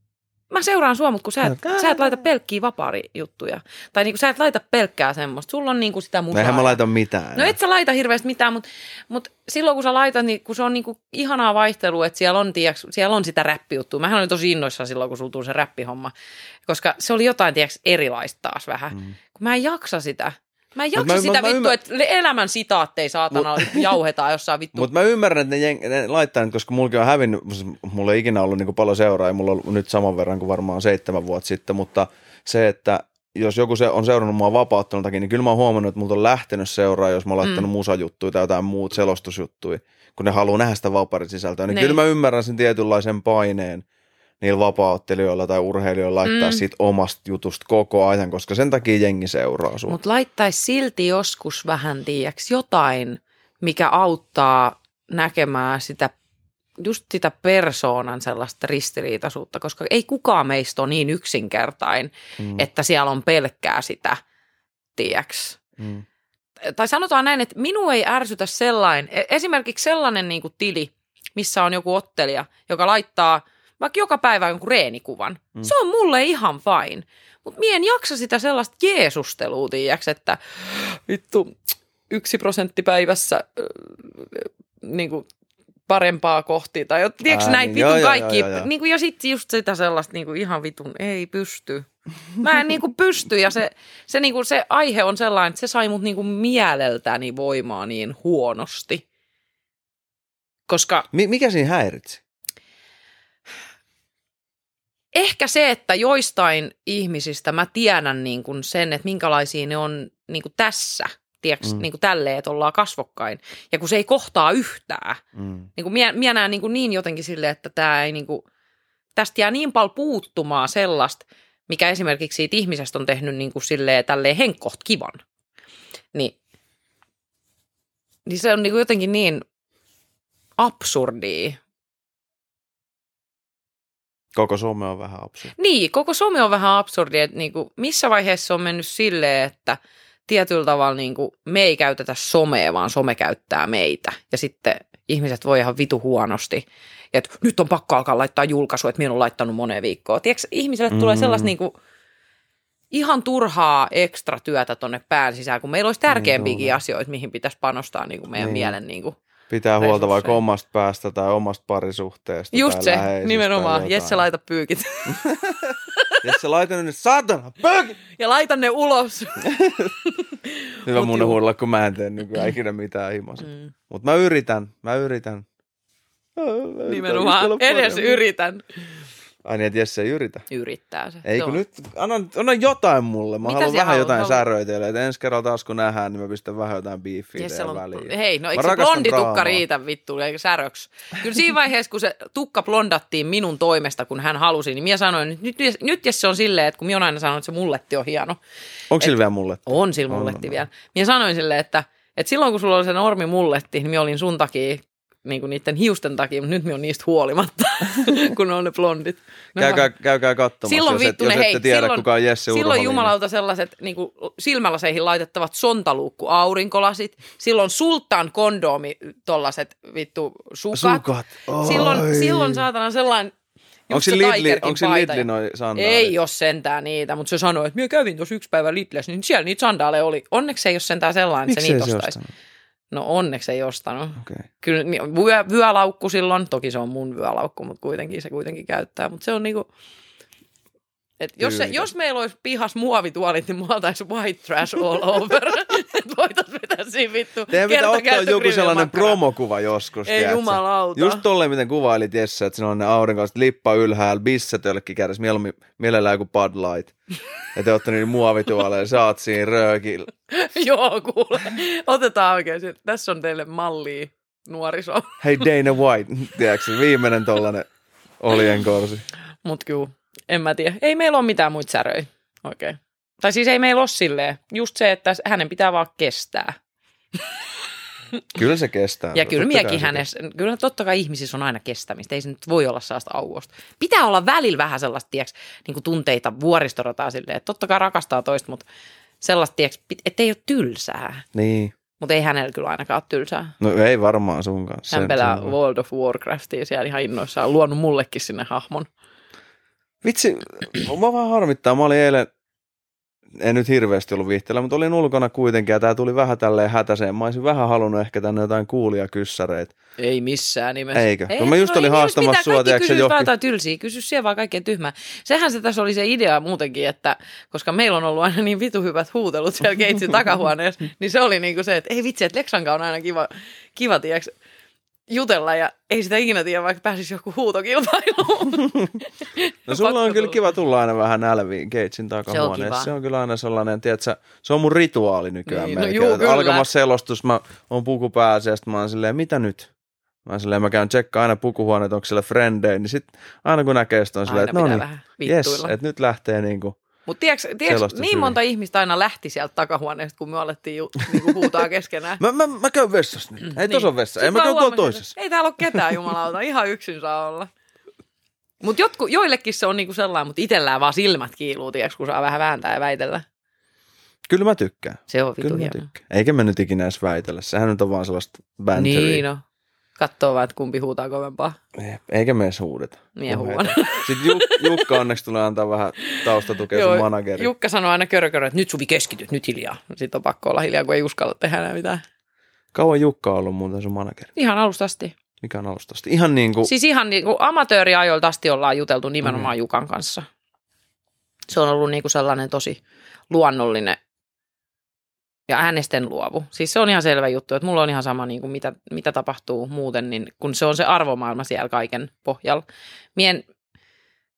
B: mä seuraan sua, mutta kun sä et, sä et laita pelkkiä vapaarijuttuja. Tai niinku sä et laita pelkkää semmoista. Sulla on niinku sitä musaa.
A: Eihän mä laita mitään.
B: No et sä laita hirveästi mitään, mutta, mutta silloin kun sä laitat, niin kun se on niinku ihanaa vaihtelua, että siellä on, tiiäks, siellä on sitä räppijuttua. Mähän olin tosi innoissaan silloin, kun sulla se räppihomma. Koska se oli jotain, tiiäks, erilaista taas vähän. Mm. Kun mä en jaksa sitä. Mä en jaksa mä, sitä mä, vittu, mä että elämän sitaatteja saatana mut, jauhetaan jossain vittu.
A: Mutta mä ymmärrän, että ne, jeng, ne laittaa nyt, koska mullakin on hävinnyt, mulla ei ikinä ollut niin paljon seuraa, ja mulla on nyt saman verran kuin varmaan seitsemän vuotta sitten, mutta se, että jos joku se on seurannut mua vapauttelun niin kyllä mä oon huomannut, että multa on lähtenyt seuraa, jos mä oon laittanut mm. musajuttuja tai jotain muut selostusjuttuja, kun ne haluaa nähdä sitä vapaarisisältöä. Niin ne. kyllä mä ymmärrän sen tietynlaisen paineen, niillä vapaaottelijoilla tai urheilijoilla laittaa mm. siitä omasta jutusta koko ajan, koska sen takia jengi seuraa sinua.
B: Mutta laittaisi silti joskus vähän, tiiäks, jotain, mikä auttaa näkemään sitä just sitä persoonan sellaista ristiriitaisuutta, koska ei kukaan meistä ole niin yksinkertain, mm. että siellä on pelkkää sitä, tiiäks. Mm. Tai sanotaan näin, että minua ei ärsytä sellainen, esimerkiksi sellainen niin kuin tili, missä on joku ottelija, joka laittaa – vaikka joka päivä jonkun reenikuvan. Mm. Se on mulle ihan fine. Mutta mien jaksa sitä sellaista jeesustelua, tiiäks, että vittu yksi prosentti päivässä äh, niin kuin parempaa kohti. Tai tiedätkö näitä niin, vitun joo, kaikki. Joo, joo, joo. Niin kuin, ja sitten just sitä sellaista niin kuin ihan vitun, ei pysty. Mä en niin kuin pysty ja se, se, niin kuin, se aihe on sellainen, että se sai mut niin kuin mieleltäni voimaa niin huonosti. Koska...
A: Mikä siinä häiritsi?
B: Ehkä se, että joistain ihmisistä mä tiedän niin kuin sen, että minkälaisia ne on niin kuin tässä, tiedätkö, mm. niin kuin tälleen, että ollaan kasvokkain. Ja kun se ei kohtaa yhtään, mm. niin kuin mie, mie näen niin, kuin niin jotenkin silleen, että tämä ei niin kuin, tästä jää niin paljon puuttumaan sellaista, mikä esimerkiksi siitä ihmisestä on tehnyt niin kuin silleen, tälleen henkkoht kivan. Niin niin se on niin kuin jotenkin niin absurdia.
A: Koko Suomi on vähän absurdi.
B: Niin, koko some on vähän absurdi, että niin kuin, missä vaiheessa on mennyt silleen, että tietyllä tavalla niin kuin, me ei käytetä somea, vaan some käyttää meitä. Ja sitten ihmiset voi ihan vitu huonosti. Ja että nyt on pakko alkaa laittaa julkaisu, että minä olen laittanut moneen viikkoon. Tiedätkö, ihmiselle mm. tulee sellaista niin kuin, ihan turhaa ekstra työtä tonne pään sisään, kun meillä olisi tärkeämpiäkin
A: Niin,
B: asioita, mihin pitäisi panostaa niin kuin meidän
A: Niin.
B: mielen niin kuin,
A: Pitää huolta vaikka omasta päästä tai omasta parisuhteesta.
B: Just se, nimenomaan. Jesse, laita pyykit.
A: Jesse, laita nyt saatana, pööki!
B: ja laita ne ulos.
A: Hyvä mun
B: juu.
A: huudella, kun mä en tee nykyään ikinä mitään himassa. Mm. Mutta mä yritän, mä yritän.
B: Nimenomaan. Edes yritän.
A: Ai niin, että Jesse ei yritä.
B: Yrittää se.
A: Ei kun nyt, anna, anna jotain mulle. Mä
B: Mitä
A: haluan vähän
B: haluat?
A: jotain
B: Haluat?
A: säröitellä. Että ensi kerralla taas kun nähdään, niin mä pistän vähän jotain beefiä
B: Jesse on,
A: väliin.
B: hei, no eikö se
A: rakastan
B: blondi tukka
A: draamaa.
B: riitä vittu, eikä säröks? Kyllä siinä vaiheessa, kun se tukka blondattiin minun toimesta, kun hän halusi, niin minä sanoin, että nyt, nyt, nyt jos se on silleen, että kun minä olen aina sanonut, että se mulletti on hieno.
A: Onko sillä vielä mulle?
B: On sillä mulletti
A: on,
B: vielä. Minä sanoin silleen, että, että silloin kun sulla oli se normi mulletti, niin minä olin sun takia niin kuin niiden hiusten takia, mutta nyt minä on niistä huolimatta, kun on ne blondit. Ne on
A: Käykää, käykää katsomassa,
B: Silloin
A: jos, et,
B: vittu
A: jos ette
B: hei,
A: tiedä,
B: silloin-
A: kuka on Jesse
B: Silloin
A: Urholinen.
B: jumalauta sellaiset niin kuin silmälaseihin laitettavat sontaluukku aurinkolasit. Silloin sulttaan kondoomi tollaset vittu sukat.
A: Sukat. Oi.
B: Silloin, silloin saatana sellainen
A: Onko se Lidli, onko se. Lidli noi?
B: Ei ole sentään niitä, mutta se sanoi, että minä kävin tuossa yksi päivä Lidlissä, niin siellä niitä sandaaleja oli. Onneksi ei ole sentään sellainen, että se niitä ostaisi.
A: ostanut?
B: No onneksi ei ostanut.
A: Okei.
B: Kyllä ni- vyö, vyölaukku silloin, toki se on mun vyölaukku, mutta kuitenkin se kuitenkin käyttää. Mutta se on niinku, et jos, se, jos meillä olisi pihas muovituolit, niin mulla oltaisi white trash all over. että voitaisiin vetää siinä vittu
A: Teidän pitää ottaa joku sellainen promokuva joskus.
B: Ei
A: tiedätkö?
B: jumalauta.
A: Just tolleen, miten kuvailit Jesse, että siinä on ne aurinkoiset lippa ylhäällä, bisse tölkki kädessä, mieluummin, mielellään joku Bud Light. Ja te olette niitä muovituoleja, sä oot siinä röökillä.
B: Joo, kuule. Otetaan oikein. Tässä on teille mallia nuoriso.
A: Hei Dana White, tiedätkö, viimeinen tollanen oljenkorsi.
B: Mut kyllä, en mä tiedä. Ei meillä ole mitään muita säröjä. Okei. Okay. Tai siis ei meillä ole silleen. Just se, että hänen pitää vaan kestää.
A: Kyllä se kestää.
B: Ja kyllä
A: Totta kai
B: miekin hänessä, kyllä totta kai ihmisissä on aina kestämistä, ei se nyt voi olla sellaista auosta. Pitää olla välillä vähän sellaista, tiiäks, niin kuin tunteita vuoristorataa silleen, että totta kai rakastaa toista, mutta sellaista, tiiäks, pit- ettei ole tylsää.
A: Niin.
B: Mutta ei hänellä kyllä ainakaan ole tylsää.
A: No ei varmaan sun kanssa.
B: Hän pelaa World of Warcraftia siellä ihan innoissaan, luonut mullekin sinne hahmon.
A: Vitsi, mä vaan harmittaa. Mä olin eilen, en nyt hirveästi ollut viihteellä, mutta olin ulkona kuitenkin ja tää tuli vähän tälleen hätäseen. Mä olisin vähän halunnut ehkä tänne jotain kuulia kyssäreitä.
B: Ei missään nimessä.
A: Eikö? No mä just olin
B: ei
A: haastamassa sua,
B: kaikki
A: tiedätkö,
B: kysyis
A: johonkin-
B: vaan jotain tylsiä, kysy siellä vaan kaikkea tyhmää. Sehän se tässä oli se idea muutenkin, että koska meillä on ollut aina niin vitu hyvät huutelut siellä keitsin takahuoneessa, niin se oli niinku se, että ei vitsi, että Leksankaan on aina kiva, kiva tiiäks, jutella ja ei sitä ikinä tiedä, vaikka pääsisi joku huutokilpailuun.
A: No sulla
B: Pakko
A: on kyllä
B: tulla.
A: kiva tulla aina vähän nälviin keitsin takahuoneessa.
B: kiva.
A: Se on kyllä aina sellainen, tiedätkö, se on mun rituaali nykyään
B: Niin, no
A: melkein.
B: juu,
A: Että
B: kyllä.
A: Alkamassa selostus, mä oon puku päässä ja sit mä oon silleen, mitä nyt? Mä oon silleen, mä käyn tsekkaan aina pukuhuoneet, onko siellä frendejä, niin sit aina kun näkee sitä on silleen,
B: Aina
A: että no niin, yes, että nyt lähtee niinku.
B: Mutta tiedätkö, tiedätkö niin monta ihmistä aina lähti sieltä takahuoneesta, kun me alettiin ju, niinku huutaa keskenään.
A: Mä, mä, mä käyn vessassa nyt. Ei
B: Niin.
A: tos on vessa. Ei mä käyn tuolla toisessa.
B: Ei täällä ole ketään, jumalauta. Ihan yksin saa olla. Mutta joillekin se on niinku sellainen, mutta itsellään vaan silmät kiiluu, tiiäks, kun saa vähän vääntää ja väitellä.
A: Kyllä mä tykkään.
B: Se on vitu
A: Kyllä mä tykkään. Eikä me nyt ikinä edes väitellä. Sehän nyt on vaan sellaista banteria.
B: Niin no. Katsoo vaan, että kumpi huutaa kovempaa.
A: Eikä me edes huudeta.
B: Mie huudan.
A: Sitten Juk, Jukka onneksi tulee antaa vähän taustatukea sun manageri.
B: Jukka sanoo aina körö, körö, että nyt Suvi keskityt, nyt hiljaa. Sitten on pakko olla hiljaa, kun ei uskalla tehdä enää mitään.
A: Kauan Jukka on ollut muuten sun manageri.
B: Ihan alusta asti.
A: Mikä on alusta asti? Ihan niin kuin,
B: Siis ihan niin kuin amatööriajoilta asti ollaan juteltu nimenomaan
A: Mhm.
B: Jukan kanssa. Se on ollut niin kuin sellainen tosi luonnollinen ja äänesten luovu. Siis se on ihan selvä juttu, että mulla on ihan sama, niin kuin mitä, mitä tapahtuu muuten, niin kun se on se arvomaailma siellä kaiken pohjalla. Mien,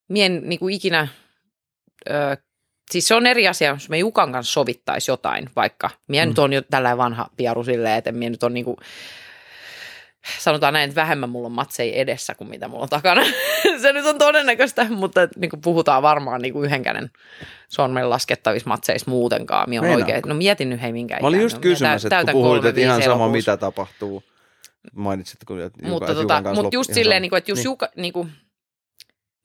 B: mien niin kuin ikinä, ö, siis se on eri asia, jos me Jukan kanssa sovittaisi jotain, vaikka. Mie mm. nyt on jo tällainen vanha piaru silleen, että mie nyt on niin kuin, sanotaan näin, että vähemmän mulla on matseja edessä kuin mitä mulla on takana. se nyt on todennäköistä, mutta niin kuin puhutaan varmaan niin kuin yhden käden sormen laskettavissa matseissa muutenkaan. Minä on oikein, no mietin nyt hei minkä
A: Mä olin just
B: No,
A: kysymässä, että kun puhuit, että ihan sama
B: elokuussa.
A: mitä tapahtuu. Mainitsit, kun Juka,
B: Mutta, tota, mutta just
A: loppu-
B: silleen, niin kuin, että jos
A: Niin.
B: Juka, niin kuin,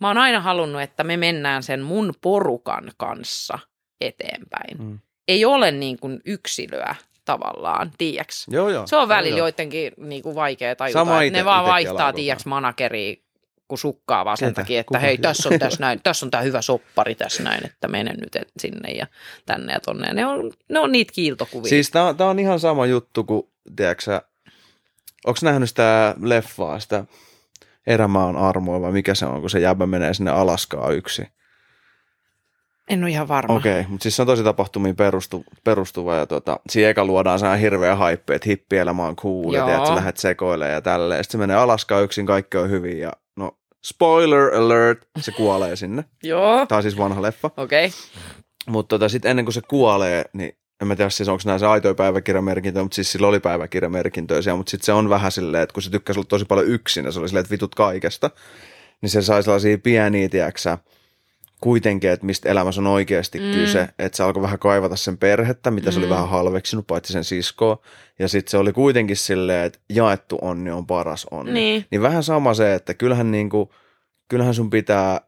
B: mä oon aina halunnut, että me mennään sen mun porukan kanssa eteenpäin.
A: Mm.
B: Ei ole niin kuin yksilöä tavallaan, tiiäks?
A: Joo, joo.
B: Se on välillä
A: joo,
B: joidenkin niin kuin vaikea tajuta.
A: Sama ite-
B: ne vaan vaihtaa, tiiäks, manageria kun sukkaa vaan sen takia, että hei, tässä on tässä näin, tässä on tämä hyvä soppari tässä näin, että mene nyt sinne ja tänne ja tonne. Ja ne on, ne on niitä kiiltokuvia.
A: Siis tää, on- on ihan sama juttu kuin, tiedätkö onko nähnyt sitä leffaa, sitä Erämaan armoa vai mikä se on, kun se jäbä menee sinne Alaskaan yksi.
B: en ole ihan varma.
A: Okei, okay, mutta siis se on tosi tapahtumiin perustu, perustuva ja tota, siinä eka luodaan sehän hirveä hype, että hippielämä on cool ja
B: Joo.
A: tiedät, sä lähdet sekoilemaan ja tälleen. Sitten se menee Alaskaan yksin, kaikki on hyvin ja spoiler alert, se kuolee sinne.
B: Joo,
A: Tämä on siis vanha leffa.
B: okei. Okay.
A: Mutta tota, sitten ennen kuin se kuolee, niin en mä tiedä siis onko nämä se aitoja päiväkirjamerkintöjä, mutta siis sillä oli päiväkirjamerkintöjä siellä, mutta sitten se on vähän silleen, että kun se tykkäsi olla tosi paljon yksin ja se oli silleen, että vitut kaikesta, niin se sai sellaisia pieniä, tiedäksä, kuitenkin, että mistä elämässä on oikeasti
B: Mm.
A: mm. kyse, että se alkoi vähän kaivata sen perhettä, mitä se oli
B: Mm.
A: vähän halveksinut, paitsi sen siskoa, ja sitten se oli kuitenkin silleen, että jaettu onni on paras onni.
B: Niin.
A: Niin vähän sama se, että kyllähän, niinku, kyllähän sun pitää,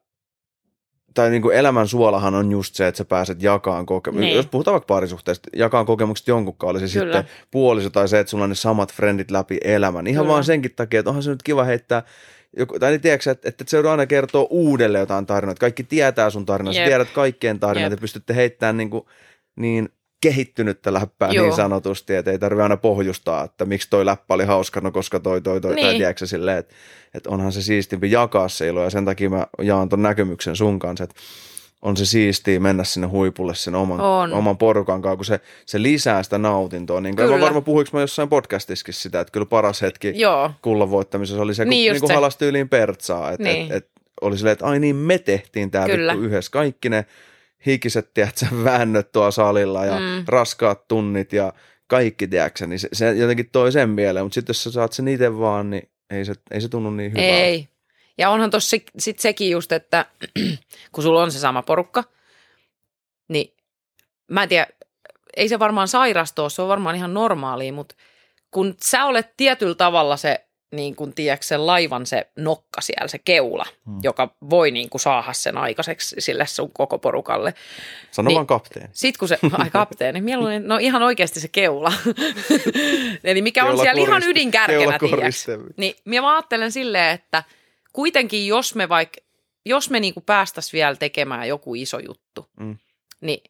A: tai niinku elämän suolahan on just se, että sä pääset jakaan kokemuksia.
B: Niin.
A: Jos puhutaan vaikka parisuhteesta, jakaa kokemukset jonkunkaan, oli se
B: Kyllä.
A: sitten puoliso tai se, että sulla on ne samat frendit läpi elämän. Ihan
B: Kyllä.
A: vaan senkin takia, että onhan se nyt kiva heittää, joku, tai niin tiedätkö, että, että se aina kertoo uudelleen jotain tarinoita. Kaikki tietää sun tarinaa, sä
B: Jep.
A: tiedät kaikkien tarinoita ja pystytte heittämään niin, kuin, niin kehittynyttä läppää
B: Joo.
A: niin sanotusti, että ei tarvitse aina pohjustaa, että miksi toi läppä oli hauska, no koska toi, toi, toi, niin. tai
B: Niin.
A: tiedätkö sä silleen, että, että onhan se siistimpi jakaa se ilo ja sen takia mä jaan ton näkemyksen sun kanssa, että on se siistiä mennä sinne huipulle sen oman,
B: On.
A: oman porukan kanssa, kun se, se lisää sitä nautintoa. Niin kuin, en
B: Kyllä.
A: varmaan puhuinko mä jossain podcastissakin sitä, että kyllä paras hetki
B: Joo,
A: kullan voittamisessa oli se, kun
B: Niin
A: niin halas tyyliin pertsaa. Että
B: Niin.
A: et, et, oli silleen, että ai niin, me tehtiin tämä
B: Kyllä.
A: vittu yhdessä. Kaikki ne hikiset, tiedätkö, väännöt tuolla salilla ja
B: mm.
A: raskaat tunnit ja kaikki, tiedätkö, niin se, se jotenkin toi sen mieleen. Mutta sitten jos sä saat sen itse vaan, niin ei se, ei se tunnu niin hyvältä.
B: ei. Ja onhan tuossa sitten sekin just, että kun sulla on se sama porukka, niin mä en tiedä, ei se varmaan sairastoa, se on varmaan ihan normaalia, mutta kun sä olet tietyllä tavalla se, niin kun tiedätkö, se laivan se nokka siellä, se keula, hmm. joka voi niin kuin saada sen aikaiseksi sille sun koko porukalle.
A: Sano
B: Niin.
A: vaan kapteeni.
B: Sitten kun se, ai kapteeni, mieluummin, no ihan oikeasti se keula. Eli mikä on
A: Keula
B: siellä ihan
A: koriste-
B: ydinkärkenä,
A: keula
B: tiedätkö? Niin minä ajattelen silleen, että kuitenkin jos me vaikka, jos me niinku päästäisiin vielä tekemään joku iso juttu,
A: Mm.
B: niin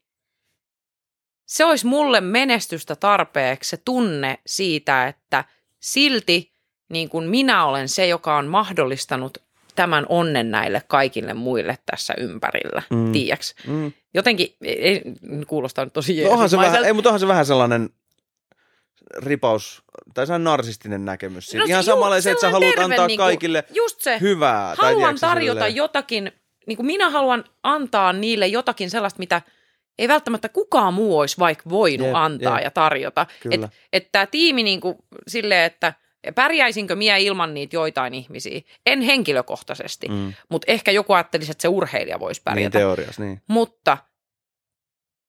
B: se olisi mulle menestystä tarpeeksi se tunne siitä, että silti niin kuin minä olen se, joka on mahdollistanut tämän onnen näille kaikille muille tässä ympärillä, mm. Tiiäks?
A: Mm.
B: Jotenkin, ei, kuulostaa nyt tosi
A: No onhan se vähän, ei, mutta onhan se vähän sellainen ripaus, tai sellainen narsistinen näkemys. siitä.
B: No
A: Ihan samalla se, että sä haluat
B: terve
A: antaa
B: niinku-
A: kaikille
B: Just se.
A: hyvää. tai
B: haluan
A: sä
B: tarjota
A: silleen-
B: jotakin, niin kuin minä haluan antaa niille jotakin sellaista, mitä ei välttämättä kukaan muu olisi vaikka voinut
A: Jep,
B: antaa
A: jep.
B: ja tarjota. Että et tämä tiimi niin kuin silleen, että pärjäisinkö minä ilman niitä joitain ihmisiä? En henkilökohtaisesti, mm. Mutta ehkä joku ajattelisi, että se urheilija voisi
A: Niin
B: pärjätä.
A: teoriassa, niin.
B: mutta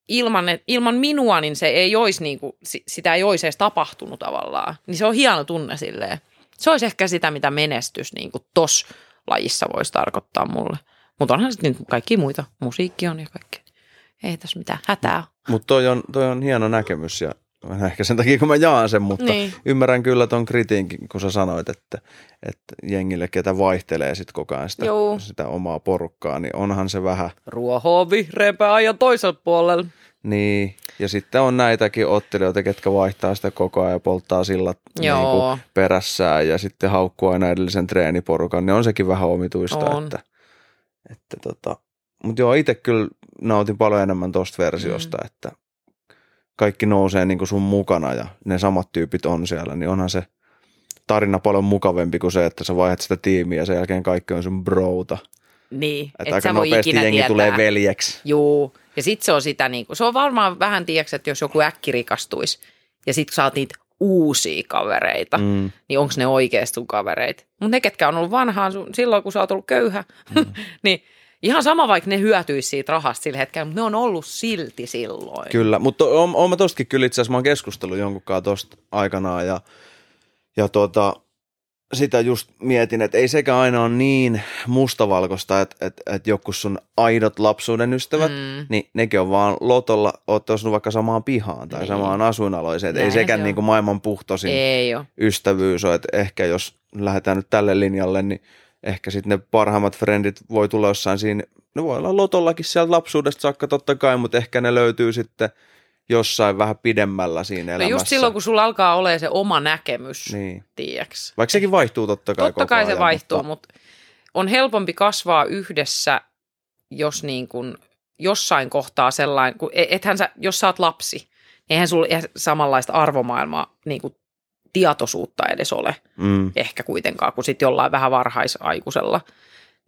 B: ilman, ilman minua, niin se ei olisi niin kuin, sitä ei olisi edes tapahtunut tavallaan. Niin se on hieno tunne silleen. Se olisi ehkä sitä, mitä menestys niin kuin tos lajissa voisi tarkoittaa mulle. Mutta onhan sitten niin kaikki muita. Musiikki on ja kaikki. Ei tässä mitään hätää.
A: Mutta toi on, toi on hieno näkemys ja ehkä sen takia, kun mä jaan sen, mutta
B: Niin.
A: ymmärrän kyllä ton kritiikin, kun sä sanoit, että, että jengille, ketä vaihtelee sit koko ajan sitä, sitä omaa porukkaa, niin onhan se vähän
B: Ruoho on vihreämpää ajan toisella puolella.
A: niin. Ja sitten on näitäkin ottelijoita, ketkä vaihtaa sitä koko ajan ja polttaa sillat niinku perässään ja sitten haukkuu aina edellisen treeniporukan, niin on sekin vähän omituista.
B: On.
A: Että, että tota, mutta joo, itse kyllä nautin paljon enemmän tosta versiosta, mm. että kaikki nousee niin kuin sun mukana ja ne samat tyypit on siellä, niin onhan se tarina paljon mukavempi kuin se, että sä vaihdat sitä tiimiä ja sen jälkeen kaikki on sun brouta.
B: Niin,
A: Että
B: et
A: aika
B: sä voi ikinä
A: jengi
B: tietää.
A: tulee veljeksi.
B: Juu, ja sitten se on sitä, niin kuin, se on varmaan vähän, tiedätkö, että jos joku äkki rikastuisi, ja sitten sä oot niitä uusia kavereita,
A: Mm.
B: niin onko ne oikeasti sun kavereita. Mutta ne, ketkä on ollut vanhaan sun, silloin, kun sä oot ollut köyhä, mm. niin ihan sama, vaikka ne hyötyisi siitä rahasta sillä hetkellä, mutta ne on ollut silti silloin.
A: Kyllä, mutta oon, oon mä tostakin kyllä itse asiassa, mä oon keskustellut jonkun kanssa tosta aikanaan ja, ja tota, sitä just mietin, että ei sekään aina ole niin mustavalkoista, että, että, että joku sun aidot lapsuuden ystävät,
B: Mm.
A: niin nekin on vaan lotolla, ootte osunut vaikka samaan pihaan tai
B: Niin.
A: samaan asuinaloiseen. Että ei sekään
B: se on.
A: niin kuin maailman puhtoisin
B: Ei ole.
A: ystävyys ole, että ehkä jos lähdetään nyt tälle linjalle, niin ehkä sitten ne parhaimmat frendit voi tulla jossain siinä, ne voi olla lotollakin sieltä lapsuudesta saakka totta kai, mutta ehkä ne löytyy sitten jossain vähän pidemmällä siinä
B: No
A: elämässä.
B: just silloin, kun sulla alkaa olemaan se oma näkemys, niin. Tiiäks.
A: Vaikka sekin vaihtuu totta kai
B: Totta kai se
A: ajan,
B: vaihtuu,
A: mutta...
B: mutta on helpompi kasvaa yhdessä, jos niin kuin jossain kohtaa sellainen, kun e- ethän sä, jos sä oot lapsi, niin eihän sulla samanlaista arvomaailmaa niin kuin tietoisuutta edes ole
A: Mm,
B: ehkä kuitenkaan, kuin sitten jollain vähän varhaisaikuisella.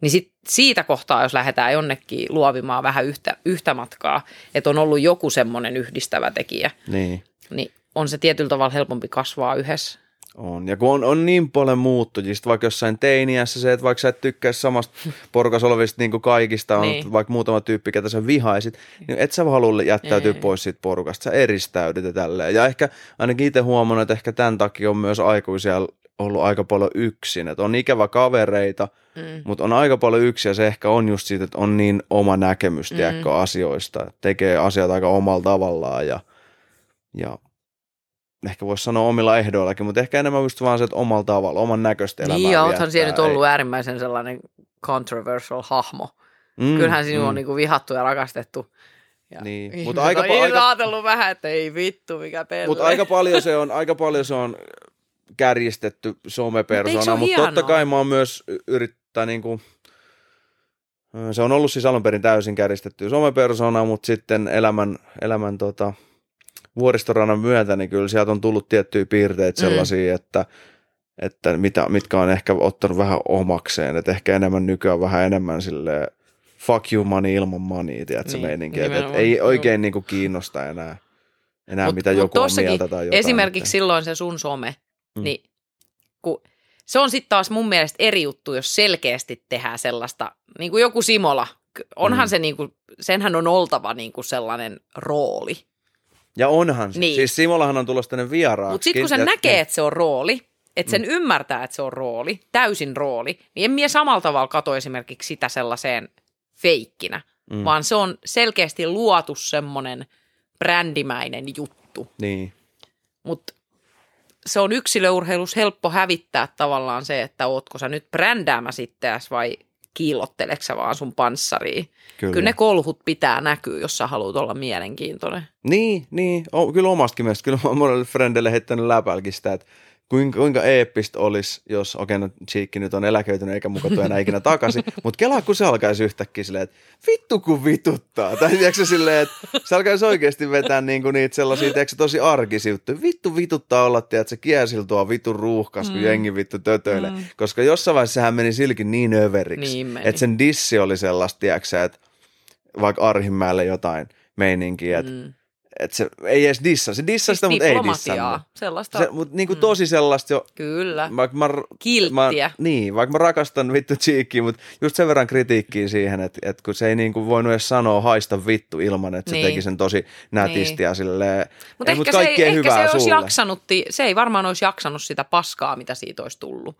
B: Niin sit siitä kohtaa, jos lähdetään jonnekin luovimaan vähän yhtä, yhtä matkaa, että on ollut joku semmoinen yhdistävä tekijä,
A: niin.
B: niin on se tietyllä tavalla helpompi kasvaa yhdessä.
A: On. Ja kun on, on niin paljon muuttujista, vaikka jossain teiniässä se, että vaikka sä et tykkää samasta porukassa olevista niin kuin kaikista, on
B: Niin.
A: vaikka muutama tyyppi, ketä sä vihaisit, niin et sä halua jättäytyä
B: Ei.
A: pois siitä porukasta, sä eristäydyt ja tälleen. Ja ehkä ainakin itse huomannut, että ehkä tämän takia on myös aikuisia ollut aika paljon yksin, että on ikävä kavereita,
B: Mm.
A: mutta on aika paljon yksin ja se ehkä on just siitä, että on niin oma näkemys,
B: Mm.
A: tiedätkö, asioista, tekee asiat aika omalla tavallaan ja, ja ehkä voisi sanoa omilla ehdoillakin, mutta ehkä enemmän just vaan se, että omalla tavalla, oman näköistä elämää
B: Niin, oothan siellä nyt ollut äärimmäisen sellainen controversial hahmo. Mm, Kyllähän sinua
A: mm.
B: on niinku vihattu ja rakastettu. Ja
A: Niin, mutta aika
B: on
A: pa-
B: itse
A: aika-
B: ajatellut vähän, että ei vittu, mikä pelle.
A: Mutta aika paljon se on, aika paljon se on kärjistetty
B: Mut
A: somepersona, mutta totta
B: hienoa?
A: kai mä oon myös yrittää niinku, se on ollut siis alun perin täysin kärjistetty somepersona, mutta sitten elämän, elämän tota, vuoristorannan myötä, niin kyllä sieltä on tullut tiettyjä piirteitä
B: Mm.
A: sellaisia, että, että mitä, mitkä on ehkä ottanut vähän omakseen, että ehkä enemmän nykyään vähän enemmän sille fuck you money ilman money, tiedätkö
B: Niin,
A: niin, meininki, että et
B: nimenomaan.
A: ei oikein niinku kiinnosta enää, enää
B: Mut-
A: mitä
B: mut
A: joku on mieltä tai jotain.
B: Esimerkiksi
A: että-
B: silloin se sun some,
A: Mm.
B: niin kun, se on sitten taas mun mielestä eri juttu, jos selkeästi tehdään sellaista, niin kuin joku Simola, onhan
A: Mm.
B: se niin kuin, senhän on oltava niin kuin sellainen rooli.
A: Ja onhan se.
B: Niin.
A: Siis Simolahan on tulossa tänne vieraaksi.
B: Mutta sitten kun se näkee, että se on rooli, että sen mm. ymmärtää, että se on rooli, täysin rooli, niin en mie samalla tavalla kato esimerkiksi sitä sellaiseen feikkinä, mm. Vaan se on selkeästi luotu semmoinen brändimäinen juttu.
A: Niin.
B: Mutta se on yksilöurheilus helppo hävittää tavallaan se, että ootko sä nyt brändäämässä itseäsi vai kiillotteleksä sä vaan sun panssariin.
A: Kyllä.
B: Kyllä. Ne kolhut pitää näkyä, jos sä haluat olla mielenkiintoinen.
A: Niin, niin. O, kyllä omastakin mielestä. Kyllä mä monelle frendelle heittänyt läpälkin sitä, että kuinka, kuinka eeppistä olisi, jos, okei, no Cheekki nyt on eläköitynyt eikä muka tule enää ikinä takaisin, mutta kelaa, kun se alkaisi yhtäkkiä silleen, että vittu kun vituttaa. Tai tiedätkö silleen, että se alkaisi oikeasti vetää niinku niitä sellaisia, tiedätkö, tosi arkisia juttuja. Vittu vituttaa olla, tiedätkö, se kiesil tuo vitun ruuhkas, kun
B: Mm.
A: jengi vittu tötöilee.
B: Mm.
A: Koska jossain vaiheessa sehän meni silkin niin överiksi,
B: Niin meni.
A: että sen dissi oli sellaista, tiedätkö, että vaikka Arhimäelle jotain meininkiä, että
B: Mm.
A: Et se ei edes dissa. Se dissasi sitä, mutta ei dissannut.
B: sellaista,
A: Se, mutta niinku tosi sellaista jo,
B: kyllä,
A: vaikka mä,
B: kilttiä.
A: mä, niin, vaikka mä rakastan vittu Cheekkiä, mutta just sen verran kritiikkiä siihen, että, että kun se ei niinku voinut edes sanoa haista vittu ilman, että se
B: Niin.
A: teki sen tosi nätisti
B: Niin.
A: ja silleen,
B: Mutta
A: ei, mut
B: ehkä, se, ei, ehkä se, olisi
A: sulle.
B: jaksanut, se ei varmaan olisi jaksanut sitä paskaa, mitä siitä olisi tullut.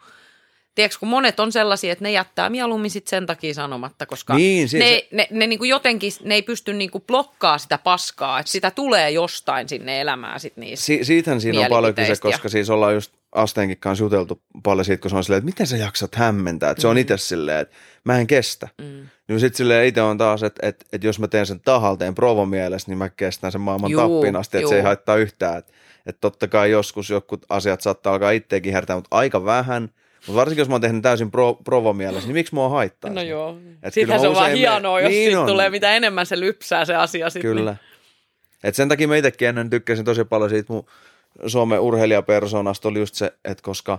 B: Tiedätkö, kun monet on sellaisia, että ne jättää mieluummin sit sen takia sanomatta, koska
A: Niin, siis
B: ne,
A: se-
B: ne, ne niinku jotenkin, ne ei pysty niinku blokkaa sitä paskaa, että sitä tulee jostain sinne elämään sit niissä.
A: Si- siitähän siinä on paljon kyse, koska siis ollaan just Asteenkin kanssa juteltu paljon siitä, kun se on silleen, että miten sä jaksat hämmentää, että se on itse silleen, että mä en kestä.
B: Mm.
A: Niin sitten silleen itse on taas, että, että, että jos mä teen sen tahalteen provo mielessä, niin mä kestän sen maailman
B: Juu,
A: tappiin asti, että se ei
B: juu.
A: haittaa yhtään. Että, että totta kai joskus jotkut asiat saattaa alkaa itseäkin hertää, mutta aika vähän. Mutta varsinkin jos mä oon tehnyt täysin pro, provo mielessä, niin miksi mua haittaa?
B: No joo.
A: Et
B: Sittenhän se on vaan hienoa,
A: menen-
B: jos
A: Niin
B: siitä
A: on.
B: tulee mitä enemmän se lypsää se asia sitten.
A: Kyllä. Et sen takia mä itsekin ennen tykkäsin tosi paljon siitä mun Suomen urheilijapersonasta oli just se, että koska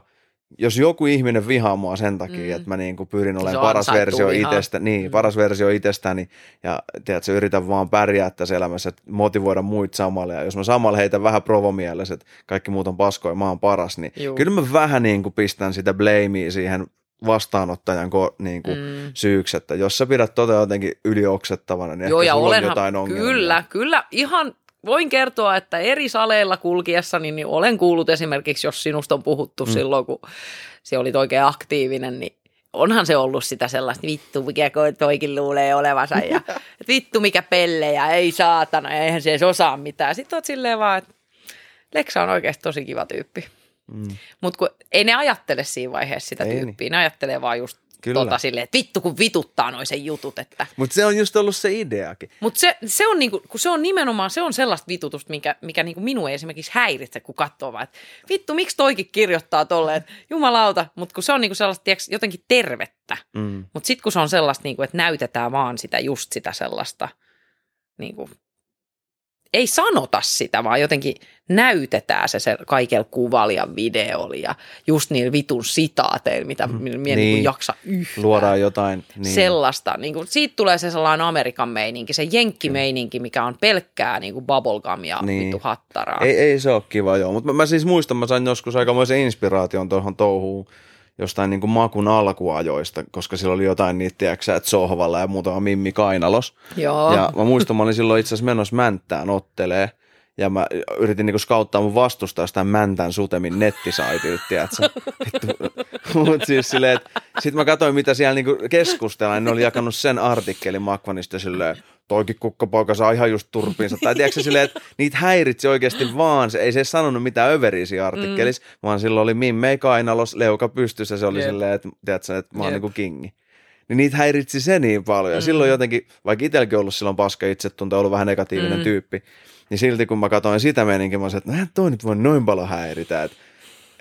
A: jos joku ihminen vihaa mua sen takia,
B: Mm.
A: että mä niin kuin pyrin olemaan paras versio
B: vihaa.
A: itsestä, niin,
B: Mm.
A: paras versio itsestäni ja tiedätkö, yritän vaan pärjää tässä elämässä, että motivoida muita samalle ja jos mä samalla heitän vähän provomielessä, että kaikki muut on paskoja, mä oon paras, niin
B: Juu.
A: kyllä mä vähän niin kuin pistän sitä blamea siihen vastaanottajan ko, niin kuin
B: Mm.
A: syyksi, että jos sä pidät tota jotenkin ylioksettavana, niin
B: Joo,
A: ehkä
B: ja
A: sulla on
B: olenhan,
A: jotain ongelmia.
B: kyllä, kyllä, ihan voin kertoa, että eri saleilla kulkiessani niin olen kuullut esimerkiksi, jos sinusta on puhuttu mm. silloin, kun se oli oikein aktiivinen, niin onhan se ollut sitä sellaista, vittu mikä toikin luulee olevansa ja vittu mikä pellejä, ei saatana, eihän se edes osaa mitään. Sitten oot silleen vaan, että Leksa on oikeasti tosi kiva tyyppi.
A: Mm.
B: Mutta ei ne ajattele siinä vaiheessa sitä
A: Ei
B: tyyppiä, ne ajattelee vaan just
A: Kyllä.
B: tota silleen, että vittu kun vituttaa noin sen jutut, että
A: Mutta se on just ollut se ideakin.
B: mutta se, se, on niinku, kun se on nimenomaan se on sellaista vitutusta, mikä, mikä niinku minua ei esimerkiksi häiritse, kun katsoo vaan, että vittu, miksi toikin kirjoittaa tolleen, että jumalauta, mutta kun se on niinku sellaista tiiäks, jotenkin tervettä.
A: Mm.
B: Mutta sitten kun se on sellaista, niinku, että näytetään vaan sitä just sitä sellaista, niinku, ei sanota sitä, vaan jotenkin näytetään se, se kaikella kuvalla ja videolla ja just niillä vitun sitaateilla, mitä mm. minä niin.
A: Niin.
B: jaksa yhtään
A: Luodaan jotain. Niin.
B: sellaista. Niin kuin, siitä tulee se sellainen Amerikan meininki, se jenkkimeininki, mikä on pelkkää niin kuin bubblegum ja niin.
A: Niin.
B: vittu hattaraa.
A: Ei, ei se ole kiva, joo. Mutta mä, mä siis muistan, mä sain joskus aikamoisen inspiraation tuohon touhuun jostain niin kuin makun alkuajoista, koska sillä oli jotain niitä, tiedätkö että sohvalla ja muutama mimmi kainalos.
B: Joo.
A: Ja mä muistan, mä olin silloin itse asiassa menossa Mänttään ottelee. Ja mä yritin niinku skauttaa mun vastustaa jostain Mäntän Sutemin nettisaitilta, tiedätkö? Mutta siis silleen, että sit mä katsoin, mitä siellä niinku keskustellaan. Ne oli jakanut sen artikkelin Makvanista silleen, toikin kukkapoika saa ihan just turpiinsa. Tai tiedätkö silleen, että niitä häiritsi oikeasti vaan. Se ei se sanonut mitään överiä siinä artikkelissa, mm. vaan silloin oli Mimmei kainalos, leuka pystyssä. Se oli
B: Jep.
A: silleen, että, tiedätkö, että mä oon
B: Jep.
A: niinku kingi niin niitä häiritsi se niin paljon. Ja
B: Mm.
A: silloin jotenkin, vaikka itselläkin ollut silloin paska itsetunto, ollut vähän negatiivinen
B: mm.
A: tyyppi, niin silti kun mä katsoin sitä meininkiä, mä olisin, että näin toi nyt voi noin paljon häiritä. Että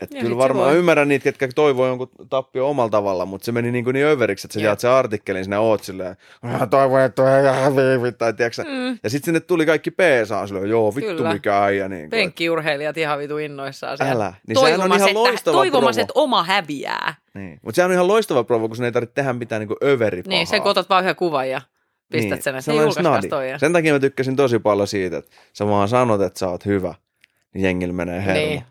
A: et
B: Ja
A: kyllä varmaan
B: voi.
A: ymmärrän niitä, ketkä toivoo jonkun tappio omalla tavalla, mutta se meni niin, kuin niin överiksi, että sä jaat sen artikkelin, sinä oot silleen, "Mä toivon, että toi ei häviivi, tai tiedätkö, mm. Ja sitten sinne tuli kaikki peesaan silleen, joo vittu
B: Kyllä.
A: mikä äijä. Niin kuin,
B: Penkkiurheilijat ihan vitu innoissaan. siellä.
A: Älä. Niin sehän on ihan
B: että,
A: loistava
B: toivomassa,
A: provo.
B: että oma häviää.
A: niin. Mutta sehän on ihan loistava provo, kun sun ei tarvitse tehdä mitään niin överipahaa.
B: Niin, sen otat vaan yhden kuvan ja pistät
A: Niin,
B: sen, että. Ja...
A: Sen takia mä tykkäsin tosi paljon siitä, että sä vaan sanot, että sä oot hyvä, niin jengillä menee hermo.
B: Niin.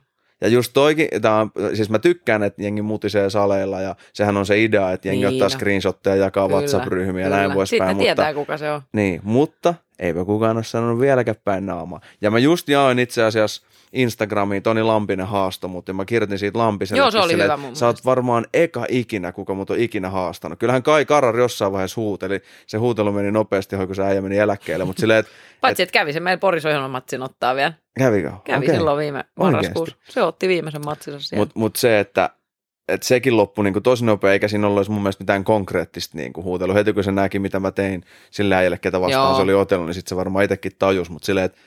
A: Ja just toikin, tää on, siis mä tykkään, että jengi mutisee saleilla ja sehän on se idea, että jengi
B: Niin
A: ottaa screenshotteja ja jakaa
B: Kyllä,
A: WhatsApp-ryhmiä ja näin poispäin.
B: Sitten
A: mutta,
B: tietää, kuka se on.
A: niin, mutta eipä kukaan ole sanonut vieläkään päin naamaa. Ja mä just jaoin itse asiassa Instagramiin Toni Lampinen haasto, mutta mä kirjoitin siitä Lampiselle.
B: Joo, se oli
A: silleen,
B: hyvä mun
A: Sä oot varmaan eka ikinä, kuka mut on ikinä haastanut. Kyllähän Kai Karar jossain vaiheessa huuteli. Se huutelu meni nopeasti, kun se äijä meni eläkkeelle. Mutta silleen, että
B: Paitsi, että kävi se meillä Porisohjelman matsin ottaa vielä.
A: kävikö?
B: Kävi okay. silloin viime marraskuussa. Se otti viimeisen matsinsa siellä.
A: Mutta mut se, että et sekin loppui niinku tosi nopea, eikä siinä ollut mun mielestä mitään konkreettista niinku huutelu. Heti kun se näki, mitä mä tein sillä äijälle, ketä vastaan
B: Joo.
A: se oli otellut, niin sitten se varmaan itsekin tajus. Mutta silleen, että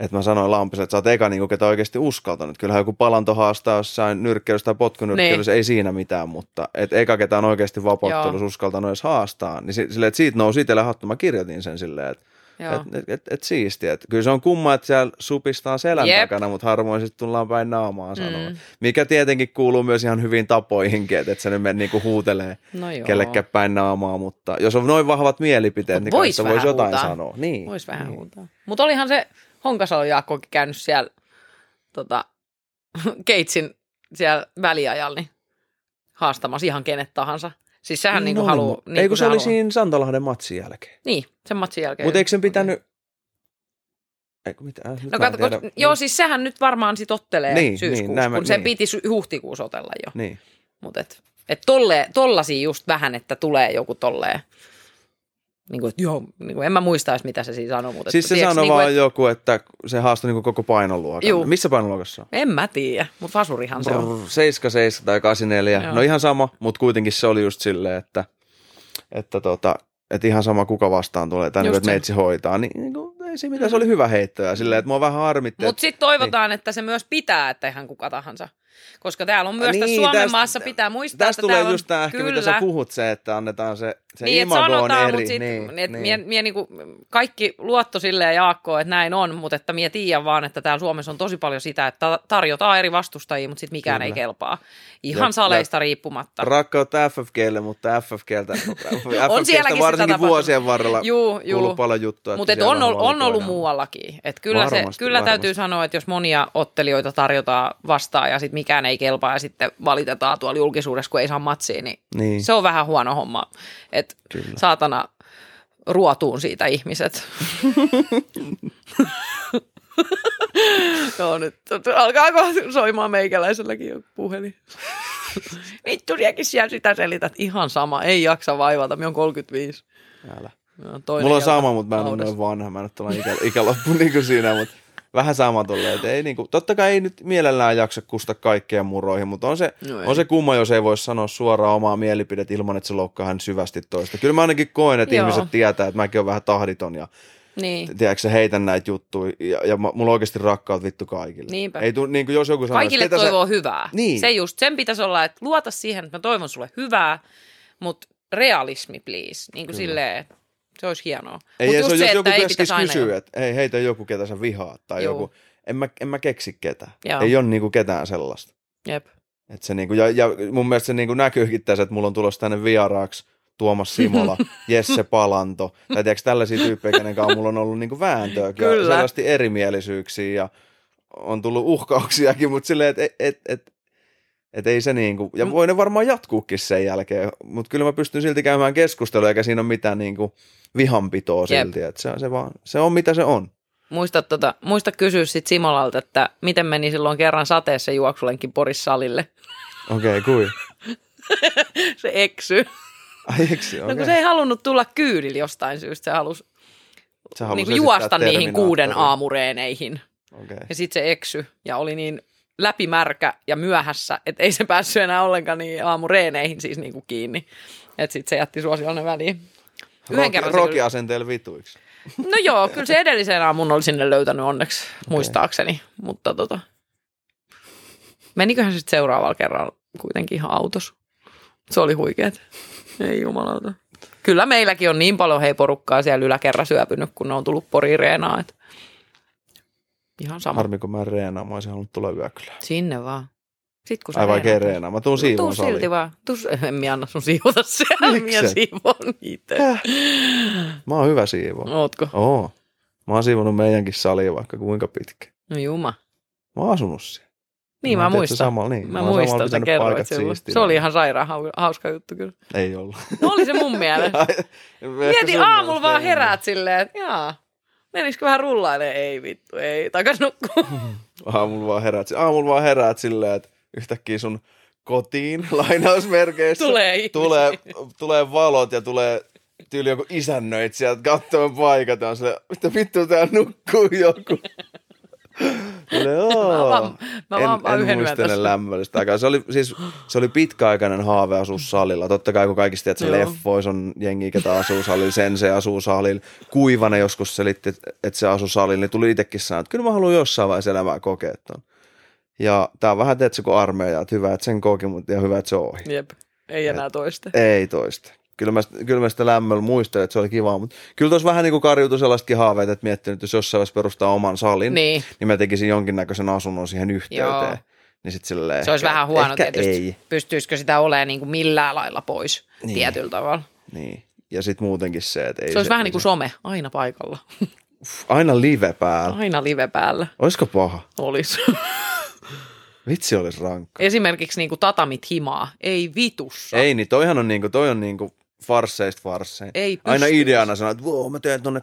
A: et mä sanoin Lampiselle, että sä oot eka, niinku, ketä oikeasti uskaltanut. Kyllähän joku palanto haastaa jossain nyrkkeilyssä tai potkunyrkkeilyssä, ei siinä mitään, mutta et eka, ketä on oikeasti vapauttelussa uskaltanut edes haastaa. Niin si- silleen, että siitä nousi itselle hattu. Mä kirjoitin sen silleen, että et, et, et, et siistiä. Et kyllä se on kumma, että siellä supistaan selän
B: Jep.
A: takana, mutta harvoin sitten tullaan päin naamaan sanoa.
B: Mm.
A: Mikä tietenkin kuuluu myös ihan hyvin tapoihinkin, että et sä nyt niinku huutelee
B: No
A: kellekään päin naamaa, mutta jos on noin vahvat mielipiteet,
B: Mut
A: niin
B: vois
A: voisi
B: vähän
A: jotain
B: huutaa.
A: sanoa. Niin.
B: Voisi vähän
A: niin.
B: huutaa. Mutta olihan se Honkasalo Jaakkokin käynyt siellä tota, Keitsin siellä väliajalla niin haastamassa ihan kenet tahansa. Siis sehän niinku
A: No,
B: haluaa... Niin
A: Ei kun se oli
B: haluaa.
A: siinä Santalahden matsin jälkeen.
B: Niin, sen matsin jälkeen.
A: Mutta eikö sen pitänyt... Eikö mitä? Nyt
B: No
A: tiedä.
B: kun, joo, siis sehän nyt varmaan sit ottelee
A: Niin,
B: niin,
A: niin,
B: syyskuussa,
A: näin
B: kun sen
A: niin.
B: piti huhtikuussa otella jo.
A: Niin.
B: Mutta et, et tolle, tollasia just vähän, että tulee joku tolleen. Niin kuin, että joo, niin kuin, en mä muista edes, mitä se siinä sanoi. Mutta
A: Siis se
B: tiedätkö,
A: sanoi
B: niin kuin,
A: vaan
B: et,
A: joku, että se haastoi niinku koko painoluokan.
B: Juu.
A: Missä painoluokassa on?
B: En mä tiedä, mutta vasurihan se on.
A: Brr, 77 tai 84.
B: Joo.
A: No ihan sama, mutta kuitenkin se oli just silleen, että, että, tota, että ihan sama kuka vastaan tulee, tai niin, että meitsi hoitaa, niin, niin kuin, ei se mitään, se oli hyvä heitto ja silleen, että mua vähän harmitti.
B: Mutta
A: että-
B: sitten toivotaan, että se myös pitää, että ihan kuka tahansa. Koska täällä on myös niin, Suomen
A: tästä-
B: maassa pitää muistaa,
A: Tästä
B: että
A: tulee
B: täällä on,
A: just tämä ehkä,
B: kyllä,
A: mitä sä puhut, se, että annetaan se Se
B: niin,
A: imago on
B: sanotaan,
A: eri,
B: mutta sit,
A: niin,
B: et
A: niin.
B: Mie, mie niinku, kaikki luotto silleen Jaakko, että näin on, mutta että mie tiedän vaan, että täällä Suomessa on tosi paljon sitä, että ta- tarjotaan eri vastustajia, mutta sitten mikään
A: Kyllä.
B: ei kelpaa. Ihan
A: Ja-
B: saleista riippumatta.
A: Rakkautta FFGlle, mutta FFGltä,
B: sielläkin sitä
A: FFGstä varsinkin vuosien varrella
B: Juu, juu.
A: kuuluu paljon juttuja.
B: Mutta on, on
A: valikoidaan.
B: ollut muuallakin. Et kyllä se,
A: Varmasti,
B: kyllä
A: varmasti.
B: täytyy sanoa, että jos monia ottelijoita tarjotaan vastaan ja sitten mikään ei kelpaa ja sitten valitetaan tuolla julkisuudessa, kun ei saa matsia, niin,
A: Niin.
B: se on vähän huono homma. Et
A: Kyllä.
B: saatana ruotuun siitä ihmiset. Joo, nyt alkaako soimaan meikäläiselläkin joku puhelin. Vittu, sinäkin siellä sitä selität. Ihan sama, ei jaksa vaivata. Minä on 35.
A: Älä.
B: Toinen
A: Mulla on sama, mutta mä en ole noin vanha. Mä en ole ikä, ikäloppu niin kuin siinä, mutta vähän sama tolleen. että Ei, niin kuin, totta kai ei nyt mielellään jaksa kusta kaikkea muroihin, mutta on se,
B: No ei.
A: on se kumma, jos ei voi sanoa suoraan omaa mielipidet ilman, että se loukkaa hän syvästi toista. Kyllä mä ainakin koen, että
B: Joo.
A: ihmiset tietää, että mäkin olen vähän tahditon ja
B: Niin.
A: tiedätkö, heitän näitä juttuja ja, ja mulla on oikeasti rakkaut vittu kaikille.
B: Niinpä.
A: Ei tuu, niin kuin jos joku sanoo,
B: Kaikille
A: ketä
B: toivoo
A: sä...
B: hyvää.
A: Niin.
B: Se just, sen pitäisi olla, että luota siihen, että mä toivon sulle hyvää, mutta realismi please. Niin kuin silleen, se olisi hienoa.
A: Ei,
B: Mut
A: ei, se, on, jos joku keskis kysyy, että hei, heitä joku, ketä sä vihaat, tai
B: Juu.
A: joku, en mä, en mä keksi ketään.
B: Joo.
A: Ei ole niinku ketään sellaista.
B: Jep.
A: Et se niinku, ja, ja mun mielestä se niinku näkyykin tässä, että mulla on tulossa tänne vieraaksi Tuomas Simola, Jesse Palanto, tai tiedätkö, tällaisia tyyppejä, kenen kanssa mulla on ollut niinku vääntöä ja selvästi erimielisyyksiä ja on tullut uhkauksiakin, mutta silleen, että et, et, et, et ei se niinku, ja voi ne varmaan jatkuukin sen jälkeen, mutta kyllä mä pystyn silti käymään keskustelua, eikä siinä ole mitään niinku vihanpitoa
B: Jep.
A: silti, että se, on- se, vaan, se on mitä se on.
B: Muista, tota, muista kysyä sit Simolalta, että miten meni silloin kerran sateessa juoksulenkin Porissalille.
A: Okei, okay, kui?
B: se eksy.
A: Ai eikö
B: No kun
A: okay.
B: se ei halunnut tulla kyydillä jostain syystä. Se halusi
A: Se halusi esittää
B: juosta niihin kuuden aamureeneihin.
A: Okei.
B: Ja sitten se eksy ja oli niin läpimärkä ja myöhässä, että ei se päässyt enää ollenkaan niin aamureeneihin siis niinku kiinni. Että sitten se jätti suosiolle väliin. Yhden
A: Roki,
B: kerran
A: rokiasenteella vituiksi.
B: No joo, kyllä se edellisen aamun oli sinne löytänyt onneksi, okay. muistaakseni. Mutta tota, meniköhän sitten seuraavalla kerralla kuitenkin ihan autos. Se oli huikeet. Ei jumalauta. Kyllä meilläkin on niin paljon hei porukkaa siellä yläkerran syöpynyt, kun ne on tullut porireenaa. Että ihan sama.
A: Harmi, kun mä en reenaa, mä olisin halunnut tulla yökylään.
B: Sinne vaan. Sitten kun sä
A: Ai vaikea reenaa. Mä tuun
B: No,
A: siivoon
B: tuu
A: saliin.
B: silti vaan. Tuu, en minä anna sun siivota siellä. Minä siivon itse.
A: Häh? Mä oon hyvä siivoa.
B: Ootko?
A: Oo. Mä oon siivonut meidänkin salia vaikka kuinka pitkä.
B: No juma.
A: Mä oon asunut siellä.
B: Niin, mä,
A: tiedätkö,
B: muistan.
A: Samalla, niin.
B: Mä,
A: samalla
B: muistan, sä kerroit silloin.
A: siistinä.
B: Se oli ihan sairaan hau- hauska juttu kyllä.
A: Ei ollut.
B: No oli se mun mielestä. Mieti aamulla vaan heräät silleen, että jaa, menisikö vähän rullailemaan? Ei vittu, ei, takas nukkuu.
A: Aamulla vaan heräät, aamulla vaan heräät silleen, että yhtäkkiä sun kotiin lainausmerkeissä
B: Tulee ihmisiä.
A: tulee, tulee valot ja tulee tyyli joku isännöit sieltä katsomaan paikat ja on silleen, mitä vittu tää nukkuu joku.
B: Mä vaan, mä
A: en,
B: vaan,
A: en
B: yön
A: muistele lämmöllistä aikaa. Se oli, siis, se oli pitkäaikainen haave asua salilla. Totta kai kun kaikista tiedät, että
B: Joo.
A: leffois on jengi, ketä asuu salilla, sen se asuu salilla. Kuivana joskus selitti, että- se asuu salilla, niin tuli itsekin sanoa, että kyllä mä haluan jossain vaiheessa elämää kokea ton. Ja tää on vähän, teetkö, kuin armeija, että hyvä, että sen koki, mutta ja hyvä, että se on ohi.
B: Jep, ei enää toista.
A: Ei toista. Kyllä mä, kyllä mä sitä lämmöllä muistelen, että se oli kiva, mutta kyllä tuossa vähän niin kuin karjuutui sellaistakin haaveita, että miettinyt, että jos jossain vaiheessa perustaa oman salin,
B: Niin,
A: niin mä tekisin jonkinnäköisen asunnon siihen yhteyteen.
B: Joo.
A: Niin sit silleen,
B: se olisi
A: ehkä-
B: vähän huono
A: ehkä
B: tietysti.
A: ei.
B: Pystyisikö sitä olemaan niin kuin millään lailla pois
A: Niin.
B: tietyllä tavalla.
A: Niin. Ja sitten muutenkin se, että ei
B: Se olisi vähän niin kuin some, aina paikalla.
A: Aina live päällä.
B: Aina live päällä
A: Olisiko paha?
B: olisi.
A: Vitsi olisi rankka.
B: Esimerkiksi niin kuin tatamit himaa, ei vitussa.
A: Ei, niin toihan on niinku, toi on niinku farsseista farsseja.
B: Ei
A: Aina
B: pystyisi.
A: ideana sanoa, että wow, mä teen tonne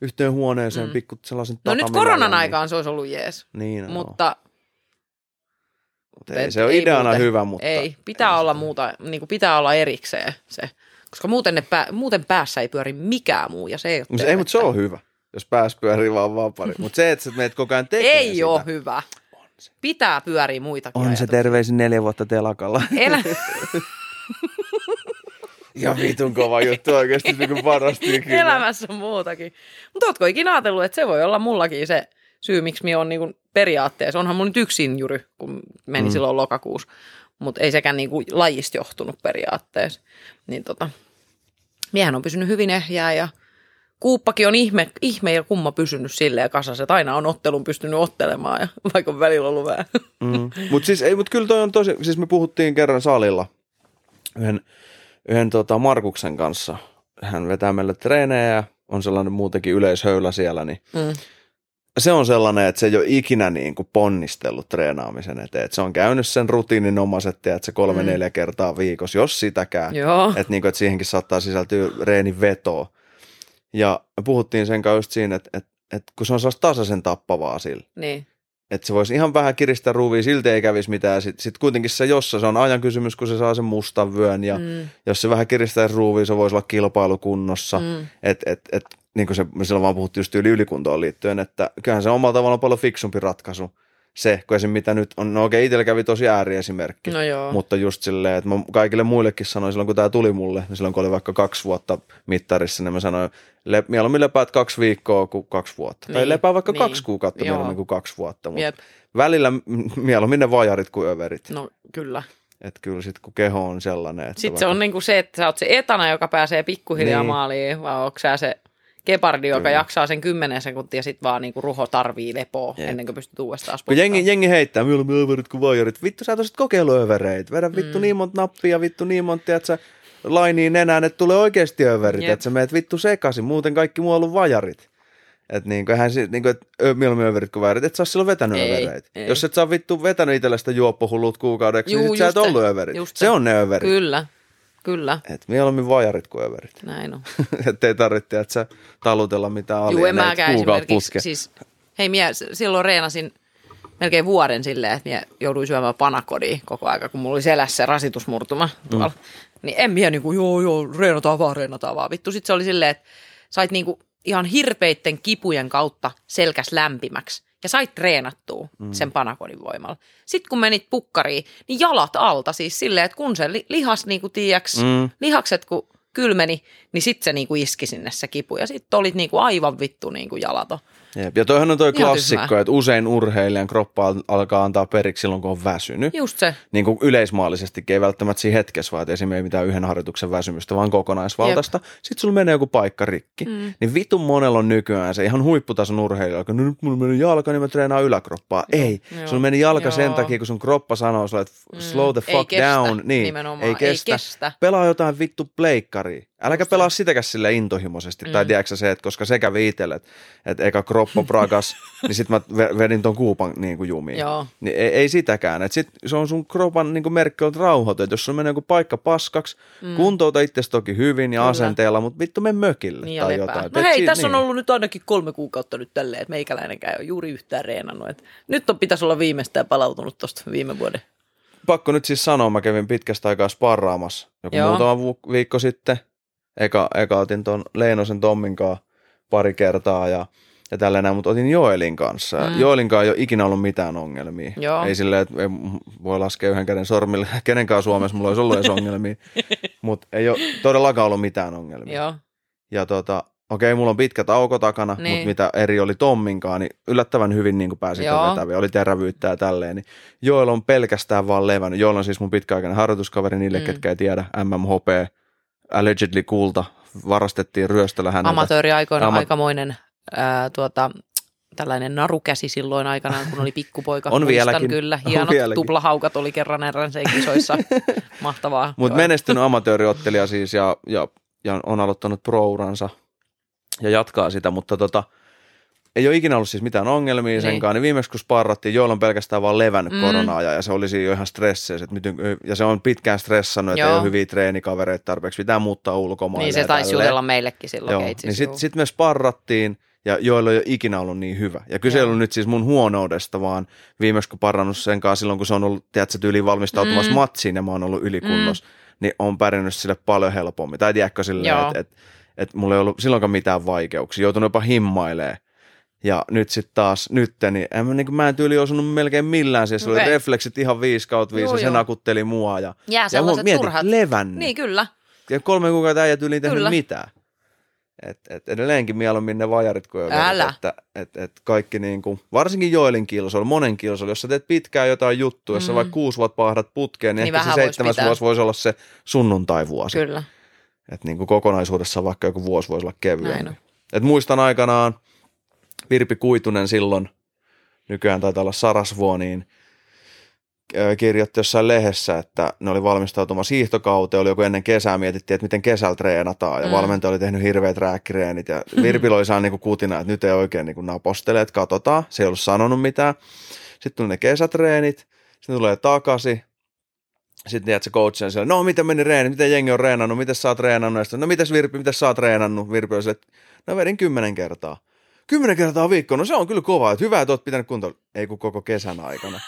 A: yhteen huoneeseen mm. pikku sellaisen
B: No nyt koronan
A: niin-
B: aikaan se olisi ollut jees.
A: Niin, no.
B: Mutta
A: Mutta ei, se on ideana
B: muuten.
A: hyvä, mutta...
B: Ei, pitää olla muuta, niin kuin pitää olla erikseen se. Koska muuten, ne pää, muuten päässä ei pyöri mikään muu ja se ei ole
A: Mut se- Ei, mutta se on hyvä, jos pääs pyörii vaan vapaari. Mutta se, että sä meet koko ajan tekemään
B: Ei
A: sitä,
B: ole hyvä. Pitää pyöriä muitakin
A: On se
B: ajatuksia.
A: terveisin neljä vuotta telakalla.
B: Elä...
A: ja vitun kova juttu oikeasti, niin kuin parasti kyllä.
B: Elämässä on muutakin. Mutta ootko ikinä ajatellut, että se voi olla mullakin se syy, miksi minä on niinku periaatteessa. Onhan mun nyt yksin jury, kun meni mm. silloin lokakuussa. Mutta ei sekään niinku lajista johtunut periaatteessa. Niin tota, Miehän on pysynyt hyvin ehjää ja Kuuppakin on ihme, ihme ja kumma pysynyt silleen kasassa, että aina on ottelun pystynyt ottelemaan, ja vaikka on välillä ollut vähän.
A: Mm. Mutta siis, ei, mut kyllä toi on tosi, siis me puhuttiin kerran salilla yhden, yhden tota Markuksen kanssa. Hän vetää meille treenejä on sellainen muutenkin yleishöylä siellä, niin mm. se on sellainen, että se ei ole ikinä niin kuin ponnistellut treenaamisen eteen. Että se on käynyt sen rutiininomaiset, että se kolme mm. neljä kertaa viikossa, jos sitäkään. Joo. Että, niin kuin, että siihenkin saattaa sisältyä reenin vetoa. Ja puhuttiin sen kanssa just siinä, että, että, että kun se on sellaista tasaisen tappavaa sillä.
B: Niin.
A: Että se voisi ihan vähän kiristää ruuvia, silti ei kävisi mitään. Sitten sit kuitenkin se jossa, se on ajan kysymys, kun se saa sen mustan vyön. Ja mm. jos se vähän kiristää ruuvia, se voisi olla kilpailukunnossa. Mm. Että et, et, niin kuin se, me silloin vaan puhuttiin just yli ylikuntoon liittyen, että kyllähän se on omalla tavallaan paljon fiksumpi ratkaisu se, kun esim. mitä nyt on, no okei, itsellä kävi tosi ääriesimerkki,
B: no joo.
A: mutta just silleen, että mä kaikille muillekin sanoin silloin, kun tämä tuli mulle, niin silloin kun oli vaikka kaksi vuotta mittarissa, niin mä sanoin, le, mieluummin lepäät kaksi viikkoa kuin kaksi vuotta. Niin, tai lepää vaikka niin. kaksi kuukautta joo. mieluummin kuin kaksi vuotta, mutta Jep. välillä mieluummin ne vajarit kuin överit.
B: No kyllä.
A: Että kyllä sitten kun keho on sellainen. Että
B: sitten vaikka... se on niinku se, että sä oot se etana, joka pääsee pikkuhiljaa niin. maaliin, vai onko sä se Gepardi, joka Kyllä. jaksaa sen 10 sekuntia sitten vaan niinku ruho tarvii lepoa Jep. ennen kuin pystyt uudestaan
A: Kun jengi, jengi heittää, me olemme överit kuin vajarit. Vittu, sä tosit kokeiluövereit. Vedä vittu mm. niin monta nappia, vittu niin monta, että sä lainiin nenään, että tulee oikeasti överit. Että sä meet vittu sekaisin, muuten kaikki muu on ollut vajarit. Että niin kuin, hän, niin kuin, että mieluummin överit kuin vajarit, et sä silloin vetänyt ei, övereitä. Ei. Jos et sä vittu vetänyt itsellestä juoppohullut kuukaudeksi, Juu, niin sit sä et ollut överit. Se, se on ne överit.
B: Kyllä. Kyllä.
A: Et mieluummin vajarit kuin överit.
B: Näin on.
A: että ei tarvitse, että sä talutella mitään alieneet kuukaut puske.
B: Siis, hei, mie silloin reenasin melkein vuoden silleen, että mie jouduin syömään panakodia koko aika, kun mulla oli selässä se rasitusmurtuma tuolla. Mm. Niin en mie niinku, joo joo, reenataan vaan, reenataan vaan. Vittu, sit se oli silleen, että sait niinku ihan hirpeitten kipujen kautta selkäs lämpimäksi ja sait treenattua mm. sen panakodin voimalla. Sitten kun menit pukkariin, niin jalat alta siis silleen, että kun se li- lihas niin kuin tiiäks, mm. lihakset kun kylmeni, niin sitten se niin kuin iski sinne se kipu ja sitten olit niin kuin aivan vittu niin kuin jalato.
A: Jep. Ja toihan on toi klassikko, tyhmää. että usein urheilijan kroppa alkaa antaa periksi silloin, kun on väsynyt.
B: Just se.
A: Niin kuin yleismaallisesti, ei välttämättä siinä hetkessä, vaan esimerkiksi ei mitään yhden harjoituksen väsymystä, vaan kokonaisvaltaista. Jep. Sitten sulla menee joku paikka rikki. Mm. Niin vitun monella on nykyään se ihan huipputason urheilija, joka no nyt mulla meni jalka, niin mä treenaan yläkroppaa. Joo. Ei, Joo. sulla meni jalka Joo. sen takia, kun sun kroppa sanoo sulle, että mm. slow the fuck
B: ei
A: down.
B: Kestä. Niin, Nimenomaan.
A: ei kestä. ei kestä. Pelaa jotain vittu pleikkaria. Äläkä pelaa sitäkään sille intohimoisesti. Mm. Tai tiedätkö se, että koska se kävi itselle, että, että eka kroppo pragas, niin sitten mä vedin ton kuupan niin kuin jumiin.
B: Joo.
A: Niin ei, ei sitäkään. Et sit se on sun kropan niin kuin merkki, että rauhoitu. Jos sun menee joku paikka paskaksi, mm. kuntouta itse toki hyvin ja Kyllä. asenteella, mutta vittu me mökille
B: niin
A: tai jotain.
B: No hei, tässä niin. on ollut nyt ainakin kolme kuukautta nyt tälleen, että meikäläinenkään ei ole juuri yhtään reenannut. Et nyt on pitäisi olla viimeistään palautunut tuosta viime vuoden.
A: Pakko nyt siis sanoa, mä kävin pitkästä aikaa sparraamassa joku Joo. muutama viikko sitten – eka, eka otin tuon Leinosen Tommin kanssa pari kertaa ja, ja tällainen, mutta otin Joelin kanssa. Mm. Joelin kanssa ei ole ikinä ollut mitään ongelmia.
B: Joo.
A: Ei silleen, että ei voi laskea yhden käden sormille, kenenkään Suomessa mulla olisi ollut edes ongelmia, mutta ei ole todellakaan ollut mitään ongelmia.
B: Joo.
A: Ja tota, okei, mulla on pitkä tauko takana, niin. mutta mitä eri oli Tomminkaan, niin yllättävän hyvin niin pääsi vetäviä. Oli terävyyttä ja tälleen. Niin Joel on pelkästään vaan levännyt. Joel on siis mun pitkäaikainen harjoituskaveri niille, mm. ketkä ei tiedä, MMHP, allegedly kulta varastettiin ryöstöllä häneltä.
B: Amatööri aikoina Ama- aikamoinen ää, tuota, tällainen narukäsi silloin aikanaan, kun oli pikkupoika.
A: On Muistan vieläkin.
B: kyllä. Hienot on vieläkin. tuplahaukat oli kerran RNC kisoissa. Mahtavaa.
A: Mutta menestynyt amatööriottelija siis ja, ja, ja on aloittanut pro-uransa ja jatkaa sitä, mutta tota, ei ole ikinä ollut siis mitään ongelmia niin. senkaan, niin viimeksi kun sparrattiin, joilla on pelkästään vaan levännyt mm. koronaa ja se olisi jo ihan miten, ja se on pitkään stressannut, että ei ole hyviä treenikavereita tarpeeksi, pitää muuttaa ulkomaille.
B: Niin se taisi jutella meillekin silloin Joo.
A: Niin sitten sit me sparrattiin ja joilla ei ole ikinä ollut niin hyvä. Ja kyse ei ollut nyt siis mun huonoudesta, vaan viimeksi kun parannut sen kanssa silloin, kun se on ollut, tiedätkö, yli valmistautumassa mm. matsiin ja mä oon ollut ylikunnos, mm. niin on pärjännyt sille paljon helpommin. Tai tiedätkö silleen, että et, et mulla ei ollut silloinkaan mitään vaikeuksia, joutunut jopa himmailemaan ja nyt sitten taas, nyt, niin en, mä, niin mä en tyyli osunut melkein millään, siis okay. oli refleksit ihan 5 kautta 5 ja se nakutteli mua. Ja,
B: Jää ja mietin, turhat.
A: levännyt.
B: Niin, kyllä.
A: Ja kolme kuukautta äijä tyyli tehnyt kyllä. mitään. Et, et edelleenkin mieluummin ne vajarit kuin
B: Älä.
A: että et, et kaikki niin kuin, varsinkin Joelin kilsoilla, monen kilsoilla, jos sä teet pitkään jotain juttua, jos mm. sä vaikka kuusi vuotta pahdat putkeen, niin, niin ehkä se seitsemäs vuosi voisi olla se sunnuntai-vuosi.
B: Kyllä.
A: Että niin kuin kokonaisuudessaan vaikka joku vuosi voisi olla kevyempi. Et muistan aikanaan Virpi Kuitunen silloin, nykyään taitaa olla Sarasvuo, niin kirjoitti jossain lehdessä, että ne oli valmistautumassa hiihtokauteen, oli joku ennen kesää, mietittiin, että miten kesällä treenataan, ja
B: Mm.
A: valmentaja oli tehnyt hirveät rääkkireenit, ja Virpillä oli saanut niinku kutina, että nyt ei oikein niinku napostele, että katsotaan, se ei ollut sanonut mitään. Sitten tuli ne kesätreenit, sitten tulee takaisin, sitten tiedät se coach on siellä, no miten meni reeni, miten jengi on reenannut, miten sä oot reenannut, ja sitten, no mites Virpi, miten sä oot reenannut, Virpi on sille, että no vedin kymmenen kertaa. Kymmenen kertaa viikkoon, no se on kyllä kova, että hyvä, että oot pitänyt kuntoon, ei kun koko kesän aikana.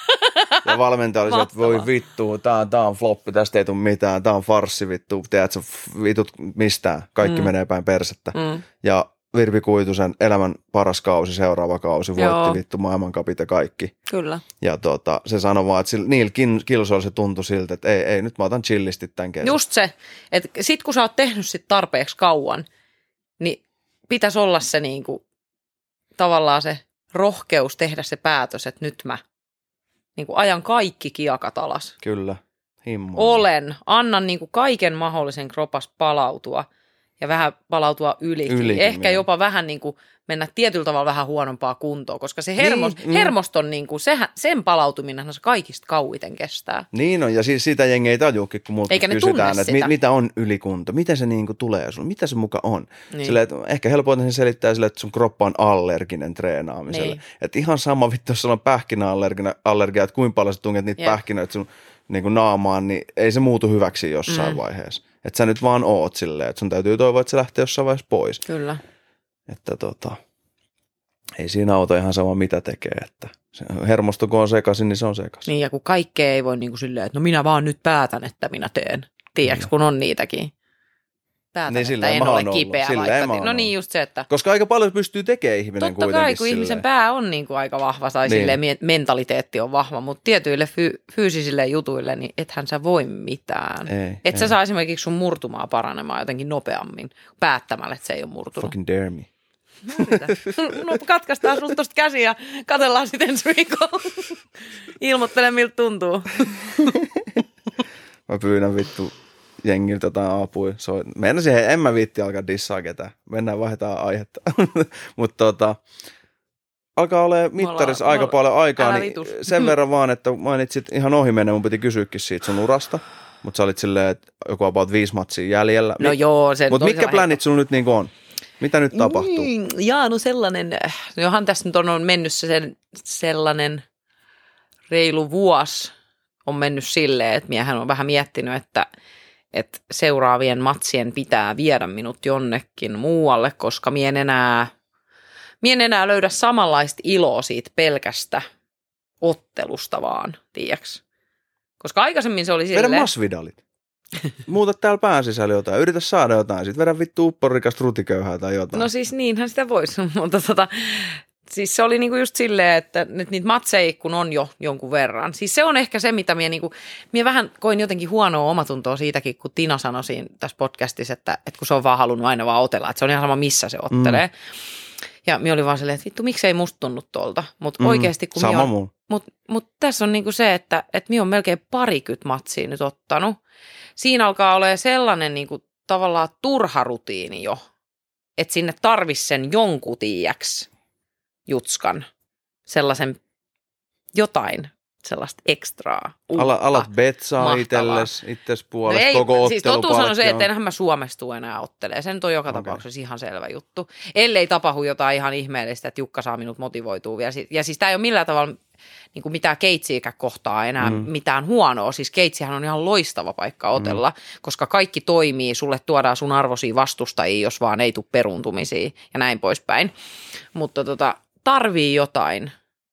A: Ja valmentaja oli se, että voi vittu, tää, tää on floppi, tästä ei tule mitään, tää on farssi vittu, tiedätkö, vitut mistään, kaikki
B: Mm.
A: menee päin persettä.
B: Mm.
A: Ja Virpi Kuitusen elämän paras kausi, seuraava kausi, voitti
B: Joo.
A: vittu maailmankapit ja kaikki.
B: Kyllä.
A: Ja tota, se sanoi vaan, että sillä, niillä kilsoilla se tuntui siltä, että ei, ei, nyt mä otan chillisti tämän kesän.
B: Just se, että sit kun sä oot tehnyt sit tarpeeksi kauan, niin pitäisi olla se niinku, tavallaan se rohkeus tehdä se päätös, että nyt mä niinku ajan kaikki kiakat alas.
A: Kyllä, himmo.
B: Olen, annan niinku kaiken mahdollisen kropas palautua ja vähän palautua ylikin.
A: Ylikin
B: Ehkä jopa vähän niinku mennä tietyllä tavalla vähän huonompaa kuntoon, koska se hermos,
A: Niin, mm.
B: hermoston, niinku, sehän, sen palautuminen se kaikista kauiten kestää.
A: Niin on, ja siis sitä jengi ei tajuukin, kun multa kysytään, että mit, mitä on ylikunto, miten se niinku tulee sulle, mitä se muka on.
B: Niin.
A: Niin. Silleen, että ehkä helpoiten se selittää sille, että sun kroppa on allerginen treenaamiselle.
B: Niin.
A: Niin. Että ihan sama vittu, jos sulla on pähkinäallergia, allergia, että kuinka paljon sä tunget niitä
B: Jep.
A: pähkinöitä sun niinku naamaan, niin ei se muutu hyväksi jossain
B: mm.
A: vaiheessa. Että sä nyt vaan oot silleen, että sun täytyy toivoa, että se lähtee jossain vaiheessa pois.
B: Kyllä.
A: Että tota, ei siinä auta ihan sama mitä tekee, että se hermosto kun on sekaisin, niin se on sekaisin.
B: Niin ja kun kaikkea ei voi niin kuin silleen, että no minä vaan nyt päätän, että minä teen. Tiedätkö, kun on niitäkin. Päätän,
A: Niin
B: että
A: silleen
B: en ole
A: ollut.
B: kipeä.
A: Silleen
B: vaikka,
A: oon
B: no niin just se, että
A: Koska aika paljon pystyy tekemään ihminen
B: totta
A: kuitenkin
B: kai, kun ihmisen
A: silleen.
B: pää on niin kuin aika vahva tai
A: Niin.
B: silleen mentaliteetti on vahva, mutta tietyille fy- fyysisille jutuille, niin ethän sä voi mitään.
A: Ei,
B: Et sä
A: ei.
B: saa esimerkiksi sun murtumaa paranemaan jotenkin nopeammin päättämällä, että se ei ole murtunut.
A: Fucking dare me.
B: No katkaistaan sulta tosta käsi ja katsellaan sitten ensi viikolla. Ilmoittele miltä tuntuu.
A: Mä pyydän vittu jengiltä jotain apua. So, mennä siihen, en mä viitti alkaa dissaa ketään. Mennään, vaihdetaan aihetta. Mutta tota, alkaa olla mittarissa
B: ollaan-
A: aika paljon aikaa, niin
B: vitus.
A: sen verran vaan, että mainitsit ihan ohi mennä, mun piti kysyäkin siitä sun urasta. Mutta sä olit silleen, että joku about viisi matsia jäljellä.
B: No joo, se
A: Mutta mitkä plänit sulla nyt niinku on? Mitä nyt tapahtuu?
B: Mm, jaa, no sellainen, äh, johan tässä nyt on, on mennyt se sen, sellainen reilu vuosi on mennyt silleen, että miehän on vähän miettinyt, että, että seuraavien matsien pitää viedä minut jonnekin muualle, koska mie en enää, mie en enää löydä samanlaista iloa siitä pelkästä ottelusta vaan, tiiäks. Koska aikaisemmin se oli
A: Vedä
B: silleen...
A: masvidalit. Muuta täällä pään sisällä jotain. Yritä saada jotain. Sitten vedä vittu upporikasta rutiköyhää tai jotain.
B: No siis niinhän sitä voisi, mutta tota, siis se oli niinku just silleen, että nyt niitä matseja kun on jo jonkun verran. Siis se on ehkä se, mitä minä niinku, minä vähän koin jotenkin huonoa omatuntoa siitäkin, kun Tina sanoi siinä tässä podcastissa, että, että kun se on vaan halunnut aina vaan otella, että se on ihan sama missä se ottelee. Mm. Ja minä olin vaan silleen, että vittu, miksei musta tunnu tuolta. Mutta mm, oikeasti kun minä
A: Sama muu.
B: Mutta mut tässä on niinku se, että et minä on melkein parikymmentä matsia nyt ottanut. Siinä alkaa olla sellainen niinku tavallaan turha rutiini jo, että sinne tarvisi sen jonkun tiiäks jutskan, sellaisen jotain sellaista ekstraa.
A: Ala, alat betsaa
B: Mahtavaa.
A: itselles, itses
B: No
A: puolesta,
B: ei,
A: koko
B: siis totuus on se, että enhän mä Suomestu enää ottelee. Se nyt on joka
A: Okei.
B: tapauksessa ihan selvä juttu. Ellei tapahdu jotain ihan ihmeellistä, että Jukka saa minut motivoitua vielä. Ja siis tämä ei ole millään tavalla niin kuin mitään keitsiäkään kohtaa enää mm.
A: Mm.
B: mitään huonoa. Siis keitsihän on ihan loistava paikka otella, mm. koska kaikki toimii. Sulle tuodaan sun arvoisia vastustajia, jos vaan ei tule peruntumisia ja näin poispäin. Mutta tota, tarvii jotain.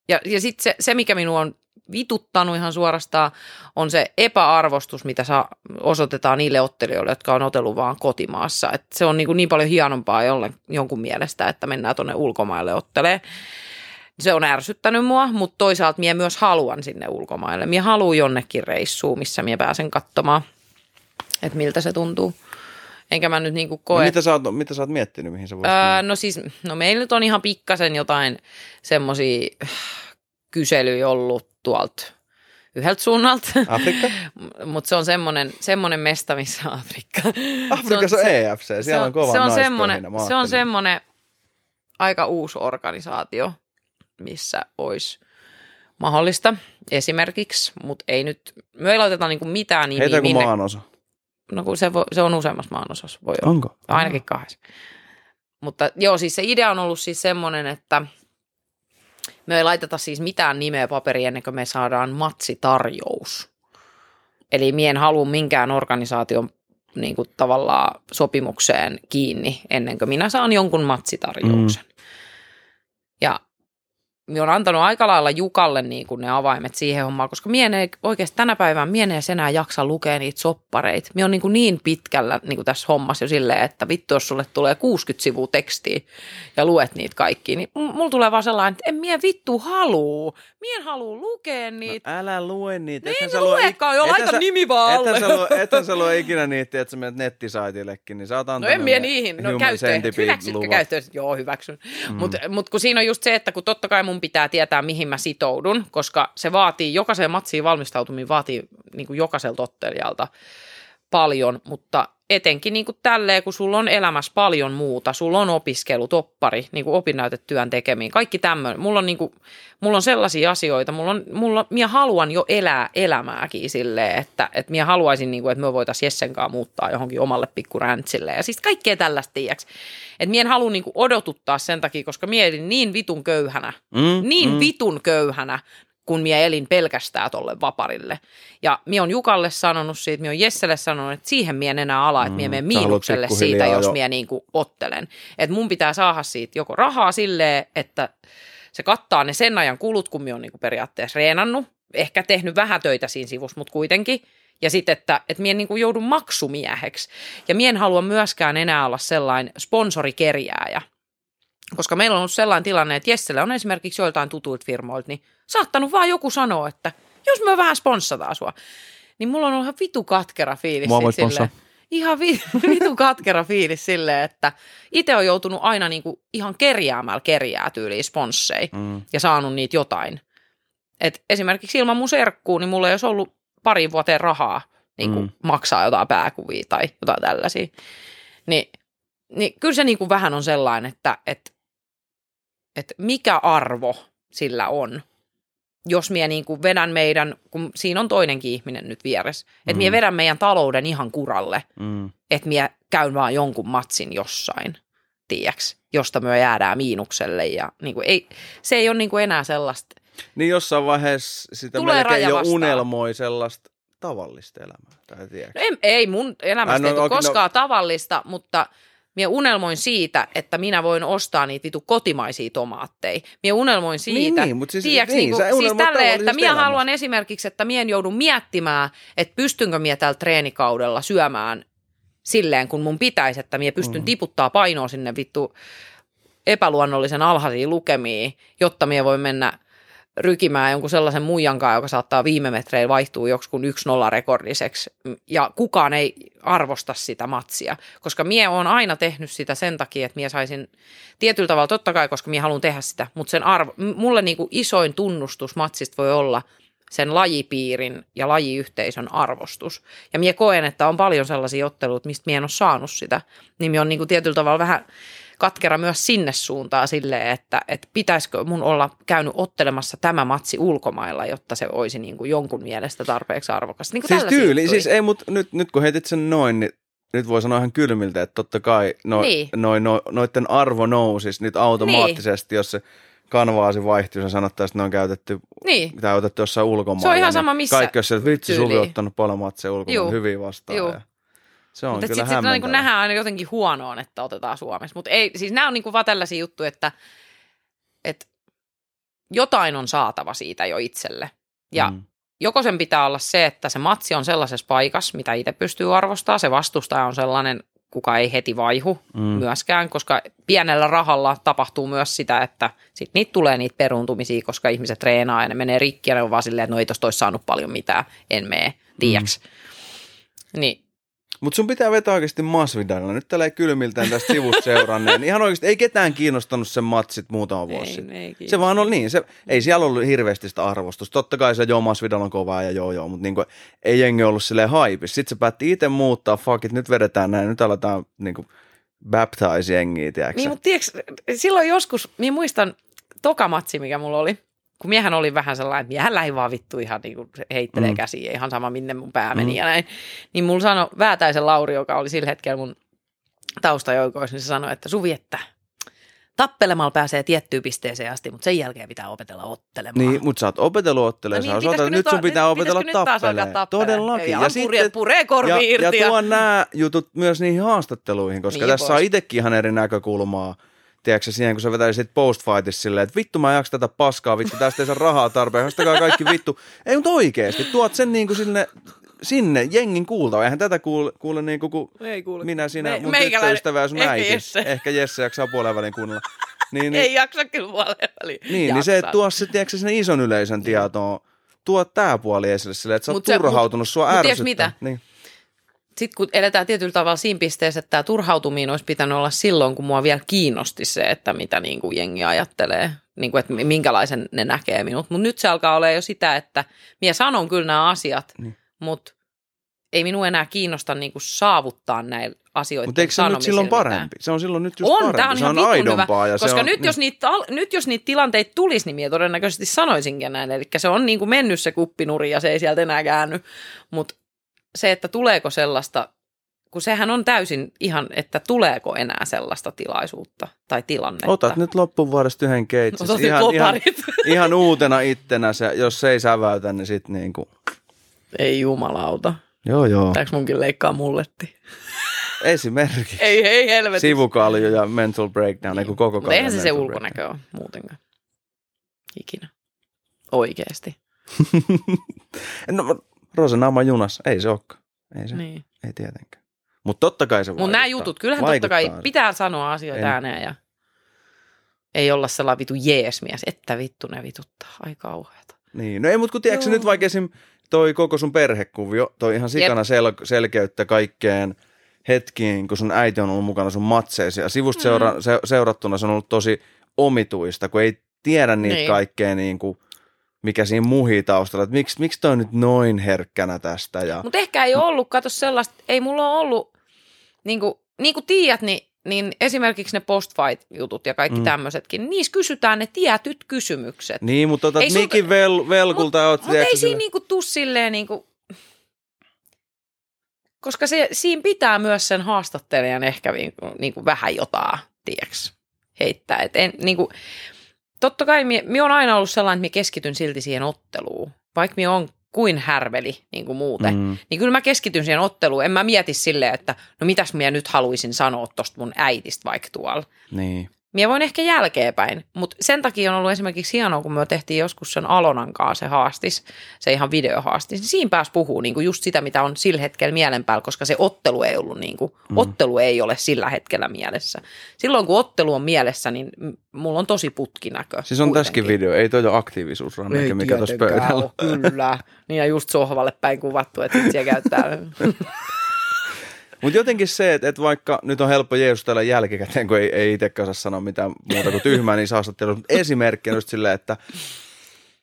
B: Ja, ja sitten se, se, mikä minua on vituttanut ihan suorastaan, on se epäarvostus, mitä saa, osoitetaan niille ottelijoille, jotka on otellut vaan kotimaassa. Et se on niin, kuin niin paljon hienompaa jolle, jonkun mielestä, että mennään tuonne ulkomaille ottelee. Se on ärsyttänyt mua, mutta toisaalta minä myös haluan sinne ulkomaille. Minä haluan jonnekin reissuun, missä minä pääsen katsomaan, että miltä se tuntuu. Enkä mä nyt niinku
A: No,
B: koe...
A: mitä, sä oot, mitä sä oot miettinyt, mihin sä voisit
B: Öö, no siis, no meillä nyt on ihan pikkasen jotain semmoisia kyselyjä ollut tuolta yhdeltä suunnalta.
A: Afrikka?
B: Mutta se on semmoinen, semmoinen mesta, missä Afrikka.
A: Afrikassa on
B: se,
A: EFC, siellä
B: se
A: on kova
B: se on semmoinen, se on semmoinen aika uusi organisaatio, missä olisi mahdollista esimerkiksi, mutta ei nyt, me ei laiteta niinku mitään nimiä
A: Heitä kuin
B: minne.
A: maanosa.
B: No kun se, voi, se on useammassa maanosassa, voi olla.
A: Onko?
B: Ainakin kahdessa. Mutta joo, siis se idea on ollut siis semmoinen, että me ei laiteta siis mitään nimeä paperiin ennen kuin me saadaan matsitarjous. Eli mie en halua minkään organisaation niin kuin tavallaan sopimukseen kiinni ennen kuin minä saan jonkun matsitarjouksen. Mm. Minä olen antanut aika lailla Jukalle niin kuin ne avaimet siihen hommaan, koska mie ei oikeasti tänä päivänä mie en enää jaksa lukea niitä soppareita. Mie on niin, kuin niin pitkällä niin kuin tässä hommassa jo silleen, että vittu jos sulle tulee 60 sivua tekstiä ja luet niitä kaikki, niin mulla tulee vaan sellainen, että en mie vittu haluu. Mie en halua lukea niitä.
A: No, älä lue niitä.
B: Niin, no
A: lue
B: luekaan jo, laita
A: sä-
B: nimi vaan alle.
A: Ethän sä, lue, ethän sä lue ikinä niitä, että sä menet nettisaitillekin, niin sä oot
B: No
A: antanut
B: en mie
A: ne
B: niihin, no käyttöön, hyväksytkö käyttöön? Joo, hyväksyn. Mm. Mutta mut kun siinä on just se, että kun totta kai mun pitää tietää, mihin mä sitoudun, koska se vaatii, jokaiseen matsiin valmistautuminen vaatii niin kuin jokaiselta ottelijalta paljon, mutta etenkin niin kuin tälleen, kun sulla on elämässä paljon muuta, sulla on opiskelu, toppari, niin kuin opinnäytetyön tekemiin, kaikki tämmöinen. Mulla on, niin kuin, mulla on sellaisia asioita, mulla on, mulla, minä haluan jo elää elämääkin silleen, että, että minä haluaisin, niin kuin, että me voitaisiin Jessen kanssa muuttaa johonkin omalle pikku räntsille. Ja siis kaikkea tällaista, tiiäks. Että minä en halua niin kuin odotuttaa sen takia, koska mietin niin vitun köyhänä,
A: Mm,
B: niin
A: mm.
B: vitun köyhänä, kun mie elin pelkästään tolle vaparille. Ja mie on Jukalle sanonut siitä, mie on Jesselle sanonut, että siihen mie en enää ala, että mie
A: Mm,
B: menen miinukselle siitä, jos
A: jo-
B: mie niinku ottelen. Että mun pitää saada siitä joko rahaa silleen, että se kattaa ne sen ajan kulut, kun mie on niinku periaatteessa reenannut, ehkä tehnyt vähän töitä siinä sivussa, mutta kuitenkin. Ja sitten, että, että mie en niinku joudu maksumieheksi. Ja mie en halua myöskään enää olla sellainen sponsorikerjääjä. Koska meillä on ollut sellainen tilanne, että Jesselle on esimerkiksi joiltain tutuilta firmoilta, niin saattanut vaan joku sanoa, että jos me vähän sponssataan sua, niin mulla on ollut ihan vitu katkera fiilis.
A: Mua voi
B: silleen- Ihan vi, vitu katkera fiilis silleen, että itse on joutunut aina niinku ihan kerjäämällä kerjää tyyliin sponsseja
A: Mm.
B: ja saanut niitä jotain. Et esimerkiksi ilman mun serkkuu, niin mulla ei olisi ollut pari vuoteen rahaa niin kuin
A: Mm.
B: maksaa jotain pääkuvia tai jotain tällaisia. Ni, niin kyllä se niin kuin vähän on sellainen, että, että, että mikä arvo sillä on, jos mie niin kuin vedän meidän, kun siinä on toinenkin ihminen nyt vieressä, että
A: Mm.
B: vedän meidän talouden ihan kuralle,
A: Mm.
B: että mie käyn vaan jonkun matsin jossain, tiiäks, josta me jäädään miinukselle ja niin kuin ei, se ei ole niin kuin enää sellaista,
A: Niin jossain vaiheessa sitä
B: Tulee
A: melkein jo
B: vastaan.
A: unelmoi sellaista tavallista elämää. Tai.
B: No ei, ei mun elämästä
A: no,
B: ei
A: no-
B: koskaan tavallista, mutta minä unelmoin siitä, että minä voin ostaa niitä vitu kotimaisia tomaatteja. Minä unelmoin siitä,
A: Niin, niin, mutta siis-
B: tiedätkö,
A: niin,
B: niin, siis tälleen, että minä haluan esimerkiksi, että minä en joudu miettimään, että pystynkö minä tällä treenikaudella syömään silleen, kun mun pitäisi, että minä pystyn
A: Mm.
B: tiputtaa painoa sinne vittu epäluonnollisen alhaisiin lukemiin, jotta minä voin mennä rykimään jonkun sellaisen muijankaan, joka saattaa viime metreillä vaihtua joksikun 1-0 rekordiseksi. Ja kukaan ei arvosta sitä matsia, koska mie on aina tehnyt sitä sen takia, että mie saisin tietyllä tavalla, totta kai, koska mie haluan tehdä sitä, mutta sen arvo, mulle niinku isoin tunnustus matsista voi olla sen lajipiirin ja lajiyhteisön arvostus. Ja mie koen, että on paljon sellaisia otteluita, mistä mie en ole saanut sitä. Niin mie on niinku tietyllä tavalla vähän katkera myös sinne suuntaan silleen, että, että pitäisikö mun olla käynyt ottelemassa tämä matsi ulkomailla, jotta se olisi niin kuin jonkun mielestä tarpeeksi arvokas. Niin kuin
A: Siis tyyli, siis ei, mutta nyt, nyt kun heitit sen noin, niin nyt voi sanoa ihan kylmiltä, että totta kai no,
B: Niin.
A: no, no, noiden arvo nousisi nyt automaattisesti, jos se kanvaasi vaihtuisi ja sanottaisiin, että ne on käytetty
B: Niin,
A: tai otettu jossain ulkomailla.
B: Se on ihan
A: niin
B: sama missä
A: Kaikki, jos vitsi. Suvi ottanut paljon matseja ulkomailla
B: Juu.
A: hyvin vastaan.
B: Juu.
A: Ja se on
B: mutta
A: kyllä
B: sitten sit niin nähdään aina jotenkin huonoon, että otetaan Suomessa. Mutta ei, siis nämä on niin kuin vaan tällaisia juttuja, että, että jotain on saatava siitä jo itselle. Ja
A: Mm.
B: joko sen pitää olla se, että se matsi on sellaisessa paikassa, mitä itse pystyy arvostamaan, se vastustaja on sellainen, kuka ei heti vaihu
A: Mm.
B: mm. myöskään, koska pienellä rahalla tapahtuu myös sitä, että sit niitä tulee niitä peruuntumisia, koska ihmiset treenaa ja ne menee rikki ja ne on vaan silleen, että no ei tosta olisi saanut paljon mitään, en mene, tiiäks. Mm. Niin
A: Mutta sun pitää vetää oikeasti Masvidalilla. Nyt tällä kylmiltään tästä sivusta seuranneen. Ihan oikeasti ei ketään kiinnostanut sen matsit muutama vuosi
B: Ei,
A: sitten.
B: ei
A: Se vaan oli niin. Se, ei siellä ollut hirveästi sitä arvostusta. Totta kai se joo, Masvidal on kovaa ja joo joo, mutta niinku, ei jengi ollut silleen haipis. Sitten se päätti itse muuttaa, fuck it, nyt vedetään näin, nyt aletaan niinku, baptize jengiä, tiedätkö
B: Niin, mutta tiedätkö, silloin joskus, minä muistan toka matsi, mikä mulla oli, kun miehän oli vähän sellainen, että miehän lähi vaan vittu ihan niin kuin heittelee
A: Mm.
B: käsiä, ihan sama minne mun pää meni
A: Mm.
B: ja näin. Niin mulla sanoi Väätäisen Lauri, joka oli sillä hetkellä mun taustajoukoissa, niin se sanoi, että Suvi, että tappelemalla pääsee tiettyyn pisteeseen asti, mutta sen jälkeen pitää opetella ottelemaan.
A: Niin, mutta sä oot opetellut ottelemaan.
B: No niin, pitäisikö
A: nyt sun
B: nyt-
A: pitää
B: nyt-
A: opetella
B: nyt
A: tappelemaan? Todellakin.
B: Ja puree- puree korvi
A: ja,
B: irti
A: ja
B: ja-
A: tuo nämä jutut myös niihin haastatteluihin, koska
B: Niin
A: tässä
B: pois.
A: itsekin ihan eri näkökulmaa. Tiedätkö siihen, kun sä vetäisit post-fightissa silleen, että vittu mä en jaksa tätä paskaa, vittu tästä ei saa rahaa tarpeen, haastakaa kaikki vittu. Ei, mutta oikeesti, tuot sen niin kuin sinne, sinne jengin kuultava. Eihän tätä kuule, kuule niin kuin, kun
B: Ei kuule.
A: minä, sinä,
B: Me-
A: mun tyttöystävä ja sun
B: ehkä
A: äiti.
B: Jesse.
A: Ehkä Jesse jaksaa puolen välin kuunnella. Niin,
B: Ei jaksa kyllä puoleen väliin.
A: niin, niin se, että tuo se, tiedätkö, sinne ison yleisön tietoon, tuo tää puoli esille silleen, että sä oot
B: Mut se- mut-
A: turhautunut, sua
B: mut
A: ärsyttää.
B: mitä?
A: Niin.
B: Sitten kun eletään tietyllä tavalla siinä pisteessä, että tämä turhautuminen olisi pitänyt olla silloin, kun mua vielä kiinnosti se, että mitä niin kuin jengi ajattelee, niin kuin, että minkälaisen ne näkee minut. Mutta nyt se alkaa olla jo sitä, että minä sanon kyllä nämä asiat,
A: Niin.
B: mutta ei minua enää kiinnosta niin kuin saavuttaa näillä asioita.
A: Mutta eikö se nyt silloin parempi? Se on silloin nyt just
B: on,
A: parempi.
B: tämä on
A: se
B: ihan
A: on
B: vitun hyvä,
A: aidompaa. Ja
B: koska
A: se on,
B: nyt,
A: niin.
B: jos niitä, nyt jos niitä tilanteita tulisi, niin minä todennäköisesti sanoisinkin näin. Eli se on niin kuin mennyt se kuppinuri ja se ei sieltä enää käänny. Mutta se, että tuleeko sellaista, kun sehän on täysin ihan, että tuleeko enää sellaista tilaisuutta tai tilannetta.
A: Otat nyt loppuvuodesta yhden keitsin.
B: Otat
A: Ihan, ihan,
B: loparit.
A: ihan uutena ittenä se, jos se ei säväytä, niin sit niinku,
B: Ei jumalauta.
A: joo joo,
B: Pitääkö munkin leikkaa mulletti?
A: esimerkiksi.
B: Ei, ei helvetti.
A: Sivukalju ja mental breakdown, niin. koko
B: Mutta
A: kalju
B: eihän se se ulkonäkö ole muutenkaan. Ikinä. Oikeesti.
A: no, Rosenaama junas, ei se olekaan. Ei se,
B: Niin.
A: ei tietenkään. Mutta totta kai se
B: Mutta nämä jutut, kyllähän totta kai pitää sanoa asioita
A: En.
B: ääneen ja ei olla sellainen vitu jeesmies, että vittu ne vituttaa. Ai kauheata.
A: Niin, no ei, mutta kun tiedätkö nyt vaikka esim. toi koko sun perhekuvio, toi ihan sikana sel- selkeyttä kaikkeen hetkiin, kun sun äiti on ollut mukana sun matseissa. Ja sivusta seura- se- seurattuna se on ollut tosi omituista, kun ei tiedä niitä
B: Niin.
A: kaikkea niin kuin, mikä siinä muhii taustalla. Että miksi, miksi toi on nyt noin herkkänä tästä? Ja...
B: Mutta ehkä ei ollut, kato sellaista, ei mulla ole ollut, niin kuin, niin kuin tiedät, niin, niin esimerkiksi ne post-fight-jutut ja kaikki
A: Mm.
B: mm. tämmöisetkin, niissä kysytään ne tietyt kysymykset.
A: Niin, mutta otat
B: Ei sul-
A: mikin vel- velkulta
B: Mutta ei
A: tiedätkö,
B: siinä niinku tuu silleen niinku, koska se, siinä pitää myös sen haastattelijan ehkä niinku, niinku vähän jotain, tieks, heittää. Et en, niinku, totta kai mi, mi on aina ollut sellainen, että mi keskityn silti siihen otteluun, vaikka mi on kuin härveli niin kuin muuten, mm. Niin kyllä mä keskityn siihen otteluun. En mä mieti silleen, että no mitäs minä nyt haluaisin sanoa tosta mun äitistä vaikka tuolla.
A: Niin.
B: Mie voin ehkä jälkeenpäin, mutta sen takia on ollut esimerkiksi hienoa, kun me tehtiin joskus sen Alonan kanssa se haastis, se ihan videohaastis, niin siinä pääsi puhuu niin kuin just sitä, mitä on sillä hetkellä mielen päällä, koska se ottelu ei ollut niin kuin, mm. ottelu ei ole sillä hetkellä mielessä. Silloin kun ottelu on mielessä, niin mulla on tosi putkinäkö.
A: Siis on
B: kuitenkin.
A: tässäkin video, ei toi ole aktiivisuusranneke, mikä tuossa pöydällä.
B: ole, Kyllä, niin ja just sohvalle päin kuvattu, että siellä käyttää.
A: Mutta jotenkin se, että, että vaikka nyt on helppo jeesustella jälkikäteen, kun ei, ei itsekään osaa sanoa mitään muuta kuin tyhmää, niin haastattelussa. Mutta esimerkkinä just silleen, että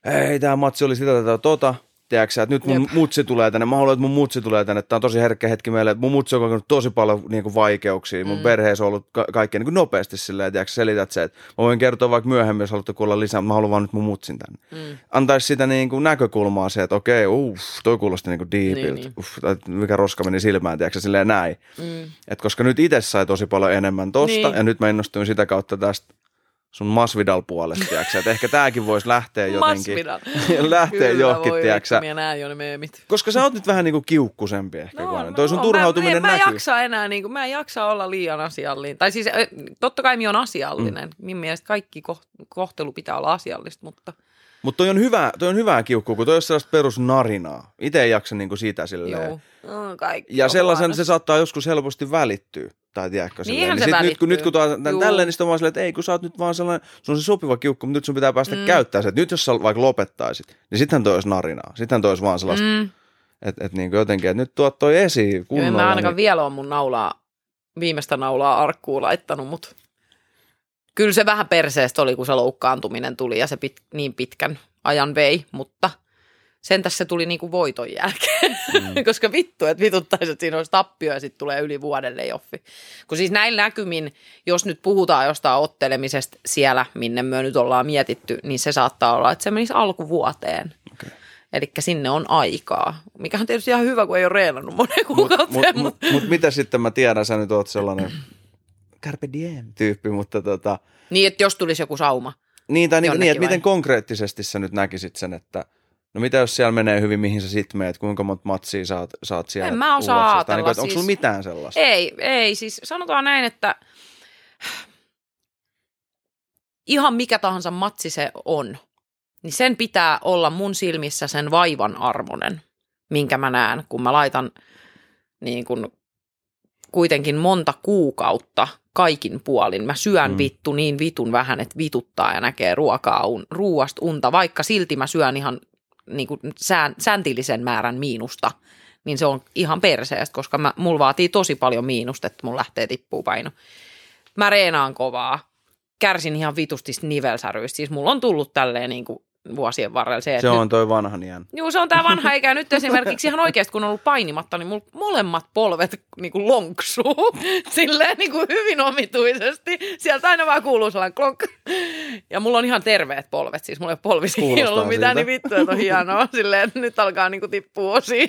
A: ei, tämä matsi oli sitä tätä tota. Tiedätkö että nyt mun
B: Jep.
A: mutsi tulee tänne. Mä haluan, että mun mutsi tulee tänne. Tämä on tosi herkkä hetki meille. Mun mutsi on kokenut tosi paljon niin kuin vaikeuksia. Mun mm. perheessä on ollut ka- kaikkea niin kuin nopeasti silleen, tiedätkö, selität se, että mä voin kertoa vaikka myöhemmin, jos haluatte kuulla lisää, mutta mä haluan vaan nyt mun mutsin tänne. Mm. Antaisi sitä niin kuin näkökulmaa se, että okei, uff, toi kuulosti niin kuin diipiltä.
B: Niin,
A: Niin. Uff, tai mikä roska meni silmään, tiedätkö, silleen näin.
B: Mm.
A: Et koska nyt itse sai tosi paljon enemmän tosta,
B: niin.
A: ja nyt mä innostuin sitä kautta tästä sun Masvidal puolesta, tiedätkö, että ehkä tääkin voisi lähteä jotenkin.
B: Masvidal.
A: lähteä
B: Kyllä
A: johonkin,
B: voi,
A: tiedätkö sä.
B: Minä näen jo ne meemit.
A: Koska sä oot nyt vähän niinku kiukkusempi ehkä.
B: No, no,
A: Toi sun
B: mä-
A: turhautuminen
B: mä, en-
A: näkyy.
B: Mä en jaksa enää, niin kuin, mä en jaksa olla liian asiallinen. Tai siis totta kai minä on asiallinen. Mm. Minun mielestä kaikki koht- kohtelu pitää olla asiallista, mutta
A: Mutta toi on hyvä, toi on hyvää kiukkua, kun toi on sellaista perusnarinaa. Itse ei jaksa niinku sitä silleen.
B: joo. No, kaikki
A: Ja sellaisen se saattaa joskus helposti välittyä. Tai tiedätkö, silleen.
B: Niinhän
A: niin
B: se
A: sit nyt, kun, nyt kun tuo, tämän tälleen, niin sitten on vaan silleen, että ei, kun sä oot nyt vaan sellainen, sun on se sopiva kiukku, mutta nyt sun pitää päästä mm. käyttämään se. Et nyt jos sä vaikka lopettaisit, niin sittenhän toi olisi narinaa. Sittenhän toi olisi vaan sellaista,
B: mm.
A: Että et niin jotenkin, että nyt tuot toi esiin
B: Joo,
A: kunnolla.
B: en mä ainakaan
A: niin,
B: vielä ole mun naulaa, viimeistä naulaa arkkuun laittanut, mutta kyllä se vähän perseestä oli, kun se loukkaantuminen tuli ja se pit, niin pitkän ajan vei, mutta sen tässä se tuli niinku voiton jälkeen, mm. koska vittu, että vituttaisi, että siinä olisi tappio ja sitten tulee yli vuodelle joffi. Kun siis näillä näkymin, jos nyt puhutaan jostain ottelemisesta siellä, minne me nyt ollaan mietitty, niin se saattaa olla, että se menisi alkuvuoteen.
A: Okei.
B: Eli sinne on aikaa, mikä on tietysti ihan hyvä, kun ei ole reenannut monen kuukauteen.
A: mut, mut, mut, mitä sitten mä tiedän, sä nyt oot sellainen carpe diem tyyppi, mutta tota,
B: Niin, että jos tulisi joku sauma.
A: niin, tai niin, niin, että miten konkreettisesti sä nyt näkisit sen, että no mitä jos siellä menee hyvin, mihin sä sit meet, kuinka monta matsia saat, saat siellä
B: En mä osaa
A: UFC:stä?
B: ajatella
A: niin, kuin, että Onko sulla
B: siis-
A: mitään sellaista?
B: Ei, ei, siis sanotaan näin, että ihan mikä tahansa matsi se on, niin sen pitää olla mun silmissä sen vaivan armonen, minkä mä näen, kun mä laitan niin kun kuitenkin monta kuukautta kaikin puolin. Mä syön
A: mm.
B: vittu niin vitun vähän, että vituttaa ja näkee ruokaa, un, ruuasta unta, vaikka silti mä syön ihan niin kuin sään, säntillisen määrän miinusta, niin se on ihan perseestä, koska mä, mulla vaatii tosi paljon miinusta, että mun lähtee tippuu paino. Mä reenaan kovaa, kärsin ihan vitusti nivelsäryistä, siis mulla on tullut tälleen niin kuin vuosien varrella se,
A: Se
B: nyt,
A: on toi vanhan iän.
B: Joo, se on tämä vanha eikä nyt esimerkiksi ihan oikeasti, kun on ollut painimatta, niin mulla molemmat polvet niin kuin lonksuu silleen niin kuin hyvin omituisesti. Sieltä aina vaan kuuluu sellainen klonk. Ja mulla on ihan terveet polvet, siis mulla ei ole ollut mitään,
A: siltä.
B: niin vittu, että on hienoa. Silleen, että nyt alkaa niin kuin tippua osiin.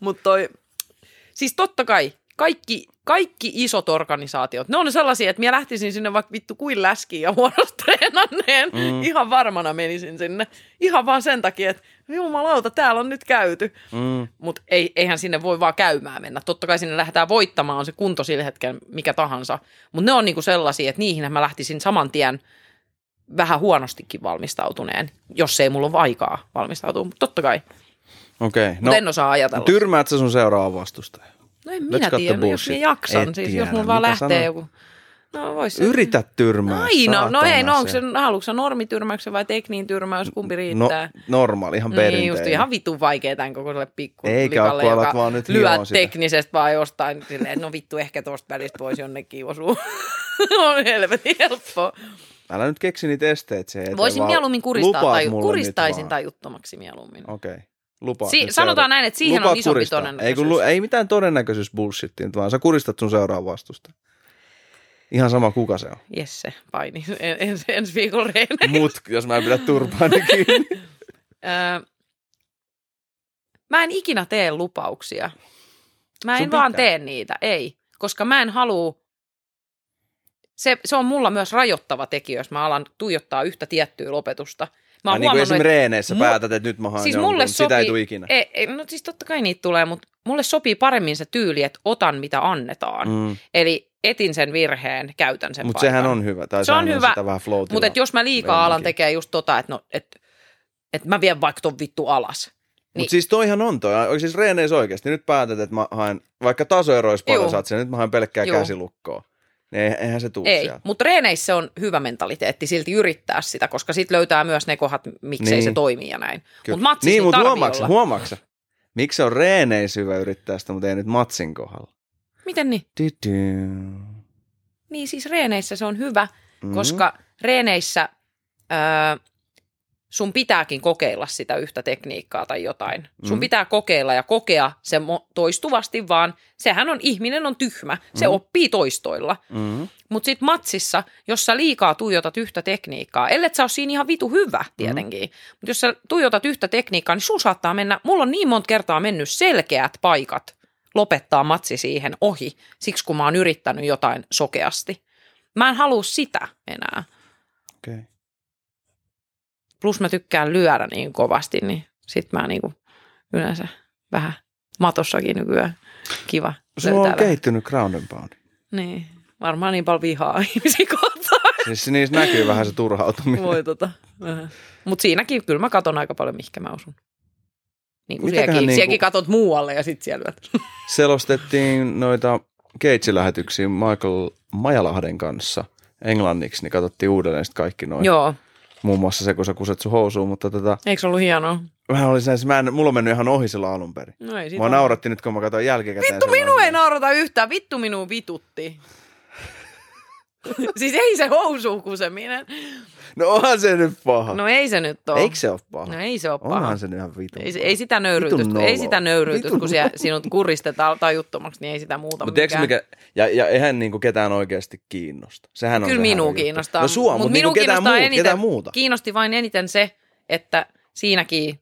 B: Mutta toi, siis totta kai, kaikki, kaikki isot organisaatiot, ne on sellaisia, että minä lähtisin sinne vaikka vittu kuin läskiin ja huonosti treenanneen.
A: Mm.
B: Ihan varmana menisin sinne. Ihan vaan sen takia, että jumalauta, täällä on nyt käyty.
A: Mm.
B: Mutta ei, eihän sinne voi vaan käymään mennä. Totta kai sinne lähdetään voittamaan, on se kunto sillä hetkellä mikä tahansa. Mutta ne on niinku sellaisia, että niihin mä lähtisin saman tien vähän huonostikin valmistautuneen, jos ei mulla ole aikaa valmistautua. Mutta totta kai.
A: Okei,
B: Mutta
A: no
B: en osaa ajatella.
A: tyrmäät sä sun seuraava vastustaja?
B: No en minä tiedä, no, jos minä jaksan.
A: Et
B: siis
A: tiedä,
B: jos mulla vaan lähtee
A: sanoo?
B: joku... No vois
A: Yritä tyrmää.
B: Aina. No ei, no onko se,
A: saatana
B: haluatko se normityrmäyksen vai tekniin tyrmäys, kumpi riittää?
A: No, normaali, ihan
B: Niin,
A: perinteinen.
B: just ihan vitun vaikea tämän kokoiselle pikku
A: Eikä
B: likalle,
A: alat
B: joka
A: vaan nyt sitä.
B: teknisesti vaan jostain silleen, että no vittu ehkä tosta välistä voisi jonnekin osua. on helvetin helppoa.
A: Älä nyt keksi niitä siihen eteen,
B: Voisin mieluummin kuristaa tai, kuristaisin tajuttomaksi mieluummin.
A: Okei. Lupaat
B: Si- sanotaan
A: seura-
B: näin, että siihen
A: Lupaat
B: on isompi
A: kuristaa.
B: todennäköisyys.
A: Ei, kun, lu- ei mitään todennäköisyys bullshittia, nyt vaan sä kuristat sun seuraava vastusta. Ihan sama kuka se on.
B: Jesse paini en, ens, ensi viikolla reene.
A: Mut, jos mä en pidä turpaani kiinni.
B: Öö, mä en ikinä tee lupauksia. Mä en vaan tee niitä, ei. Koska mä en halua... Se, se on mulla myös rajoittava tekijä, jos mä alan tuijottaa yhtä tiettyä lopetusta. Mä oon
A: niin kuin esimerkiksi
B: että
A: reeneissä
B: mu-
A: päätät, että nyt mä haen
B: siis
A: jonkun,
B: mulle
A: mutta sitä ei
B: sopii-
A: tule ikinä.
B: ei, ei, no siis totta kai niitä tulee, mutta mulle sopii paremmin se tyyli, että otan mitä annetaan. Mm. Eli etin sen virheen, käytän sen
A: Mutta sehän on hyvä. Tai
B: Se on hyvä,
A: Sitä vähän
B: Mutta jos mä liikaa alan
A: meininki.
B: tekee just tota, että no, et, et mä vien vaikka ton vittu alas.
A: Niin. Mutta siis toihan on toi. Siis reeneissä oikeasti. Nyt päätät, että mä haen, vaikka tasoeroissa paljon saat sen, nyt mä haen pelkkää
B: Juu.
A: käsilukkoa. Eihän- se tuu
B: Ei, mutta reeneissä on hyvä mentaliteetti silti yrittää sitä, koska sit löytää myös ne kohdat, miksei
A: Niin.
B: se toimii ja näin. Mutta matsissa
A: Niin, mutta
B: olla.
A: huomaaksa. Miksi se on reeneissä hyvä yrittää sitä, mutta ei nyt matsin kohdalla?
B: Miten niin?
A: Du-du.
B: Niin siis reeneissä se on hyvä,
A: Mm.
B: mm. koska reeneissä öö, sun pitääkin kokeilla sitä yhtä tekniikkaa tai jotain. Sun
A: Mm.
B: pitää kokeilla ja kokea se toistuvasti, vaan sehän on, ihminen on tyhmä. Se
A: Mm.
B: oppii toistoilla.
A: Mm.
B: Mutta sitten matsissa, jos sä liikaa tuijotat yhtä tekniikkaa, ellei sä ole siinä ihan vitu hyvä tietenkin, mm. mutta jos sä tuijotat yhtä tekniikkaa, niin sun saattaa mennä, mulla on niin monta kertaa mennyt selkeät paikat lopettaa matsi siihen ohi, siksi kun mä oon yrittänyt jotain sokeasti. Mä en halua sitä enää.
A: Okei. Okay.
B: Plus mä tykkään lyödä niin kovasti, niin sit mä niinku yleensä vähän matossakin nykyään. Kiva.
A: Sulla on kehittynyt ground and pound.
B: Niin. Varmaan niin paljon vihaa ihmisiä kohtaan.
A: Siis niissä näkyy vähän se turhautuminen.
B: Voi tota. Mutta siinäkin kyllä mä katon aika paljon, mihinkä mä osun. Niin kuin sielläkin,
A: niinku-
B: sielläkin katot muualle ja sitten siellä.
A: Selostettiin noita Keitsi-lähetyksiä Michael Majalahden kanssa englanniksi, niin katsottiin uudelleen sitten kaikki noin.
B: Joo,
A: Muun muassa se, kun sä kuset sun housuun, mutta tota,
B: eikö se ollut hienoa?
A: Mä olin sen, mä en, mulla on mennyt ihan ohi silloin alun perin.
B: No ei
A: Mua nauratti nyt, kun mä katsoin jälkikäteen.
B: Vittu, minua ei naurata yhtään. Vittu, minua vitutti. siis ei se housuun kuseminen.
A: No onhan se nyt paha.
B: No ei se nyt ole.
A: Eikö se ole paha?
B: No ei se ole paha.
A: Onhan se nyt ihan vitu.
B: Ei, ei sitä nöyryytystä,
A: Vitun
B: ei sitä nöyryytystä,
A: Vitun
B: kun siellä, sinut kuristetaan tajuttomaksi, niin ei sitä muuta
A: Mutta
B: mikään.
A: mikä, ja, ja eihän niinku ketään oikeasti kiinnosta. Sehän on
B: Kyllä minua kiinnostaa.
A: No sua, mutta
B: Mut
A: niinku ketään, muu,
B: eniten,
A: ketään muuta.
B: Kiinnosti vain eniten se, että siinäkin,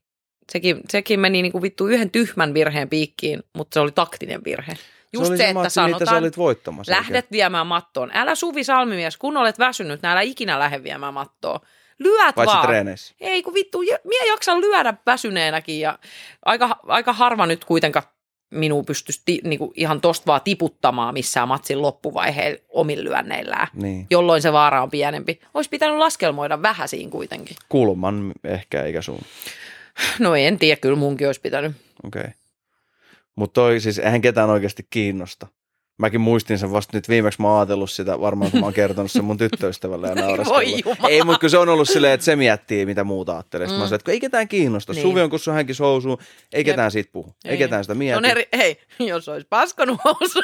B: sekin, sekin meni niinku vittu yhden tyhmän virheen piikkiin, mutta se oli taktinen virhe. Just
A: se, oli
B: se,
A: se
B: että
A: sä
B: sanotaan,
A: olit voittamassa.
B: lähdet viemään mattoon. Älä Suvi Salmimies, kun olet väsynyt, niin älä ikinä lähde viemään mattoa. Lyöt
A: Paitsi
B: vaan.
A: treeneissä.
B: Ei kun vittu, mie jaksan lyödä väsyneenäkin ja aika, aika harva nyt kuitenkaan minun pystyisi ti, niinku ihan tosta vaan tiputtamaan missään matsin loppuvaiheella omin lyönneillään,
A: Niin.
B: jolloin se vaara on pienempi. Olisi pitänyt laskelmoida vähän siinä kuitenkin.
A: Kulman ehkä eikä sun.
B: No en tiedä, kyllä munkin olisi pitänyt.
A: Okei. Okay. Mutta toi siis, eihän ketään oikeasti kiinnosta. Mäkin muistin sen vasta nyt viimeksi mä oon ajatellut sitä, varmaan kun mä oon kertonut sen mun tyttöystävälle ja naureskellut. Ei, mutta kun se on ollut silleen, että se miettii, mitä muuta ajattelee.
B: Mm.
A: mä sanoin, että ei ketään kiinnosta.
B: Niin.
A: Niin. Suvi on kun sun hänkin housuu, ei
B: Jep.
A: ketään siitä puhu. Ei, ei ketään sitä mieti.
B: on eri, hei, jos olisi paskonut housu.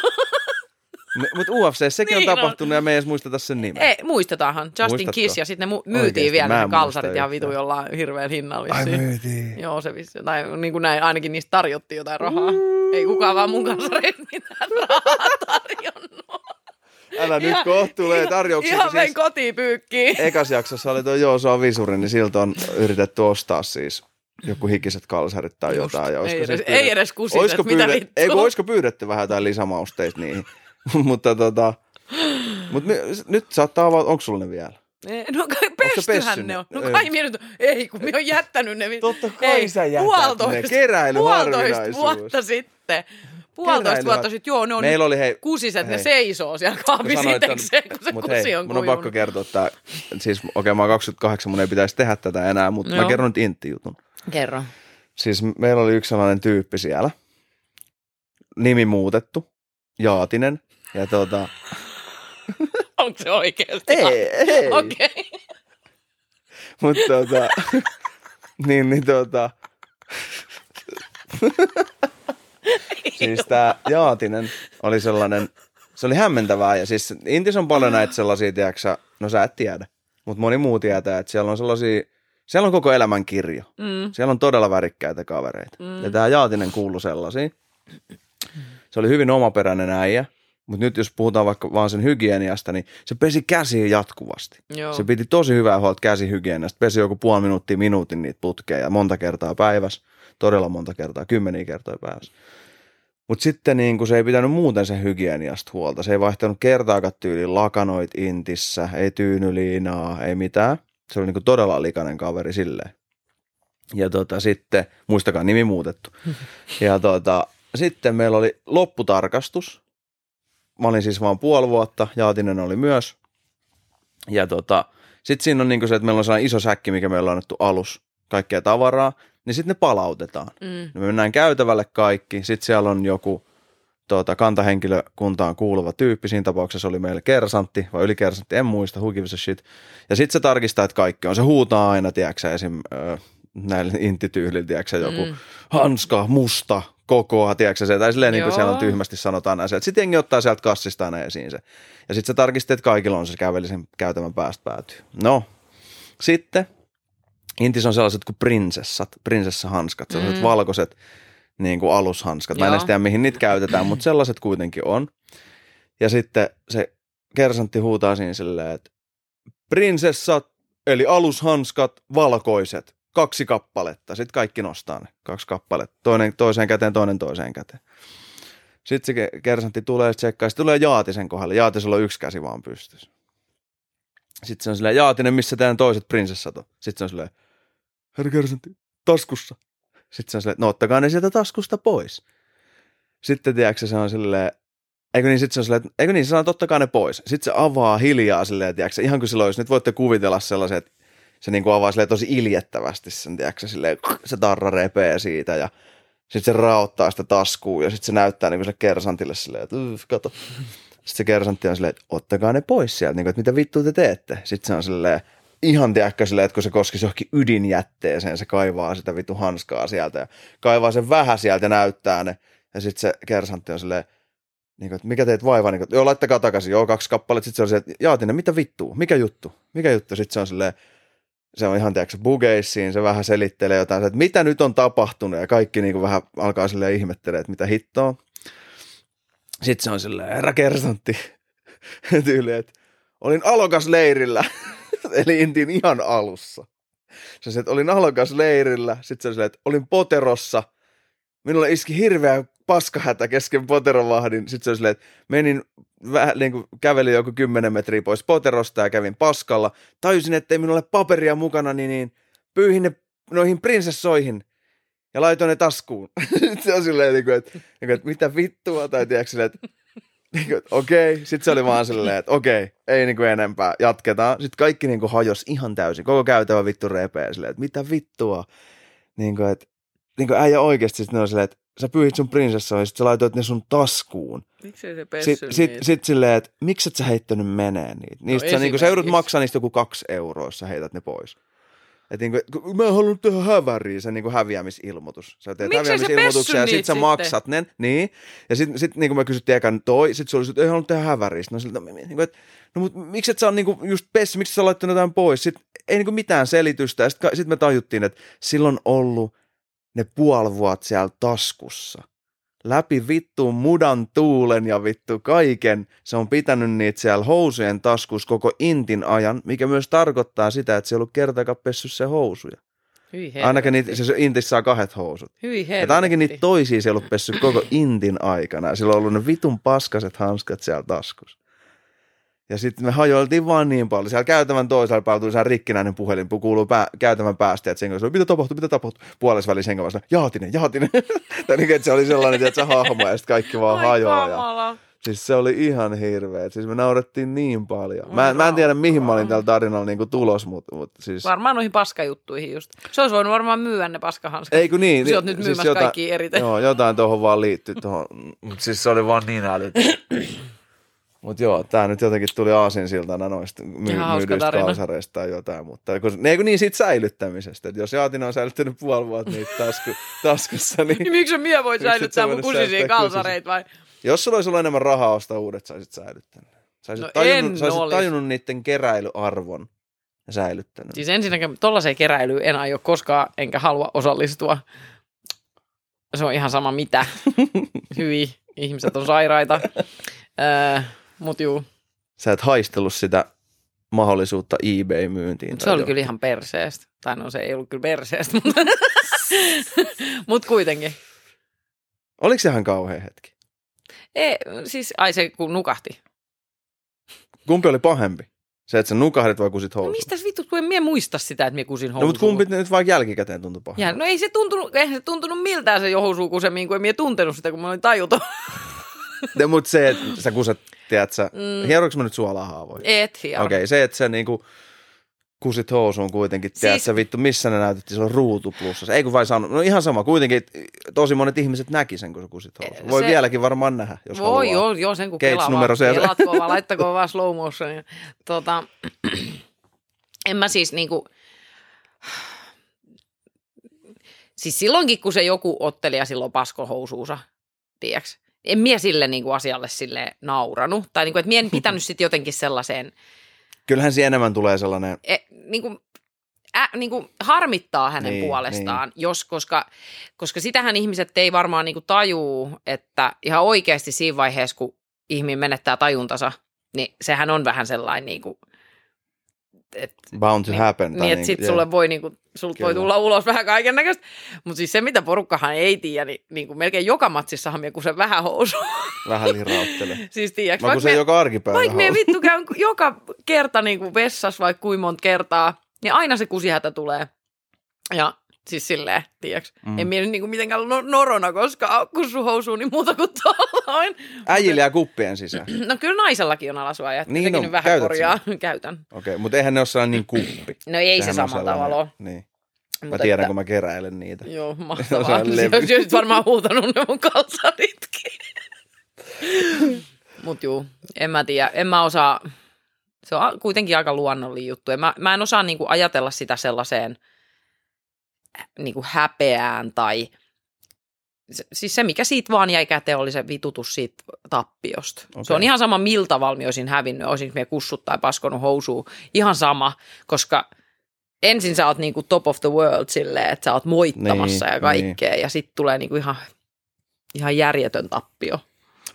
A: Mutta UFC, sekin
B: Niin
A: on
B: on.
A: tapahtunut ja me ei edes muisteta sen nimeä.
B: Ei, muistetaanhan. Justin
A: Muistatko?
B: Kiss ja sitten ne mu- myytiin
A: Oikeesti,
B: vielä ne kalsarit ja vitu jollain hirveän hinnalla.
A: Ai myytiin.
B: Joo, se vissi. Tai niin kuin näin, ainakin niistä tarjottiin jotain rahaa. Ei kukaan vaan mun kanssa mitään rahaa tarjonnut.
A: Älä nyt
B: Ihan-
A: kohta tulee
B: ihan-
A: tarjouksia.
B: Ihan
A: siis
B: kotiin pyykkiin.
A: ekas jaksossa oli tuo Joo, se on visuri, niin siltä on yritetty ostaa siis joku hikiset kalsarit tai
B: Just.
A: jotain. Ja
B: Ei
A: se
B: edes-
A: pyydetty-
B: ei edes kusiset,
A: olisiko
B: mitä
A: pyydet-
B: vittua?
A: Ei, olisiko pyydetty vähän jotain lisämausteita niihin. mutta tota, mut me, nyt saattaa avata, onko sulla ne vielä?
B: No kai pestyhän ne on.
A: ne?
B: No
A: Ei.
B: kai minä nyt, ei kun minä olen jättänyt ne.
A: Totta kai
B: ei,
A: sä jätät
B: puolitoista,
A: ne. Keräily
B: puolitoista vuotta sitten. Puolitoista vuotta sitten, joo, ne on
A: Meillä oli hei,
B: kusiset, ne
A: hei.
B: seisoo siellä
A: Mä
B: kaapin
A: sanoin, että on-
B: sitekseen, kun se
A: mut
B: kusi
A: hei,
B: on
A: mun on pakko kertoa, että siis okei, okay, mä oon 28, mun ei pitäisi tehdä tätä enää, mutta mä
B: Joo.
A: kerron nyt intti-jutun.
B: Kerro.
A: Siis meillä oli yksi sellainen tyyppi siellä, nimi muutettu, Jaatinen, ja tota,
B: Onko se oikeasti?
A: ei, ei,
B: Okei. Okay.
A: mutta tota, niin, niin tota, siis tää Jaatinen oli sellainen, se oli hämmentävää, ja siis Intis on paljon näitä sellaisia, tiedätkö no sä et tiedä, mutta moni muu tietää, että siellä on sellaisia, siellä on koko elämän kirjo.
B: Mm.
A: Siellä on todella värikkäitä kavereita.
B: Mm.
A: Mm. Ja tämä Jaatinen kuului sellaisiin. Se oli hyvin omaperäinen äijä, mutta nyt jos puhutaan vaikka vaan sen hygieniasta, niin se pesi käsiä jatkuvasti.
B: Joo.
A: Se piti tosi hyvää huolta käsihygieniasta. Pesi joku puoli minuuttia minuutin niitä putkeja ja monta kertaa päivässä. Todella monta kertaa, kymmeniä kertoja päivässä. Mutta sitten niin kun se ei pitänyt muuten sen hygieniasta huolta. Se ei vaihtanut kertaakaan tyyliin lakanoit intissä, ei tyynyliinaa, ei mitään. Se oli niin todella likainen kaveri silleen. Ja tota, sitten, muistakaa nimi muutettu. Ja tota, sitten meillä oli lopputarkastus. Mä olin siis vaan puoli vuotta, Jaatinen oli myös. Ja tota, sitten siinä on niin se, että meillä on sellainen iso säkki, mikä meillä on annettu alus, kaikkea tavaraa, niin sitten ne palautetaan.
B: Mm.
A: Me mennään käytävälle kaikki, sitten siellä on joku tota, kantahenkilökuntaan kuuluva tyyppi, siinä tapauksessa oli meillä kersantti vai ylikersantti, en muista, who gives a shit. Ja sitten se tarkistaa, että kaikki on. Se huutaa aina, tiedätkö esim. Ö, näille intityylillä, tiedätkö joku
B: mm.
A: hanska, musta, kokoa, tiedätkö se, tai silleen niin kuin siellä on tyhmästi sanotaan näin. Sitten jengi ottaa sieltä kassista aina esiin se. Ja sitten se tarkisti, että kaikilla on se käveli sen käytävän päästä päätyy. No, sitten Intis on sellaiset kuin prinsessat, prinsessahanskat, sellaiset
B: Mm.
A: valkoiset niin kuin alushanskat. Mä en tiedä, mihin niitä käytetään, mutta sellaiset kuitenkin on. Ja sitten se kersantti huutaa siinä silleen, että prinsessat, eli alushanskat, valkoiset, kaksi kappaletta. Sitten kaikki nostaa ne, kaksi kappaletta. Toinen toiseen käteen, toinen toiseen käteen. Sitten se ke- kersantti tulee tsekkaa. Sitten tulee Jaatisen kohdalle. Jaatisella on yksi käsi vaan pystyssä. Sitten se on silleen, Jaatinen, missä teidän toiset prinsessat on? Sitten se on silleen, herra kersantti, taskussa. Sitten se on silleen, no ottakaa ne sieltä taskusta pois. Sitten tiedätkö, se on silleen, eikö niin, sitten se on silleen, eikö niin, se sanoo, että ottakaa ne pois. Sitten se avaa hiljaa silleen, tiedätkö, ihan kuin silloin, jos nyt voitte kuvitella sellaisen, että se niin kuin avaa silleen tosi iljettävästi sen, tiedätkö, silleen, se tarra repee siitä ja sitten se raottaa sitä taskuun ja sitten se näyttää niin kuin sille kersantille silleen, että "Uff, kato. Sitten se kersantti on silleen, että ottakaa ne pois sieltä, niin kuin, että mitä vittua te teette. Sitten se on silleen, ihan tiedäkö silleen, että kun se koskisi johonkin ydinjätteeseen, se kaivaa sitä vitu hanskaa sieltä ja kaivaa sen vähän sieltä ja näyttää ne. Ja sitten se kersantti on silleen, niin kuin, että mikä teet vaivaa, niin kuin, joo laittakaa takaisin, joo kaksi kappaletta, sitten se on se, että Jaatinen, mitä vittua, mikä juttu, mikä juttu, sitten se on silleen, se on ihan tiedätkö, bugeissiin, se vähän selittelee jotain, että mitä nyt on tapahtunut ja kaikki niin kuin vähän alkaa silleen ihmettelee, että mitä hittoa. Sitten se on silleen, herra kersantti, tyyli, että olin alokas leirillä, eli intin ihan alussa. Se että olin alokas leirillä, sitten se silleen, että olin poterossa, minulle iski hirveä paskahätä kesken poterovahdin, sitten se on silleen, että menin vähän niin kuin kävelin joku 10 metriä pois poterosta ja kävin paskalla. Tajusin, ettei minulla ole paperia mukana, niin, niin pyyhin ne noihin prinsessoihin ja laitoin ne taskuun. Sitten se on silleen, niin kuin, että, niin kuin, että mitä vittua, tai tiedätkö silleen, että niin kuin, okei, sitten se oli vaan silleen, että okei, ei niin kuin enempää, jatketaan. Sitten kaikki niin kuin hajos ihan täysin, koko käytävä vittu repeä silleen, että mitä vittua. Niin kuin, että niin kuin äijä oikeasti sitten on silleen, että sä pyyhit sun prinsessoja ja sit sä laitoit ne sun taskuun.
B: Miksei se pessy
A: Sitten sit, sit silleen, että miksi et sä heittänyt menee niitä? Niistä sä, niinku, sä joudut maksaa niistä joku kaksi euroa, jos sä heität ne pois. Et niinku, kun mä haluan tehdä häväriä, se niinku häviämisilmoitus. Sä teet
B: Miksei se
A: häviämisilmoituksen ja sit sä
B: niitä
A: maksat ne. Niin. Ja sit, sit niinku mä kysyttiin ekan toi, sit se oli, että ei halunnut tehdä häväriä. Sitten mä siltä, niinku, että no mut miksi et sä on niinku just pessy, miksi sä laittanut jotain pois? Sit ei niinku mitään selitystä. Ja sit, sit me tajuttiin, että silloin ollut ne puoli vuotta siellä taskussa läpi vittu mudan tuulen ja vittu kaiken. Se on pitänyt niitä siellä housujen taskus koko intin ajan, mikä myös tarkoittaa sitä, että se ei ollut kertaakaan pessy se housuja.
B: Hyi
A: Ainakin niitä, se intissä saa kahdet housut.
B: Hyi helvetti.
A: ainakin niitä toisia se ei ollut pessy koko intin aikana. Sillä on ollut ne vitun paskaset hanskat siellä taskus. Ja sitten me hajoiltiin vaan niin paljon. Siellä käytävän toisella päällä tuli sehän rikkinäinen puhelin, kuuluu pää, käytävän päästä, että sen kanssa, mitä tapahtui, mitä tapahtui, puolessa välissä hengen vasta, jaatinen, jaatinen. tai niin, että se oli sellainen, että se hahmo, ja sitten kaikki vaan hajoaa. Ja, siis se oli ihan hirveä. Siis me naurettiin niin paljon. Mä, mä en tiedä, mihin mä olin tällä tarinalla niin tulos, mutta, mutta siis...
B: Varmaan noihin paskajuttuihin just. Se olisi voinut varmaan myydä ne paskahanskat.
A: Ei kun niin.
B: Sä oot nyt myymässä
A: jotain,
B: kaikkia eriten.
A: Joo, jotain tuohon vaan liittyy tuohon. Mut siis se oli vaan niin älytön. Mutta joo, tämä nyt jotenkin tuli aasinsiltana noista my- myydyistä kalsareista tai jotain. Mutta kun, ne, kun niin siitä säilyttämisestä. Että jos Jaatina on säilyttänyt puoli vuotta niitä tasku, taskussa,
B: Niin
A: niin
B: miksi
A: Miksi et
B: säilyttää
A: sä
B: mun
A: säilyttää
B: kalsareita vai?
A: jos sulla olisi ollut enemmän rahaa ostaa uudet, saisit säilyttänyt. Saisit,
B: No
A: tajunnut,
B: en
A: saisit
B: olis.
A: tajunnut niiden keräilyarvon ja säilyttänyt.
B: Siis ensinnäkin tollaiseen keräilyyn en aio koskaan, enkä halua osallistua. Se on ihan sama mitä. Hyi, ihmiset on sairaita. Öö, mut juu,
A: Sä et haistellut sitä mahdollisuutta eBay-myyntiin.
B: mut se oli kyllä ihan perseestä. Tai no se ei ollut kyllä perseestä, mutta mut kuitenkin.
A: Oliko se ihan kauhea hetki?
B: Ei, siis, ai se kun nukahti.
A: Kumpi oli pahempi? Se, että sä nukahdit vai kusit
B: No
A: housuun?
B: mistäs vittu, kun en mie muista sitä, että mie kusin
A: No
B: housuun.
A: mutta kumpi nyt vaan jälkikäteen tuntui pahalta?
B: Ja, no ei se tuntunut, eihän se tuntunut miltään se johusuukusemiin, kun en mie tuntenut sitä, kun mä olin tajuton.
A: No, mutta se, että sä kuset, tiedät sä,
B: Mm.
A: hieroinko mä nyt suolahaavoja?
B: Et hieno.
A: Okei, okay, se, että sä niinku kusit housuun kuitenkin, tiedät
B: Siis-
A: sä vittu, missä ne näytettiin, se on ruutu plussassa. Ei kun vai sano, no ihan sama, kuitenkin tosi monet ihmiset näki sen, kun sä kusit housuun. Voi
B: Se-
A: vieläkin varmaan nähdä, jos
B: Voi,
A: haluaa.
B: joo, joo, sen kun kelaa
A: numero
B: vaan, kelatko vaan, laittakoon vaan slow motionia. Tota, en mä siis niinku, siis silloinkin kun se joku ottelija silloin paskohousuunsa, tiedäks, en mie sille niinku asialle sille nauranut. Tai niinku, että mie en pitänyt sit jotenkin sellaiseen,
A: Kyllähän siinä enemmän tulee sellainen,
B: e, niinku, ä, niinku harmittaa hänen
A: Niin,
B: puolestaan, jos, koska, koska sitähän ihmiset ei varmaan niinku tajuu, että ihan oikeasti siinä vaiheessa, kun ihminen menettää tajuntansa, niin sehän on vähän sellainen, niinku, että
A: bound to
B: niin,
A: happen.
B: niin, että sit sulle voi, niinku, sulta voi tulla ulos vähän kaiken näköistä. Mutta siis se, mitä porukkahan ei tiedä, niin, niinku melkein joka matsissahan me kusen vähän housu.
A: Vähän lirauttele.
B: siis tiedäks,
A: Mä
B: vaikka
A: kusen
B: me-
A: joka arkipäivä.
B: vaikka me vittu käyn joka kerta niin kuin vessassa vaikka kuinka monta kertaa, niin aina se kusihätä tulee. Ja siis silleen, tiedäks, mm. En mie niin kuin mitenkään no, norona koskaan kussuhousuun, niin muuta kuin tuolloin.
A: Äijillä ja kuppien sisään.
B: No kyllä naisellakin on alasuojat, niin
A: Niin on.
B: nyt vähän korjaa. Käytän.
A: Okei, mutta eihän ne ole sellainen niin kuppi.
B: No ei
A: Sehän
B: se samalla tavalla ole.
A: Niin. Mä
B: Mutta
A: tiedän,
B: että-
A: kun mä keräilen niitä.
B: Joo, mahtavaa.
A: sellainen levy.
B: Se olisi varmaan huutanut ne mun kalsaritkin. Mut juu, en mä tiedä. En mä osaa, Se on kuitenkin aika luonnollinen juttu. Mä, mä en osaa niin kuin ajatella sitä sellaiseen niin kuin häpeään tai se, siis se, mikä siitä vaan jäi käteen, oli se vitutus siitä tappiosta. Okay. Se on ihan sama, miltä valmi olisin hävinnyt, olisin me kussut tai paskonut housuun. Ihan sama, koska ensin sä oot niinku top of the world silleen, että sä oot moittamassa niin, ja kaikkea, niin. ja sitten tulee niinku ihan, ihan järjetön tappio.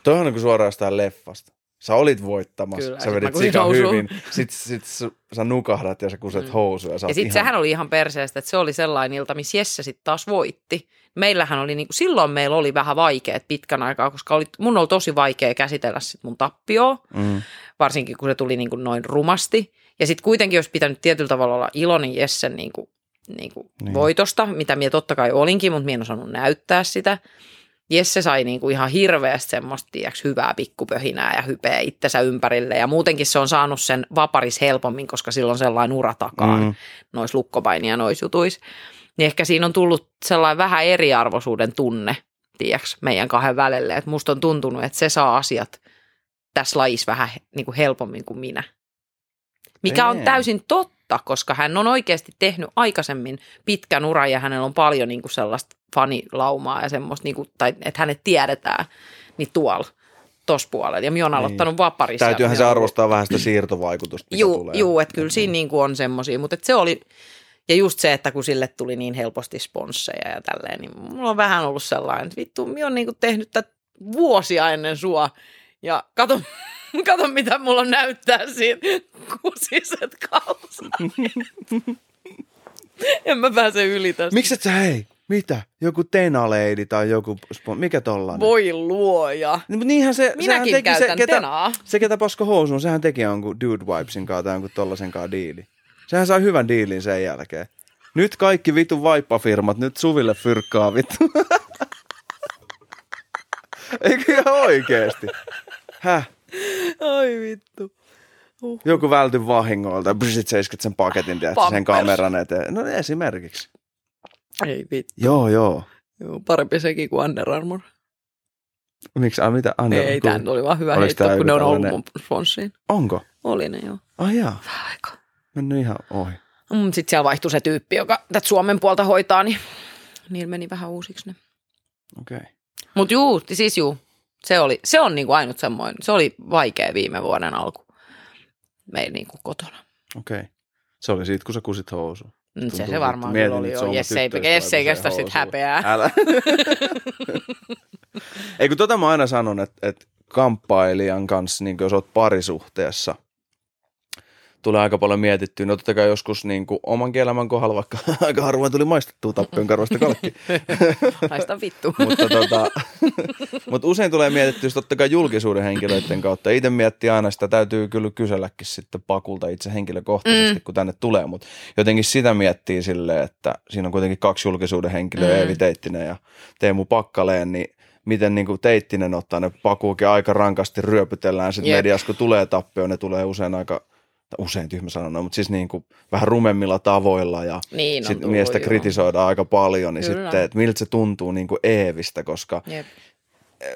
A: Toi on niinku suoraan sitä leffasta. Sä olit voittamassa, Kyllä, sä vedit sitä hyvin, sit, sit sä nukahdat ja sä kuset mm. housuja.
B: Ja sit ihan... sehän oli ihan perseestä, että se oli sellainen ilta, missä Jesse sitten taas voitti. Meillähän oli, niinku, silloin meillä oli vähän vaikeet pitkän aikaa, koska oli, mun oli tosi vaikea käsitellä sit mun tappioa, mm. varsinkin kun se tuli niinku noin rumasti. Ja sitten kuitenkin olisi pitänyt tietyllä tavalla olla iloinen Jessen niinku, niinku niin. voitosta, mitä minä totta kai olinkin, mutta minä en osannut näyttää sitä. Jesse sai niinku ihan hirveästi semmoista tiiäks, hyvää pikkupöhinää ja hypeä itsensä ympärille. Ja muutenkin se on saanut sen vaparis helpommin, koska silloin sellainen ura takaan mm. nois lukkopainia nois jutuis. Niin ehkä siinä on tullut sellainen vähän eriarvoisuuden tunne, tiiäks, meidän kahden välille. Että musta on tuntunut, että se saa asiat tässä lajissa vähän niin kuin helpommin kuin minä. Mikä on täysin totta, koska hän on oikeasti tehnyt aikaisemmin pitkän uran ja hänellä on paljon niin kuin sellaista fanilaumaa ja semmoista, niin kuin, tai että hänet tiedetään, niin tuolla tuossa puolella. Ja minä olen niin. aloittanut vaparissa.
A: Täytyyhän se arvostaa vähän sitä siirtovaikutusta,
B: Juu, tulee. juu että kyllä siinä niin kuin on semmoisia, mutta se oli, ja just se, että kun sille tuli niin helposti sponsseja ja tälleen, niin mulla on vähän ollut sellainen, että vittu, minä olen niin kuin tehnyt tätä vuosia ennen sua, ja kato, kato mitä mulla on näyttää siinä kusiset kalsarit. en mä pääse yli tästä.
A: Miksi et sä hei? Mitä? Joku tenaleidi tai joku, mikä tollanen?
B: Voi luoja.
A: Niin, niinhän se,
B: Minäkin teki käytän se, ketä, tenaa.
A: Se, ketä pasko housuun, sehän teki jonkun Dude Wipesin kanssa tai jonkun tollasen kanssa diili. Sehän sai hyvän diilin sen jälkeen. Nyt kaikki vitu vaippafirmat, nyt Suville fyrkkaa vittu. Eikö ihan oikeesti? Häh?
B: Ai vittu.
A: Uh. Joku välty vahingolta, sit seisket sen paketin, tiedät, sen kameran eteen. No esimerkiksi.
B: Ei vittu.
A: Joo, joo.
B: Joo, parempi sekin kuin Under Armour.
A: Miksi? Ah, mitä? Under,
B: Ei, tämä oli vaan hyvä heitto, kun ne on ollut mun sponssiin.
A: Onko?
B: Oli ne, joo.
A: Ai jaa.
B: Vähän aikaa.
A: Mennyt ihan ohi.
B: Mm, Sitten siellä vaihtui se tyyppi, joka tätä Suomen puolta hoitaa, niin niillä meni vähän uusiksi ne.
A: Okei. Okay.
B: Mutta juu, siis juu, se, oli, se on niinku ainut semmoinen, se oli vaikea viime vuoden alku meillä niinku kotona.
A: Okei. Okay. Se oli siitä, kun sä kusit housuun.
B: Mm, se se varmaan mietin, oli jo. Jesse ei, Jesse ei kestä sit häpeää. Älä.
A: ei kun tota mä aina sanon, että, että kamppailijan kanssa, niin jos oot parisuhteessa – tulee aika paljon mietittyä. No totta kai joskus niin kuin oman elämän kohdalla, vaikka aika harvoin tuli maistettua tappion karvasta kalkki.
B: Haista vittu.
A: mutta, tota, mutta usein tulee mietittyä totta kai julkisuuden henkilöiden kautta. Itse miettii aina sitä, täytyy kyllä kyselläkin sitten pakulta itse henkilökohtaisesti, mm. kun tänne tulee. Mutta jotenkin sitä miettii silleen, että siinä on kuitenkin kaksi julkisuuden henkilöä, mm. Eevi Teittinen ja Teemu Pakkaleen, niin miten niin kuin Teittinen ottaa ne pakuukin aika rankasti ryöpytellään sitten mediassa, kun tulee tappio, ne tulee usein aika usein tyhmä sanona, mutta siis niin kuin vähän rumemmilla tavoilla ja
B: niin
A: sitten miestä joo. kritisoidaan aika paljon, niin Kyllä. sitten, että miltä se tuntuu niin kuin Eevistä, koska Jep.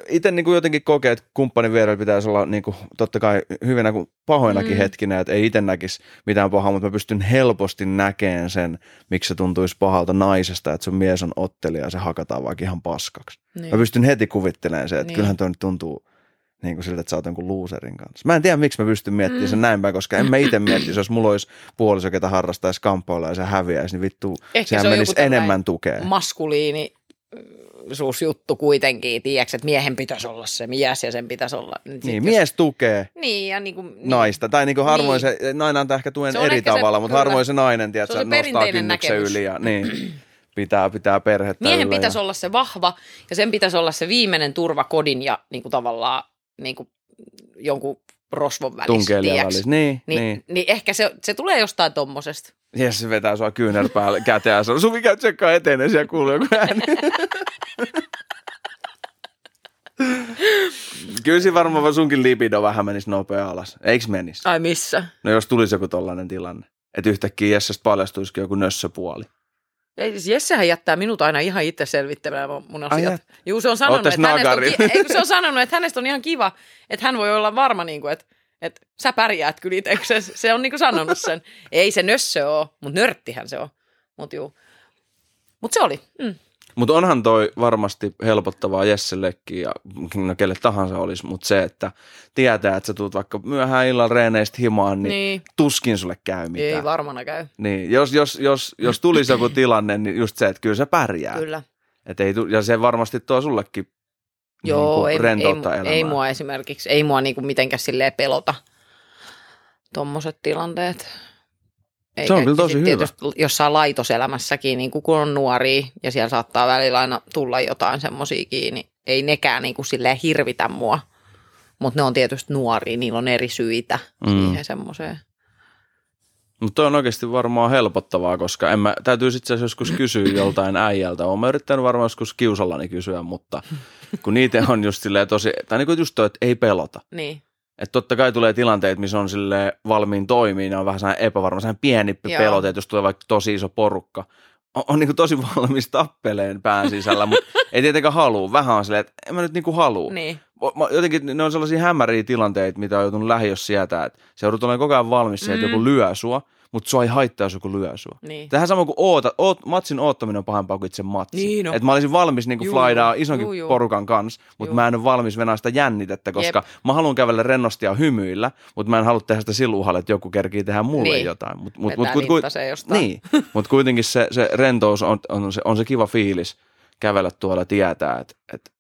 A: itse niin kuin jotenkin kokee, että kumppanin vierellä pitäisi olla niin kuin, totta kai hyvinä kuin pahoinakin mm. hetkinä, että ei itse näkisi mitään pahaa, mutta mä pystyn helposti näkemään sen, miksi se tuntuisi pahalta naisesta, että sun mies on ottelija ja se hakataan vaikka ihan paskaksi. Niin. Mä pystyn heti kuvittelemaan se, että niin. kyllähän toi nyt tuntuu niin kuin siltä, että sä oot jonkun loserin kanssa. Mä en tiedä, miksi mä pystyn miettimään sen mm. näin päin, koska en mä itse miettisi, jos mulla olisi puoliso, ketä harrastaisi kamppailla ja se häviäisi, niin vittu, Ehkä sehän se menisi enemmän tukea.
B: Maskuliini juttu kuitenkin, tiedätkö, että miehen pitäisi olla se mies ja sen pitäisi olla.
A: Niin, niin jos... mies tukee
B: niin, ja niin kuin, niin.
A: naista. Tai niin kuin harvoin niin. se, nainen antaa ehkä tuen eri tavalla, se, mutta kyllä. harvoin se nainen, tiedätkö, se nostaa kynnyksen yli. Ja, niin, pitää, pitää perhettä
B: Miehen pitäisi ja... olla se vahva ja sen pitäisi olla se viimeinen turva kodin ja niin kuin tavallaan niin kuin jonkun rosvon välissä.
A: välissä. Niin,
B: niin,
A: niin.
B: niin, ehkä se, se tulee jostain tommosesta.
A: Jes, se vetää sua kyynärpäälle käteen ja sanoo, Suvi käy tsekkaa eteen ja siellä kuuluu joku ääni. Kyllä siinä varmaan sunkin libido vähän menisi nopea alas. Eiks menisi?
B: Ai missä?
A: No jos tulisi joku tollainen tilanne. Että yhtäkkiä Jessestä paljastuisikin joku nössöpuoli.
B: Siis Jessehän jättää minut aina ihan itse selvittämään mun asiat. Ai Juu, se on sanonut, että hänestä on, ei, se on sanonut, että hänestä on ihan kiva, että hän voi olla varma, niin kuin, että, että sä pärjäät kyllä itse, se, se on niinku sanonut sen. Ei se nössö ole, mutta nörttihän se on. Mutta. Mut se oli. Mm.
A: Mutta onhan toi varmasti helpottavaa Jessellekin ja no kelle tahansa olisi, mutta se, että tietää, että sä tulet vaikka myöhään illalla reeneistä himaan, niin,
B: Niin.
A: tuskin sulle käy mitään.
B: Ei varmana käy.
A: Niin, jos, jos, jos, jos tulisi joku tilanne, niin just se, että kyllä sä pärjää.
B: Kyllä.
A: Et ei, ja se varmasti tuo sullekin
B: Joo,
A: niin
B: ei, ei,
A: rentoutta
B: mu-
A: elämään.
B: ei mua esimerkiksi, ei mua niinku mitenkään silleen pelota tommoset tilanteet.
A: Se on kyllä tosi hyvä.
B: Tietysti jossain laitoselämässäkin, niin kun on nuoria ja siellä saattaa välillä aina tulla jotain semmoisia kiinni, ei nekään niin kuin silleen hirvitä mua. Mutta ne on tietysti nuoria, niillä on eri syitä
A: Mm.
B: mm. siihen semmoiseen.
A: Mutta on oikeasti varmaan helpottavaa, koska en mä, täytyy sitten joskus kysyä joltain äijältä. Olen yrittänyt varmaan joskus kiusallani kysyä, mutta kun niitä on just silleen tosi, tai niin kuin just toi, että ei pelota.
B: Niin,
A: Että totta kai tulee tilanteet, missä on sille valmiin toimii, ne on vähän sellainen epävarma, sellainen pieni
B: Joo.
A: pelote, että jos tulee vaikka tosi iso porukka, on, on niin kuin tosi valmis tappeleen pään sisällä, mutta ei tietenkään halua. Vähän on silleen, että en mä nyt niin kuin halua.
B: niin,
A: Mä, jotenkin ne on sellaisia hämäriä tilanteita, mitä on joutunut lähiössä sietää, että se joudut olemaan koko ajan valmis siihen, että
B: Mm.
A: joku lyö sua, mutta sua ei haittaa, jos joku lyö sua.
B: niin.
A: Tähän sama kuin oota, oot, matsin oottaminen on pahempaa kuin itse matsi.
B: Niin on.
A: Että mä olisin valmis niin flydaa isonkin
B: juu, juu.
A: porukan kanssa, mutta mä en ole valmis venää sitä jännitettä, koska Jep. mä haluan kävellä rennosti ja hymyillä, mutta mä en halua tehdä sitä sillä uhalla, että joku kerkii tehdä mulle
B: Niin.
A: jotain. Mut, mut, mut,
B: littaseen jostain.
A: niin, mutta kuitenkin se, se rentous on, on, se, on se kiva fiilis kävellä tuolla tietää, että et,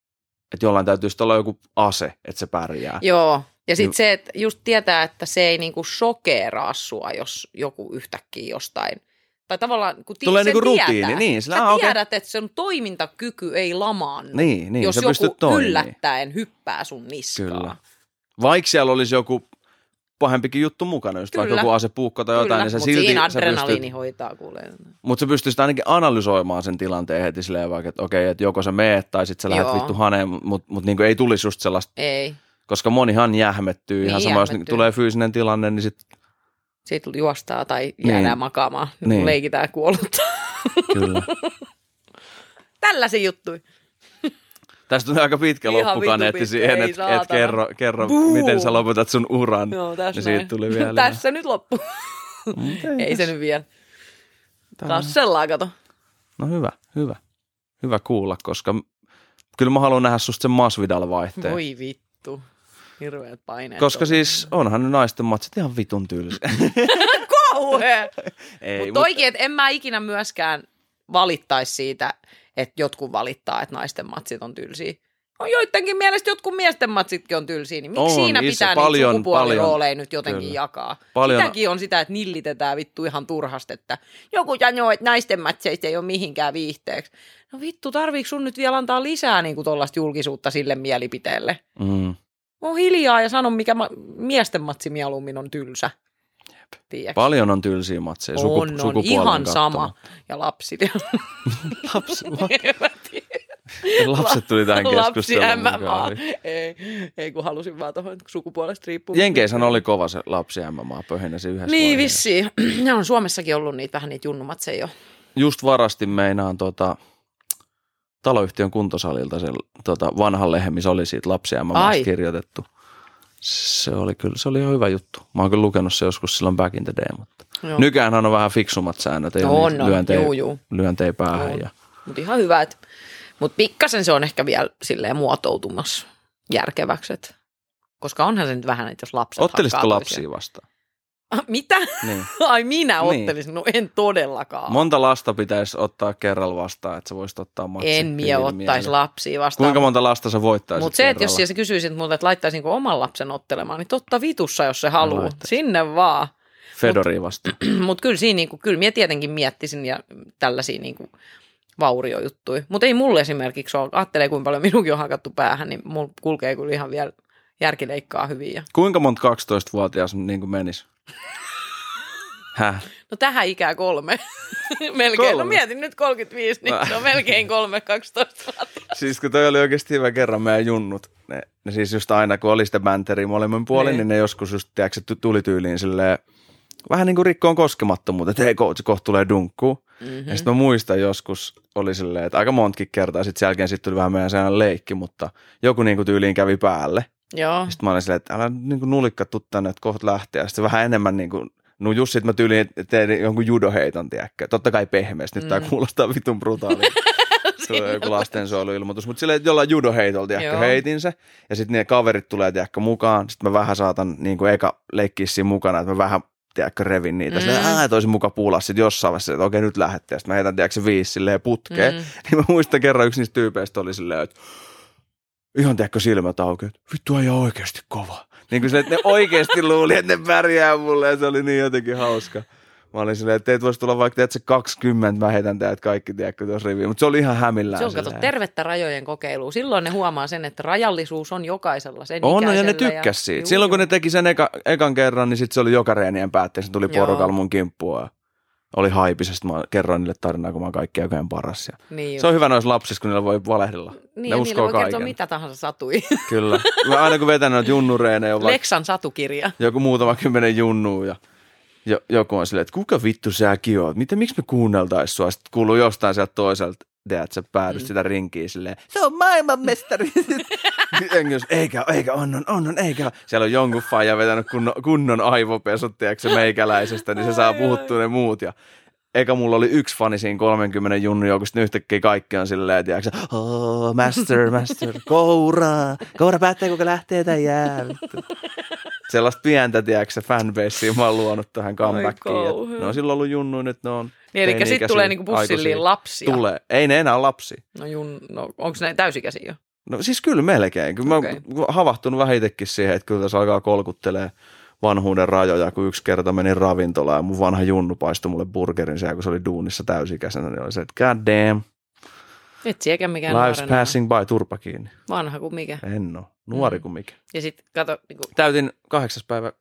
A: et jollain täytyy sitten olla joku ase, että se pärjää.
B: Joo, ja sitten se, että just tietää, että se ei niinku shokeeraa sua, jos joku yhtäkkiä jostain, tai tavallaan kun
A: Tulee niinku
B: tietää,
A: rutiini, niin, sillä,
B: sä
A: ah,
B: tiedät, että sen toimintakyky ei lamaannu,
A: Niin, niin
B: jos joku yllättäen hyppää sun niskaan.
A: Kyllä. Vaikka siellä olisi joku pahempikin juttu mukana, just vaikka joku asepuukko tai jotain,
B: Kyllä,
A: niin sä
B: mutta
A: silti,
B: siinä adrenaliini
A: pystyt,
B: hoitaa kuulee.
A: mutta sä pystyisit ainakin analysoimaan sen tilanteen heti silleen vaikka, että okei, että joko sä meet tai sitten sä lähdet
B: Joo.
A: vittu haneen, mutta mut niinku ei tulisi just sellaista,
B: Ei,
A: koska monihan jähmettyy
B: Niin,
A: ihan sama, jos niinku tulee fyysinen tilanne, niin sit
B: sitten juostaa tai jäädään
A: Niin.
B: makaamaan,
A: Niin.
B: leikitään kuollutta.
A: kyllä.
B: Tällaisia juttui.
A: Tästä tuli aika pitkä
B: Ihan
A: loppukaneetti siihen,
B: ei
A: että et kerro, kerro miten sä lopetat sun uran.
B: Joo, tässä
A: niin siitä tuli vielä.
B: Tässä nyt loppu.
A: Mut
B: ei se nyt vielä. Kassellaan, kato.
A: No hyvä, hyvä. Hyvä kuulla, koska kyllä mä haluan nähdä susta sen Masvidal-vaihteen.
B: Voi vittu. Hirveät paineet.
A: Koska
B: on.
A: siis onhan ne naisten matsit ihan vitun tylsä.
B: Kauhea.
A: Ei,
B: Mutta toikin, että en mä ikinä myöskään valittaisi siitä, että jotkut valittaa, että naisten matsit on tylsiä. On joidenkin mielestä jotkut miesten matsitkin on tylsiä, niin miksi
A: On,
B: siinä
A: iso-
B: pitää
A: paljon,
B: niitä sukupuolirooleja nyt jotenkin
A: Kyllä.
B: jakaa?
A: Paljon-
B: Sitäkin on sitä, että nillitetään vittu ihan turhasta, että joku sanoo, että naisten matseista ei ole mihinkään viihteeksi. No vittu, tarviiko sun nyt vielä antaa lisää niin kuin tuollaista julkisuutta sille mielipiteelle?
A: Mm.
B: On hiljaa ja sano, mikä ma- miesten matsi mieluummin on tylsä. Tiedätkö?
A: Paljon on tylsiä matseja suku,
B: on, on ihan sama. Ja lapsi.
A: Laps,
B: En mä tiedä.
A: lapset tuli tähän
B: Lapsi
A: keskusteluun.
B: MMA.
A: mukaan.
B: Ei, ei, kun halusin vaan tuohon sukupuolesta riippuu.
A: Jenkeissähän oli kova se lapsi MMA pöhinä se yhdessä
B: Niin vissiin. Ne on Suomessakin ollut niitä vähän niitä junnumatseja jo.
A: Just varasti meinaan tota, taloyhtiön kuntosalilta se tota, vanha lehmi, missä oli siitä lapsi MMA
B: Ai.
A: kirjoitettu. Se oli kyllä, se oli ihan hyvä juttu. Mä oon kyllä lukenut se joskus silloin back in the day, mutta
B: Joo.
A: nykyään on vähän fiksummat säännöt, ei
B: No
A: ole
B: on.
A: lyöntejä,
B: Juu, juu.
A: lyöntejä päähän. Ja,
B: Mutta ihan hyvä, että... Mutta pikkasen se on ehkä vielä silleen muotoutumassa järkeväksi, et- koska onhan se nyt vähän, että jos lapset
A: Ottelisitko lapsia vastaan?
B: Ah, Mitä?
A: Niin.
B: Ai minä
A: Niin.
B: ottelisin? No en todellakaan.
A: Monta lasta pitäisi ottaa kerralla vastaan, että sä voisit ottaa matsin
B: en mie
A: hyvillä
B: ottaisi lapsia vastaan.
A: Kuinka monta lasta sä voittaisit
B: Mutta se, että jos sä kysyisit multa, että laittaisinko oman lapsen ottelemaan, niin totta vitussa, jos se haluaa.
A: laittaisin.
B: Sinne vaan.
A: Fedori vastaan.
B: Mutta kyllä siinä, niinku, kyllä minä tietenkin miettisin ja tällaisia niinku, vauriojuttuja. Mutta ei mulle esimerkiksi ole, ajattelee kuinka paljon minunkin on hakattu päähän, niin mulla kulkee kyllä ihan vielä järkileikkaa hyvin. Ja...
A: Kuinka monta 12-vuotias niin kuin menisi? Häh?
B: No tähän ikää kolme. melkein. No
A: Kolme?
B: mietin nyt 35, niin se on melkein kolme 12 vuotta.
A: Siis kun toi oli oikeasti hyvä kerran meidän junnut. Ne, ne siis just aina kun oli sitä bänteriä molemmin puolin, niin.
B: Niin.
A: ne joskus just, tiedätkö, tuli tyyliin silleen, vähän niin kuin rikkoon koskemattomuutta, että hei, kohta koht tulee dunkku. Mm-hmm. Ja sitten mä muistan joskus, oli silleen, että aika montakin kertaa, sitten sen jälkeen sitten tuli vähän meidän sellainen leikki, mutta joku niin kuin tyyliin kävi päälle.
B: Joo.
A: Sitten mä olin silleen, että älä niin kuin nulikka tuu tänne, että kohta lähtee. Ja sitten vähän enemmän niin kuin, no just sit mä tyyliin tein jonkun judoheiton, tiedäkö. Totta kai pehmeästi, nyt mm. tää kuulostaa vitun brutaalilta. Tulee joku lastensuojeluilmoitus, mutta silleen jollain judoheitolla, tiedätkö, heitin se. Ja sitten ne kaverit tulee, tiedätkö, mukaan. Sitten mä vähän saatan niin kuin eka leikkiä siinä mukana, että mä vähän tiedätkö, revin niitä. Mm. Silleen, ää, toisin muka puulaa sitten jossain vaiheessa, että okei, nyt lähdette. Sitten mä heitän, tiedätkö, viisi silleen putkeen. Mm. Niin mä muistan kerran yksi niistä tyypeistä oli silleen, että ihan tiedätkö silmät auki, että vittu ei oikeasti kova. Niin kuin se, että ne oikeasti luuli, että ne pärjää mulle ja se oli niin jotenkin hauska. Mä olin silleen, että teet voisi tulla vaikka teet se 20, mä heitän teidät kaikki, tiedätkö, tuossa riviin. Mutta se oli ihan hämillään.
B: Se on, kato, tervettä rajojen kokeilua. Silloin ne huomaa sen, että rajallisuus on jokaisella, sen
A: On, no, ja ne tykkäs ja... siitä. Juu, Silloin kun ne teki sen eka, ekan kerran, niin sitten se oli joka reenien päätteessä, tuli porukalla mun kimppua oli haipisesta. Mä kerroin niille tarinaa, kun mä oon kaikki aikojen paras. Ja
B: niin
A: se on hyvä noissa lapsissa, kun niillä voi valehdella.
B: Niin,
A: ne uskoo
B: voi kaiken. mitä tahansa satui.
A: Kyllä. Mä aina kun vetän noita junnureeneja.
B: Leksan satukirja.
A: Joku muutama kymmenen junnua ja jo, joku on silleen, että kuka vittu säkin oot? Miten, miksi me kuunneltais sua? Sitten kuuluu jostain sieltä toiselta, että sä päädyt mm. sitä rinkiä silleen, se on maailmanmestari. Engels, eikä, eikä, on, on, on, on, eikä. Siellä on jonkun faija vetänyt kunnon, kunnon aivopesut, tiedätkö, meikäläisestä, niin se saa puhuttua ne muut. Ja eikä mulla oli yksi fani siinä 30 junnu joukosta, niin yhtäkkiä kaikki on silleen, tiedätkö, oh, master, master, koura, koura päättää, kuka lähtee tai jää. Sellaista pientä, tiedätkö, fanbasea mä oon luonut tähän comebackiin. Ne on silloin ollut junnu, nyt ne on
B: niin, eli sitten tulee niinku bussilliin lapsia.
A: Tulee. Ei ne enää lapsi.
B: No, jun, no onko ne täysikäisiä jo?
A: No siis kyllä melkein. Kyllä okay. mä oon havahtunut vähän itsekin siihen, että kyllä tässä alkaa kolkuttelee vanhuuden rajoja, kun yksi kerta menin ravintolaan ja mun vanha junnu paistui mulle burgerin siellä, kun se oli duunissa täysikäisenä, niin oli se, että god damn.
B: Et siekä mikään
A: Life's passing by, turpa kiinni.
B: Vanha kuin mikä.
A: En oo. Nuori mm. kuin mikä.
B: Ja sitten kato. Niin kuin...
A: Täytin kahdeksas päivä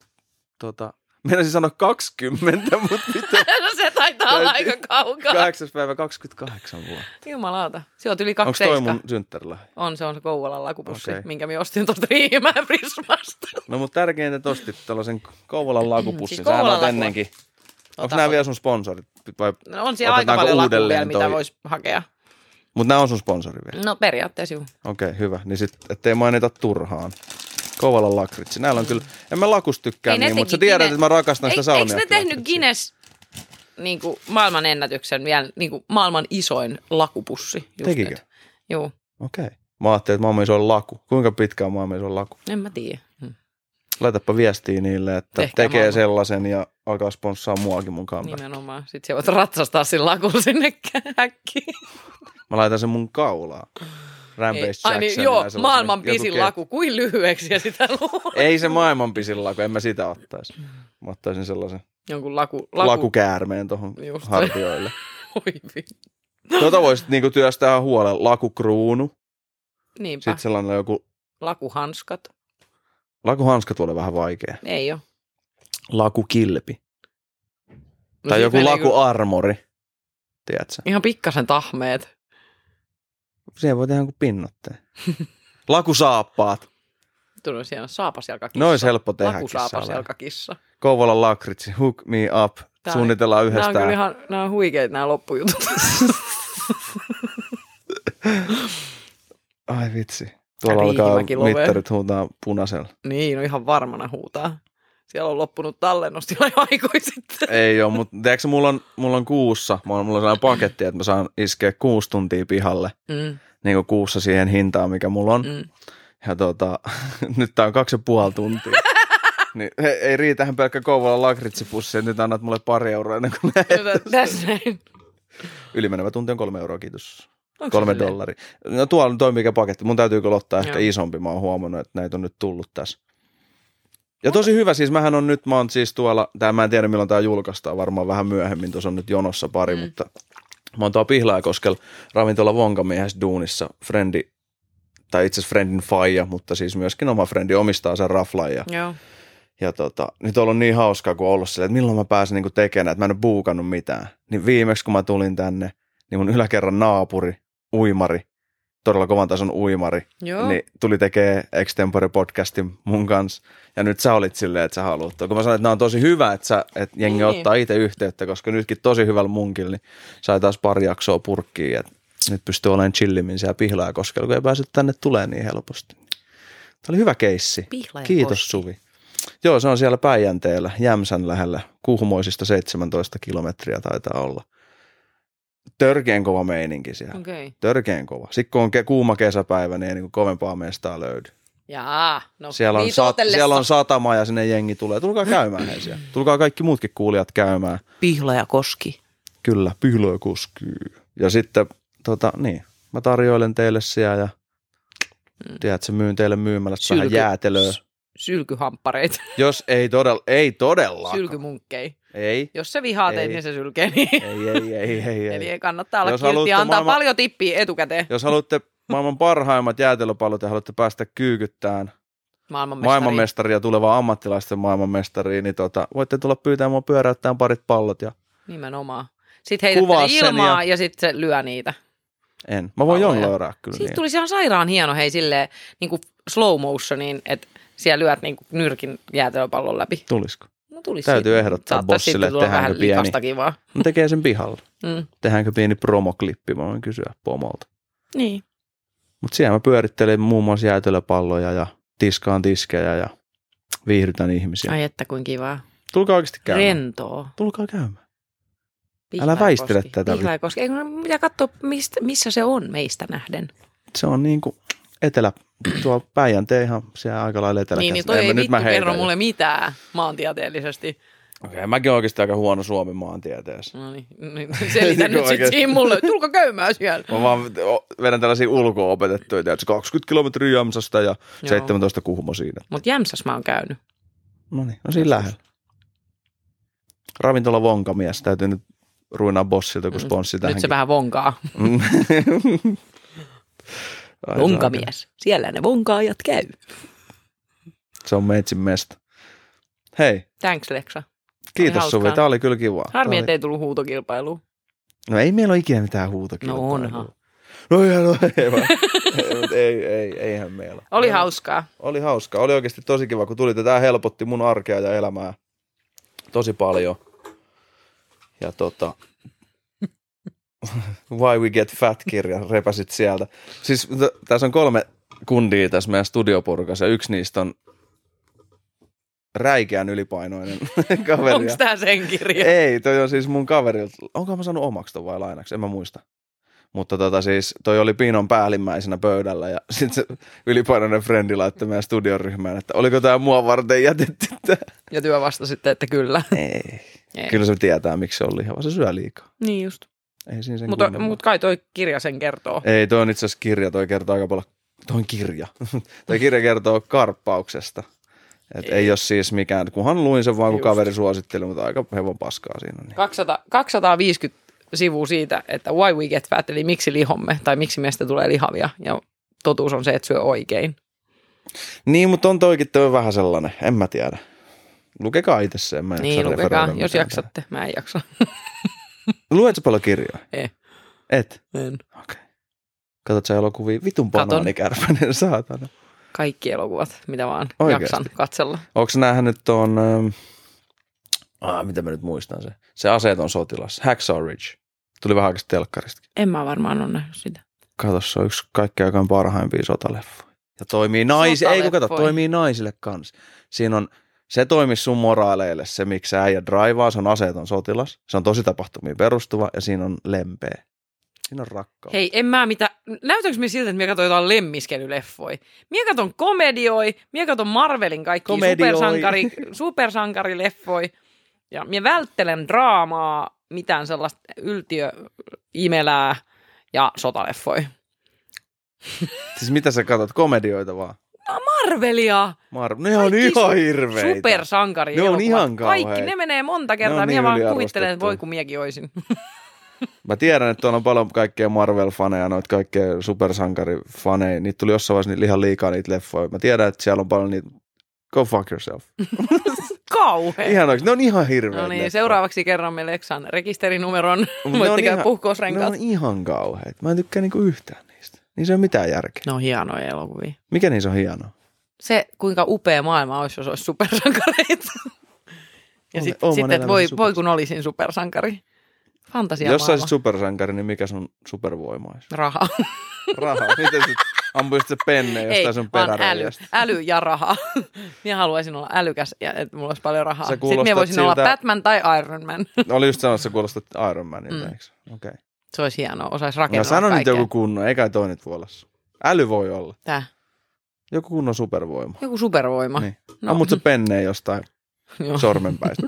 A: tota, Meinasin sanoa 20, mutta mitä?
B: no se taitaa olla aika kaukaa.
A: 8. päivä 28 vuotta.
B: Jumalauta. Se on yli 2
A: Onko toi mun synttärillä?
B: On, se on se Kouvolan lakupussi, okay. minkä me ostin tuosta Riihimäen Prismasta.
A: No mutta tärkeintä, että ostit tällaisen Kouvolan lakupussin. siis Kouvolan Sähän ennenkin. Onko nämä vielä sun sponsorit? Vai
B: no on siellä aika paljon lakuja mitä voisi hakea.
A: Mutta nämä on sun sponsori vielä?
B: No periaatteessa juu.
A: Okei, okay, hyvä. Niin sitten, ettei mainita turhaan. Kovalan lakritsi. Näillä on kyllä, en mä lakus tykkää niin, mutta sä tiedät, Guinness... että mä rakastan sitä salmiakki.
B: Eikö ne tehnyt Guinness niin kuin maailman ennätyksen, vielä niin kuin maailman isoin lakupussi?
A: Tekikö?
B: Joo.
A: Okei. Okay. Mä ajattelin, että maailman isoin laku. Kuinka pitkä on maailman isoin laku?
B: En mä tiedä. Hmm.
A: Laitapa viestiä niille, että Tehkää tekee maailman. sellaisen ja alkaa sponssaa muakin mun kamera.
B: Nimenomaan. Sitten sä voit ratsastaa sillä lakulla sinne häkkiin.
A: Mä laitan sen mun kaulaan. Rampage Jackson. Ai niin,
B: joo, maailman pisin laku, kuin lyhyeksi ja sitä
A: luulen. Ei se maailman pisin laku, en mä sitä ottaisi. Mä ottaisin sellaisen
B: Jonkun laku, laku...
A: lakukäärmeen tuohon hartioille. Oi Tuota voisit niinku työstää huolella. Lakukruunu.
B: Niinpä.
A: Sitten sellainen joku...
B: Lakuhanskat.
A: Lakuhanskat olla vähän vaikea.
B: Ei ole.
A: Lakukilpi. No tai joku lakuarmori. Tiedätkö?
B: Ihan pikkasen tahmeet.
A: Siihen voi tehdä jonkun pinnotteen. Lakusaappaat.
B: Tuli siellä saapasjalkakissa.
A: Noin helppo tehdä
B: Lakusaapasjalkakissa.
A: Kouvolan lakritsi, hook me up. Tää Suunnitellaan yhdessä.
B: Nämä on ihan nämä on huikeita nämä loppujutut.
A: Ai vitsi. Tuolla alkaa mittarit huutaa punaisella.
B: Niin, no ihan varmana huutaa. Siellä on loppunut tallennus jo aikoi sitten.
A: Ei ole, mutta tiedätkö, mulla on, mulla on kuussa, mulla on, mulla on sellainen paketti, että mä saan iskeä kuusi tuntia pihalle. Mm. Niin kuin kuussa siihen hintaan, mikä mulla on. Mm. Ja tota, nyt tää on kaksi ja puoli tuntia. niin, he, ei riitähän pelkkä Kouvolan lakritsipussi, että nyt annat mulle pari euroa ennen kuin
B: Tässä näin.
A: Ylimenevä tunti on kolme euroa, kiitos. Onko kolme dollaria. No tuolla toi mikä paketti. Mun täytyy kyllä ottaa ehkä isompi. Mä oon huomannut, että näitä on nyt tullut tässä. Ja tosi hyvä, siis mähän on nyt, mä oon siis tuolla, tää mä en tiedä milloin tää julkaistaan, varmaan vähän myöhemmin, tuossa on nyt jonossa pari, mm. mutta mä oon tuolla Pihlajakoskel ravintola Vonkamiehessä duunissa, frendi, tai itse asiassa friendin faija, mutta siis myöskin oma frendi omistaa sen raflan ja,
B: Joo.
A: ja tota, nyt on ollut niin hauskaa, kun on ollut silleen, että milloin mä pääsen niinku tekemään, että mä en ole buukannut mitään. Niin viimeksi, kun mä tulin tänne, niin mun yläkerran naapuri, uimari, todella kovan tason uimari,
B: Joo.
A: niin tuli tekee Extempore podcastin mun kanssa. Ja nyt sä olit silleen, että sä haluat. Kun mä sanoin, että nämä on tosi hyvä, että, sä, että jengi niin. ottaa itse yhteyttä, koska nytkin tosi hyvällä munkilla, niin sai taas pari jaksoa purkkiin. Että nyt pystyy olemaan chillimmin siellä pihlaa, koska kun ei pääse tänne tulee niin helposti. Tämä oli hyvä keissi. Kiitos
B: Koski.
A: Suvi. Joo, se on siellä Päijänteellä, Jämsän lähellä. Kuhmoisista 17 kilometriä taitaa olla. Törkeen kova meininki siellä.
B: Okay.
A: Törkeen kova. Sitten kun on ke- kuuma kesäpäivä, niin ei niin kuin kovempaa mestaa löydy.
B: Jaa, no
A: Siellä on, sat,
B: viitotellessa.
A: siellä on satama ja sinne jengi tulee. Tulkaa käymään hei siellä. Tulkaa kaikki muutkin kuulijat käymään.
B: Pihla ja Koski.
A: Kyllä, pyhlö koskee. Ja sitten, tota, niin, mä tarjoilen teille siellä ja
B: Mm.
A: tiedätkö, myyn teille myymällä vähän jäätelöä.
B: Sylkyhamppareita,
A: Jos ei todella, ei todella.
B: sylkymunkkei.
A: Ei,
B: Jos se vihaa teitä,
A: Ei.
B: niin se sylkee. Niin.
A: ei, ei, ei, ei,
B: Eli
A: ei.
B: ei kannattaa olla
A: Jos
B: kiltti ja antaa
A: maailman-
B: paljon tippiä etukäteen.
A: Jos haluatte maailman parhaimmat jäätelöpallot ja haluatte päästä kyykyttään
B: Maailmanmestari.
A: maailmanmestaria tulevaa ammattilaisten maailmanmestariin, niin tota, voitte tulla pyytämään mua pyöräyttämään parit pallot ja
B: Nimenomaan. Sitten
A: sen
B: ilmaa ja, ja sitten se lyö niitä.
A: en. Mä voin jonglöörää kyllä
B: Siitä
A: niin.
B: tulisi ihan sairaan hieno hei silleen niin kuin slow motioniin, että siellä lyöt niin kuin nyrkin jäätelöpallon läpi.
A: Tulisiko?
B: No tulisi
A: Täytyy
B: siitä.
A: ehdottaa
B: Saattaa
A: bossille, että tehdäänkö
B: vähän
A: pieni.
B: vaan.
A: No tekee sen pihalla.
B: Mm.
A: Tehdäänkö pieni promoklippi, mä voin kysyä pomolta.
B: Niin.
A: Mutta siellä mä pyörittelen muun muassa jäätelöpalloja ja tiskaan tiskejä ja viihdytän ihmisiä.
B: Ai että kuin kivaa.
A: Tulkaa oikeasti käymään.
B: Rentoa.
A: Tulkaa käymään.
B: Pihla
A: Älä väistele
B: Koski.
A: tätä.
B: Pihla ja Koski. Ei, kun pitää katsoa, mistä, missä se on meistä nähden.
A: Se on niin kuin etelä, tuo Päijänteen ihan siellä aika lailla etelä.
B: Niin, niin toi ei vittu kerro mulle mitään maantieteellisesti.
A: Okei, okay, mäkin oikeasti aika huono Suomen maantieteessä.
B: No niin, niin selitä nyt sit
A: Oikeesti.
B: siinä mulle. Tulkaa käymään siellä.
A: Mä vaan vedän tällaisia ulkoa opetettuja, tiedätkö, 20 kilometriä Jämsästä ja 17 Kuhmo siinä.
B: Mutta Jämsäs mä oon käynyt.
A: No niin, no siinä lähellä. Ravintola Vonkamies, täytyy nyt ruinaa bossilta, kun sponssi tähänkin.
B: Mm. Nyt se vähän vonkaa.
A: Ai,
B: Vonkamies. Siellä ne vonkaajat käy.
A: Se on meitsin mesta. Hei,
B: Thanks Leksa.
A: kiitos Suvi, tää oli kyllä kiva.
B: Harmi,
A: oli-
B: ettei tullut huutokilpailuun.
A: No ei meillä ole ikinä mitään huutokilpailua.
B: No onhan.
A: No ihan, no ei, vaan. ei, ei, ei, eihän meillä.
B: Oli
A: No,
B: hauskaa.
A: Oli hauskaa. Oli oikeasti tosi kiva, kun tulitte. Tämä helpotti mun arkea ja elämää tosi paljon. Ja tota, Why We Get Fat-kirja repäsit sieltä. Siis t- tässä on kolme kundia tässä meidän studioporukassa ja yksi niistä on räikeän ylipainoinen kaveri.
B: Onko tää sen kirja?
A: Ei, toi on siis mun kaverilta. Onko mä saanut omaksi ton vai lainaksi? En mä muista. Mutta tota siis, toi oli Piinon päällimmäisenä pöydällä ja sitten se ylipainoinen frendi laittoi meidän studioryhmään, että oliko tämä mua varten jätetty tää?
B: Ja työ vastasi sitten, että kyllä.
A: Ei.
B: Ei.
A: Kyllä se tietää, miksi se on lihava. Se syö liikaa.
B: Niin just.
A: Ei siinä sen
B: Mutta
A: kummempaa.
B: mut kai toi kirja sen kertoo.
A: Ei, toi on itse asiassa kirja. Toi kertoo aika paljon. Toi on kirja. toi kirja kertoo karppauksesta. Et ei.
B: Ei.
A: ole siis mikään, kunhan luin sen vaan, kun
B: Just.
A: kaveri suositteli, mutta aika hevon paskaa siinä. Niin.
B: 200, 250 sivua siitä, että why we get fat, eli miksi lihomme, tai miksi meistä tulee lihavia. Ja totuus on se, että syö oikein.
A: Niin, mutta on toikin toi vähän sellainen, en mä tiedä. Lukekaa itse se, en mä jaksa
B: Niin, lukekaa, jos jaksatte. Mä en jaksa.
A: Luetko paljon kirjoja?
B: Ei.
A: Et?
B: En.
A: Okei. Okay. Katsot sä elokuvia? Vitun banaanikärpänen, saatana.
B: Kaikki elokuvat, mitä vaan
A: Oikeesti?
B: jaksan katsella.
A: Onko nähnyt tuon, ähm, ah, mitä mä nyt muistan se, se aseeton sotilas, Hacksaw Ridge. Tuli vähän aikaa telkkaristakin.
B: En mä varmaan ole nähnyt sitä.
A: Kato, se on yksi kaikkein aikaan parhaimpia sotaleffoja. Ja toimii naisille, ei kun kato, toimii naisille kanssa. Siinä on, se toimii sun moraaleille, se miksi äijä draivaa, se on aseeton sotilas. Se on tosi tapahtumiin perustuva ja siinä on lempeä. Siinä on rakkaus.
B: Hei, en mä mitä... Näytäks me siltä, että me katsoin jotain lemmiskelyleffoja? Mie katon komedioi, mie katon Marvelin kaikki supersankari, supersankarileffoja. Ja mie välttelen draamaa, mitään sellaista yltiöimelää ja sotaleffoja.
A: Siis mitä sä katsot, komedioita vaan?
B: Marvelia!
A: Mar- ne on
B: Kaikki
A: ihan hirveitä.
B: Supersankari
A: Ne on ihan
B: Kaikki,
A: kauheita.
B: ne menee monta kertaa. Mie
A: niin
B: vaan kuvittelen, että voi kun miekin oisin.
A: Mä tiedän, että tuolla on paljon kaikkea Marvel-faneja, noita kaikkea supersankarifaneja. Niitä tuli jossain vaiheessa ihan liikaa niitä leffoja. Mä tiedän, että siellä on paljon niitä Go fuck yourself.
B: Kauhea.
A: Ihan oikein. Ne on ihan hirveitä
B: No niin,
A: leffoja.
B: seuraavaksi kerromme Leksan rekisterinumeron. Voitte käydä
A: ihan-
B: puhkousrenkaat.
A: Ne on ihan kauheita. Mä en tykkää niinku yhtään Niissä ei ole mitään järkeä.
B: Ne on hienoja elokuvia.
A: Mikä niissä on hienoa?
B: Se, kuinka upea maailma olisi, jos olisi supersankareita. Ja
A: Ole-
B: sit, sitten, että voi, voi kun olisin supersankari. Fantasia
A: Jos olisit supersankari, niin mikä sun supervoima olisi?
B: Raha.
A: Raha. Miten sit? ampuisit se penne jostain sun
B: vaan äly, äly ja raha. minä haluaisin olla älykäs ja että mulla olisi paljon rahaa. Sitten minä voisin olla
A: siltä-
B: Batman tai Iron Man.
A: Oli just sanoa, että sä kuulostat Iron Manilta,
B: Mm.
A: mm. eikö? Okei. Okay.
B: Se olisi hienoa, osaisi
A: Mä
B: rakentaa
A: sanon nyt joku kunnon, eikä toi nyt vuolassa. Äly voi olla.
B: Tää.
A: Joku kunnon supervoima.
B: Joku supervoima.
A: Niin.
B: No,
A: No. Ammut se penneen jostain
B: joo.
A: sormenpäistä.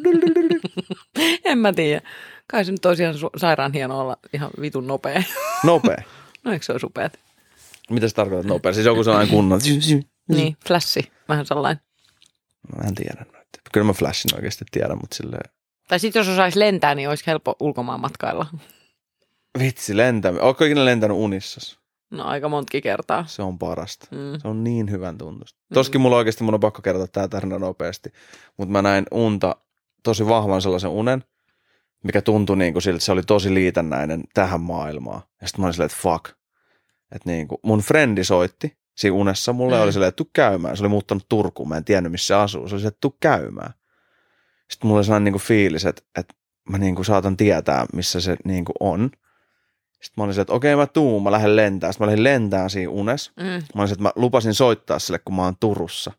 B: en mä tiedä. Kai se nyt ihan su- sairaan hieno olla ihan vitun nopea.
A: Nopea.
B: no eikö se olisi upeat?
A: Mitä sä tarkoitat nopea? Siis joku sellainen kunnon.
B: Niin, flashi. Vähän sellainen.
A: Mä en tiedä. Kyllä mä Flashin oikeasti tiedän, mutta silleen...
B: Tai sitten jos osaisi lentää, niin olisi helppo ulkomaan matkailla.
A: Vitsi, lentäminen. Ootko ikinä lentänyt unissas?
B: No aika montakin kertaa.
A: Se on parasta.
B: Mm.
A: Se on niin hyvän tuntusta. Toskin mulla oikeasti mun on pakko kertoa tää tarina nopeasti. Mutta mä näin unta, tosi vahvan sellaisen unen, mikä tuntui niin kuin siltä, että se oli tosi liitännäinen tähän maailmaan. Ja sitten mä olin silleen, että fuck. Että niin kuin, mun frendi soitti siinä unessa mulle
B: Mm.
A: mm. oli silleen, että tuu käymään. Se oli muuttanut Turkuun, mä en tiennyt missä se asuu. Se oli silleen, että tuu käymään. Sitten mulla oli sellainen niin kuin fiilis, että, että mä niin kuin saatan tietää, missä se niin kuin on. Sitten mä olin silleen, että okei mä tuun, mä lähden lentää. Sitten mä lähdin lentää siinä unessa.
B: Mm.
A: Mä olisin, että mä lupasin soittaa sille, kun mä oon Turussa.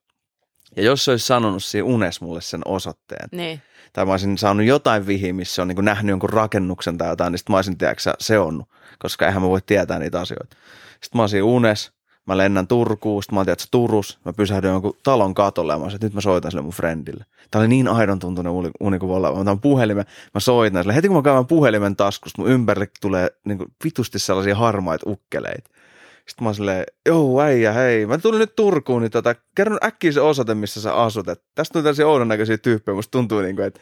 A: Ja jos se olisi sanonut siinä unes mulle sen osoitteen,
B: Niin.
A: tai mä olisin saanut jotain vihi, missä on niin nähnyt jonkun rakennuksen tai jotain, niin sitten mä olisin, tiedätkö, seonnut, koska eihän mä voi tietää niitä asioita. Sitten mä oon siinä unes, mä lennän Turkuun, sitten mä oon, tiedätkö, Turus, mä pysähdyn jonkun talon katolle ja mä olisin, että nyt mä soitan sille mun friendille. Tää oli niin aidon tuntunen uni, uni kuin olla. Mä otan puhelimen, mä soitan sille. Heti kun mä käyn puhelimen taskusta, mun ympärille tulee niin kuin vitusti sellaisia harmaita ukkeleita. Sitten mä oon silleen, joo äijä, hei, mä tulin nyt Turkuun, niin tota, kerro äkkiä se osoite, missä sä asut. Et tästä tuli tällaisia oudon näköisiä tyyppejä, musta tuntuu niin kuin, että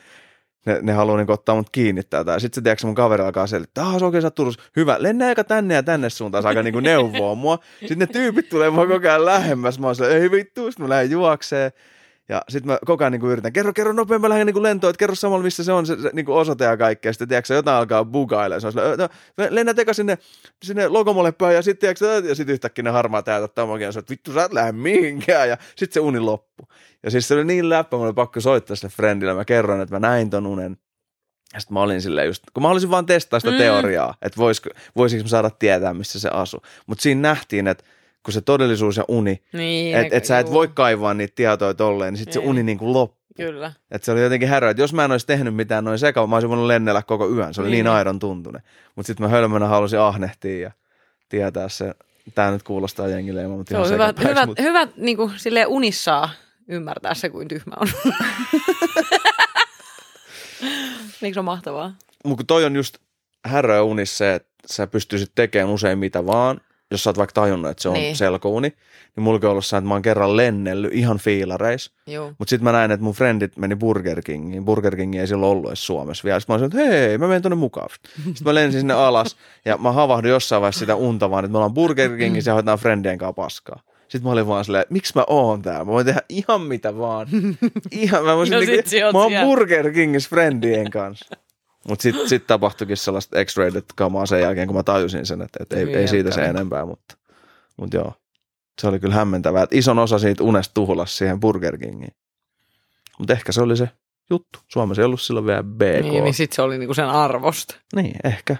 A: ne, ne haluaa niin ottaa mut kiinni täältä. Sitten se, tiedätkö, mun kaveri alkaa selittää, että se sä oot Turussa. Hyvä, lennä aika tänne ja tänne suuntaan, alkaa niin neuvoa mua. Sitten ne tyypit tulee mua koko ajan lähemmäs. Mä oon silleen, ei vittu, mä lähden juokseen. Ja sitten mä koko ajan niin yritän, kerro, kerro nopeammin, mä lähden niin lentoon, että kerro samalla, missä se on se, se niin osoite ja kaikkea. Sitten tiedätkö, jotain alkaa bugailemaan. Se on no, lennät eka sinne, sinne logomolle päin ja sitten tiedätkö, ja sitten yhtäkkiä ne harmaa täältä ottaa mua kiinni, että vittu sä et lähde mihinkään. Ja sitten se uni loppu. Ja siis se oli niin läppä, mulla oli pakko soittaa sille friendille. Mä kerron, että mä näin ton unen. Ja sitten mä olin silleen just, kun mä halusin vaan testaa sitä
B: Mm.
A: mm. teoriaa, että voisiko, voisiko mä saada tietää, missä se asuu. Mutta siinä nähtiin, että kun se todellisuus ja uni,
B: Niin.
A: että et sä et
B: juu,
A: voi kaivaa niitä tietoja tolleen, niin sitten se
B: Ei.
A: uni niin kuin loppuu.
B: Kyllä.
A: Että se oli jotenkin härö, että jos mä en olisi tehnyt mitään noin sekava, mä olisin voinut lennellä koko yön. Se oli
B: Niin.
A: niin, niin aidon tuntunen. Mutta sitten mä hölmönä halusin ahnehtia ja tietää se. Tämä nyt kuulostaa jengille ilman, mutta
B: Se on hyvä, hyvä,
A: mut-
B: hyvä niin kuin, silleen unissaan ymmärtää se, kuin tyhmä on. Eikö se ole mahtavaa?
A: Mutta toi on just häröä unissa se, että sä pystyisit tekemään usein mitä vaan, jos sä oot vaikka tajunnut, että se on
B: Niin.
A: niin. selkouni, niin mulla on ollut se, että mä oon kerran lennellyt ihan fiilareis, mutta sitten mä näin, että mun frendit meni Burger Kingiin. Burger King ei silloin ollut edes Suomessa vielä. Sitten mä olin, että hei, mä menen tuonne mukaan. Sitten mä lensin sinne alas ja mä havahdin jossain vaiheessa sitä unta vaan, että me ollaan Burger Kingissä ja hoidetaan friendien kanssa paskaa. Sitten mä olin vaan silleen, miksi mä oon täällä? Mä voin tehdä ihan mitä vaan. Ihan, mä, voisin niinku,
B: sä oot
A: mä oon
B: siellä.
A: Burger Kingissä friendien kanssa. Mutta sitten sit tapahtuikin sellaista X-rated kamaa sen jälkeen, kun mä tajusin sen, että, että ei,
B: Hyvin
A: ei siitä se enempää, mutta, mutta joo. Se oli kyllä hämmentävää, että ison osa siitä unesta tuhlas siihen Burger Kingiin. Mutta ehkä se oli se juttu. Suomessa ei ollut silloin vielä BK.
B: Niin, niin sit se oli niinku sen arvosta.
A: niin ehkä.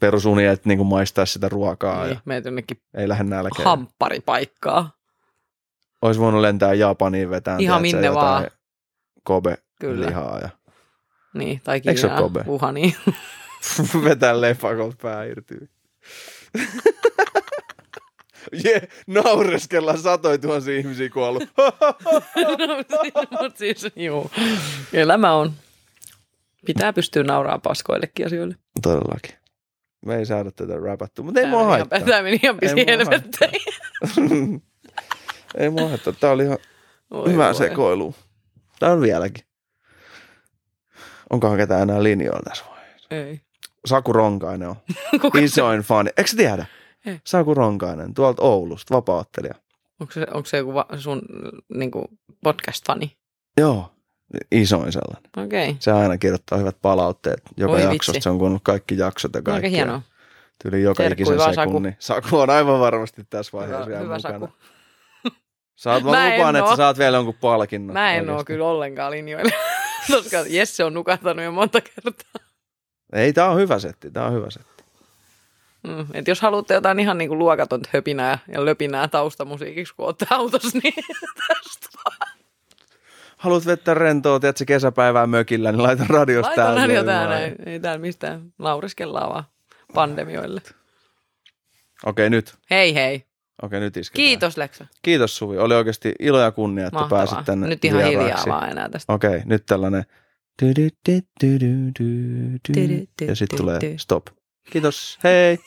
A: Perusuni, että niinku maistaa sitä ruokaa
B: Niin,
A: ja
B: jonnekin
A: ei lähde nälkeen.
B: hampparipaikkaa.
A: Olisi voinut lentää Japaniin vetään.
B: Ihan
A: tiedätkö,
B: minne vaan.
A: Kobe
B: Kyllä.
A: lihaa ja
B: Niin, tai
A: Eikö se ole
B: Kiinaa,
A: Kobe?
B: Wuhaniin.
A: vetää lepakolta pää irti. Je, naureskellaan satoi tuhansia ihmisiä kuollut.
B: Mut siis, juu. Elämä on. Pitää pystyä nauraa paskoillekin asioille.
A: Todellakin. Me ei saada tätä räpättyä, mutta ei mua
B: ihan-
A: haittaa.
B: Tää meni ihan pisi
A: mua
B: helvettiin.
A: ei mua haittaa. Tää oli ihan
B: Oi
A: hyvä
B: voi.
A: sekoilu. Tää on vieläkin. Onkohan ketään enää linjoilla tässä vaiheessa?
B: Ei.
A: Saku Ronkainen on isoin fani. Eikö tiedä?
B: Ei.
A: Saku Ronkainen, tuolta Oulusta, vapauttelija.
B: onko, se, onko se joku va, sun niinku, podcast-fani?
A: Joo, isoin sellainen.
B: Okei.
A: Se aina kirjoittaa hyvät palautteet joka
B: Oi
A: jaksosta.
B: vitsi.
A: Se on kuunnellut kaikki jaksot ja
B: Aika
A: kaikki.
B: hienoa.
A: Tyyli joka
B: Terkkui
A: ikisen
B: vaan, Saku.
A: sekunnin. Saku on aivan varmasti tässä vaiheessa
B: Hyvä,
A: vielä
B: hyvä
A: mukana.
B: Saku.
A: Saat, mä,
B: Mä
A: lupaan, että sä saat vielä jonkun palkinnon.
B: Mä en oo kyllä ollenkaan linjoilla. Koska Jesse on nukahtanut jo monta kertaa.
A: Ei, tää on hyvä setti, tää on hyvä setti.
B: Mm, et jos haluatte jotain ihan niin kuin luokatonta höpinää ja löpinää taustamusiikiksi, kun olette autossa, niin tästä vaan.
A: Haluat vetää rentoa, tiedätkö, kesäpäivää mökillä, niin laita radios
B: Laita
A: täällä.
B: radio täällä, ei, ei täällä mistään lauriskellaan vaan pandemioille.
A: Okei, nyt.
B: Hei hei.
A: Okei, nyt isketään.
B: Kiitos Leksa.
A: Kiitos Suvi. Oli oikeasti ilo ja kunnia, että
B: Mahtavaa.
A: pääsit tänne
B: Nyt ihan hiljaa
A: vieraaksi.
B: vaan enää tästä.
A: Okei, nyt tällainen. Ja sitten tulee stop. Kiitos. Hei.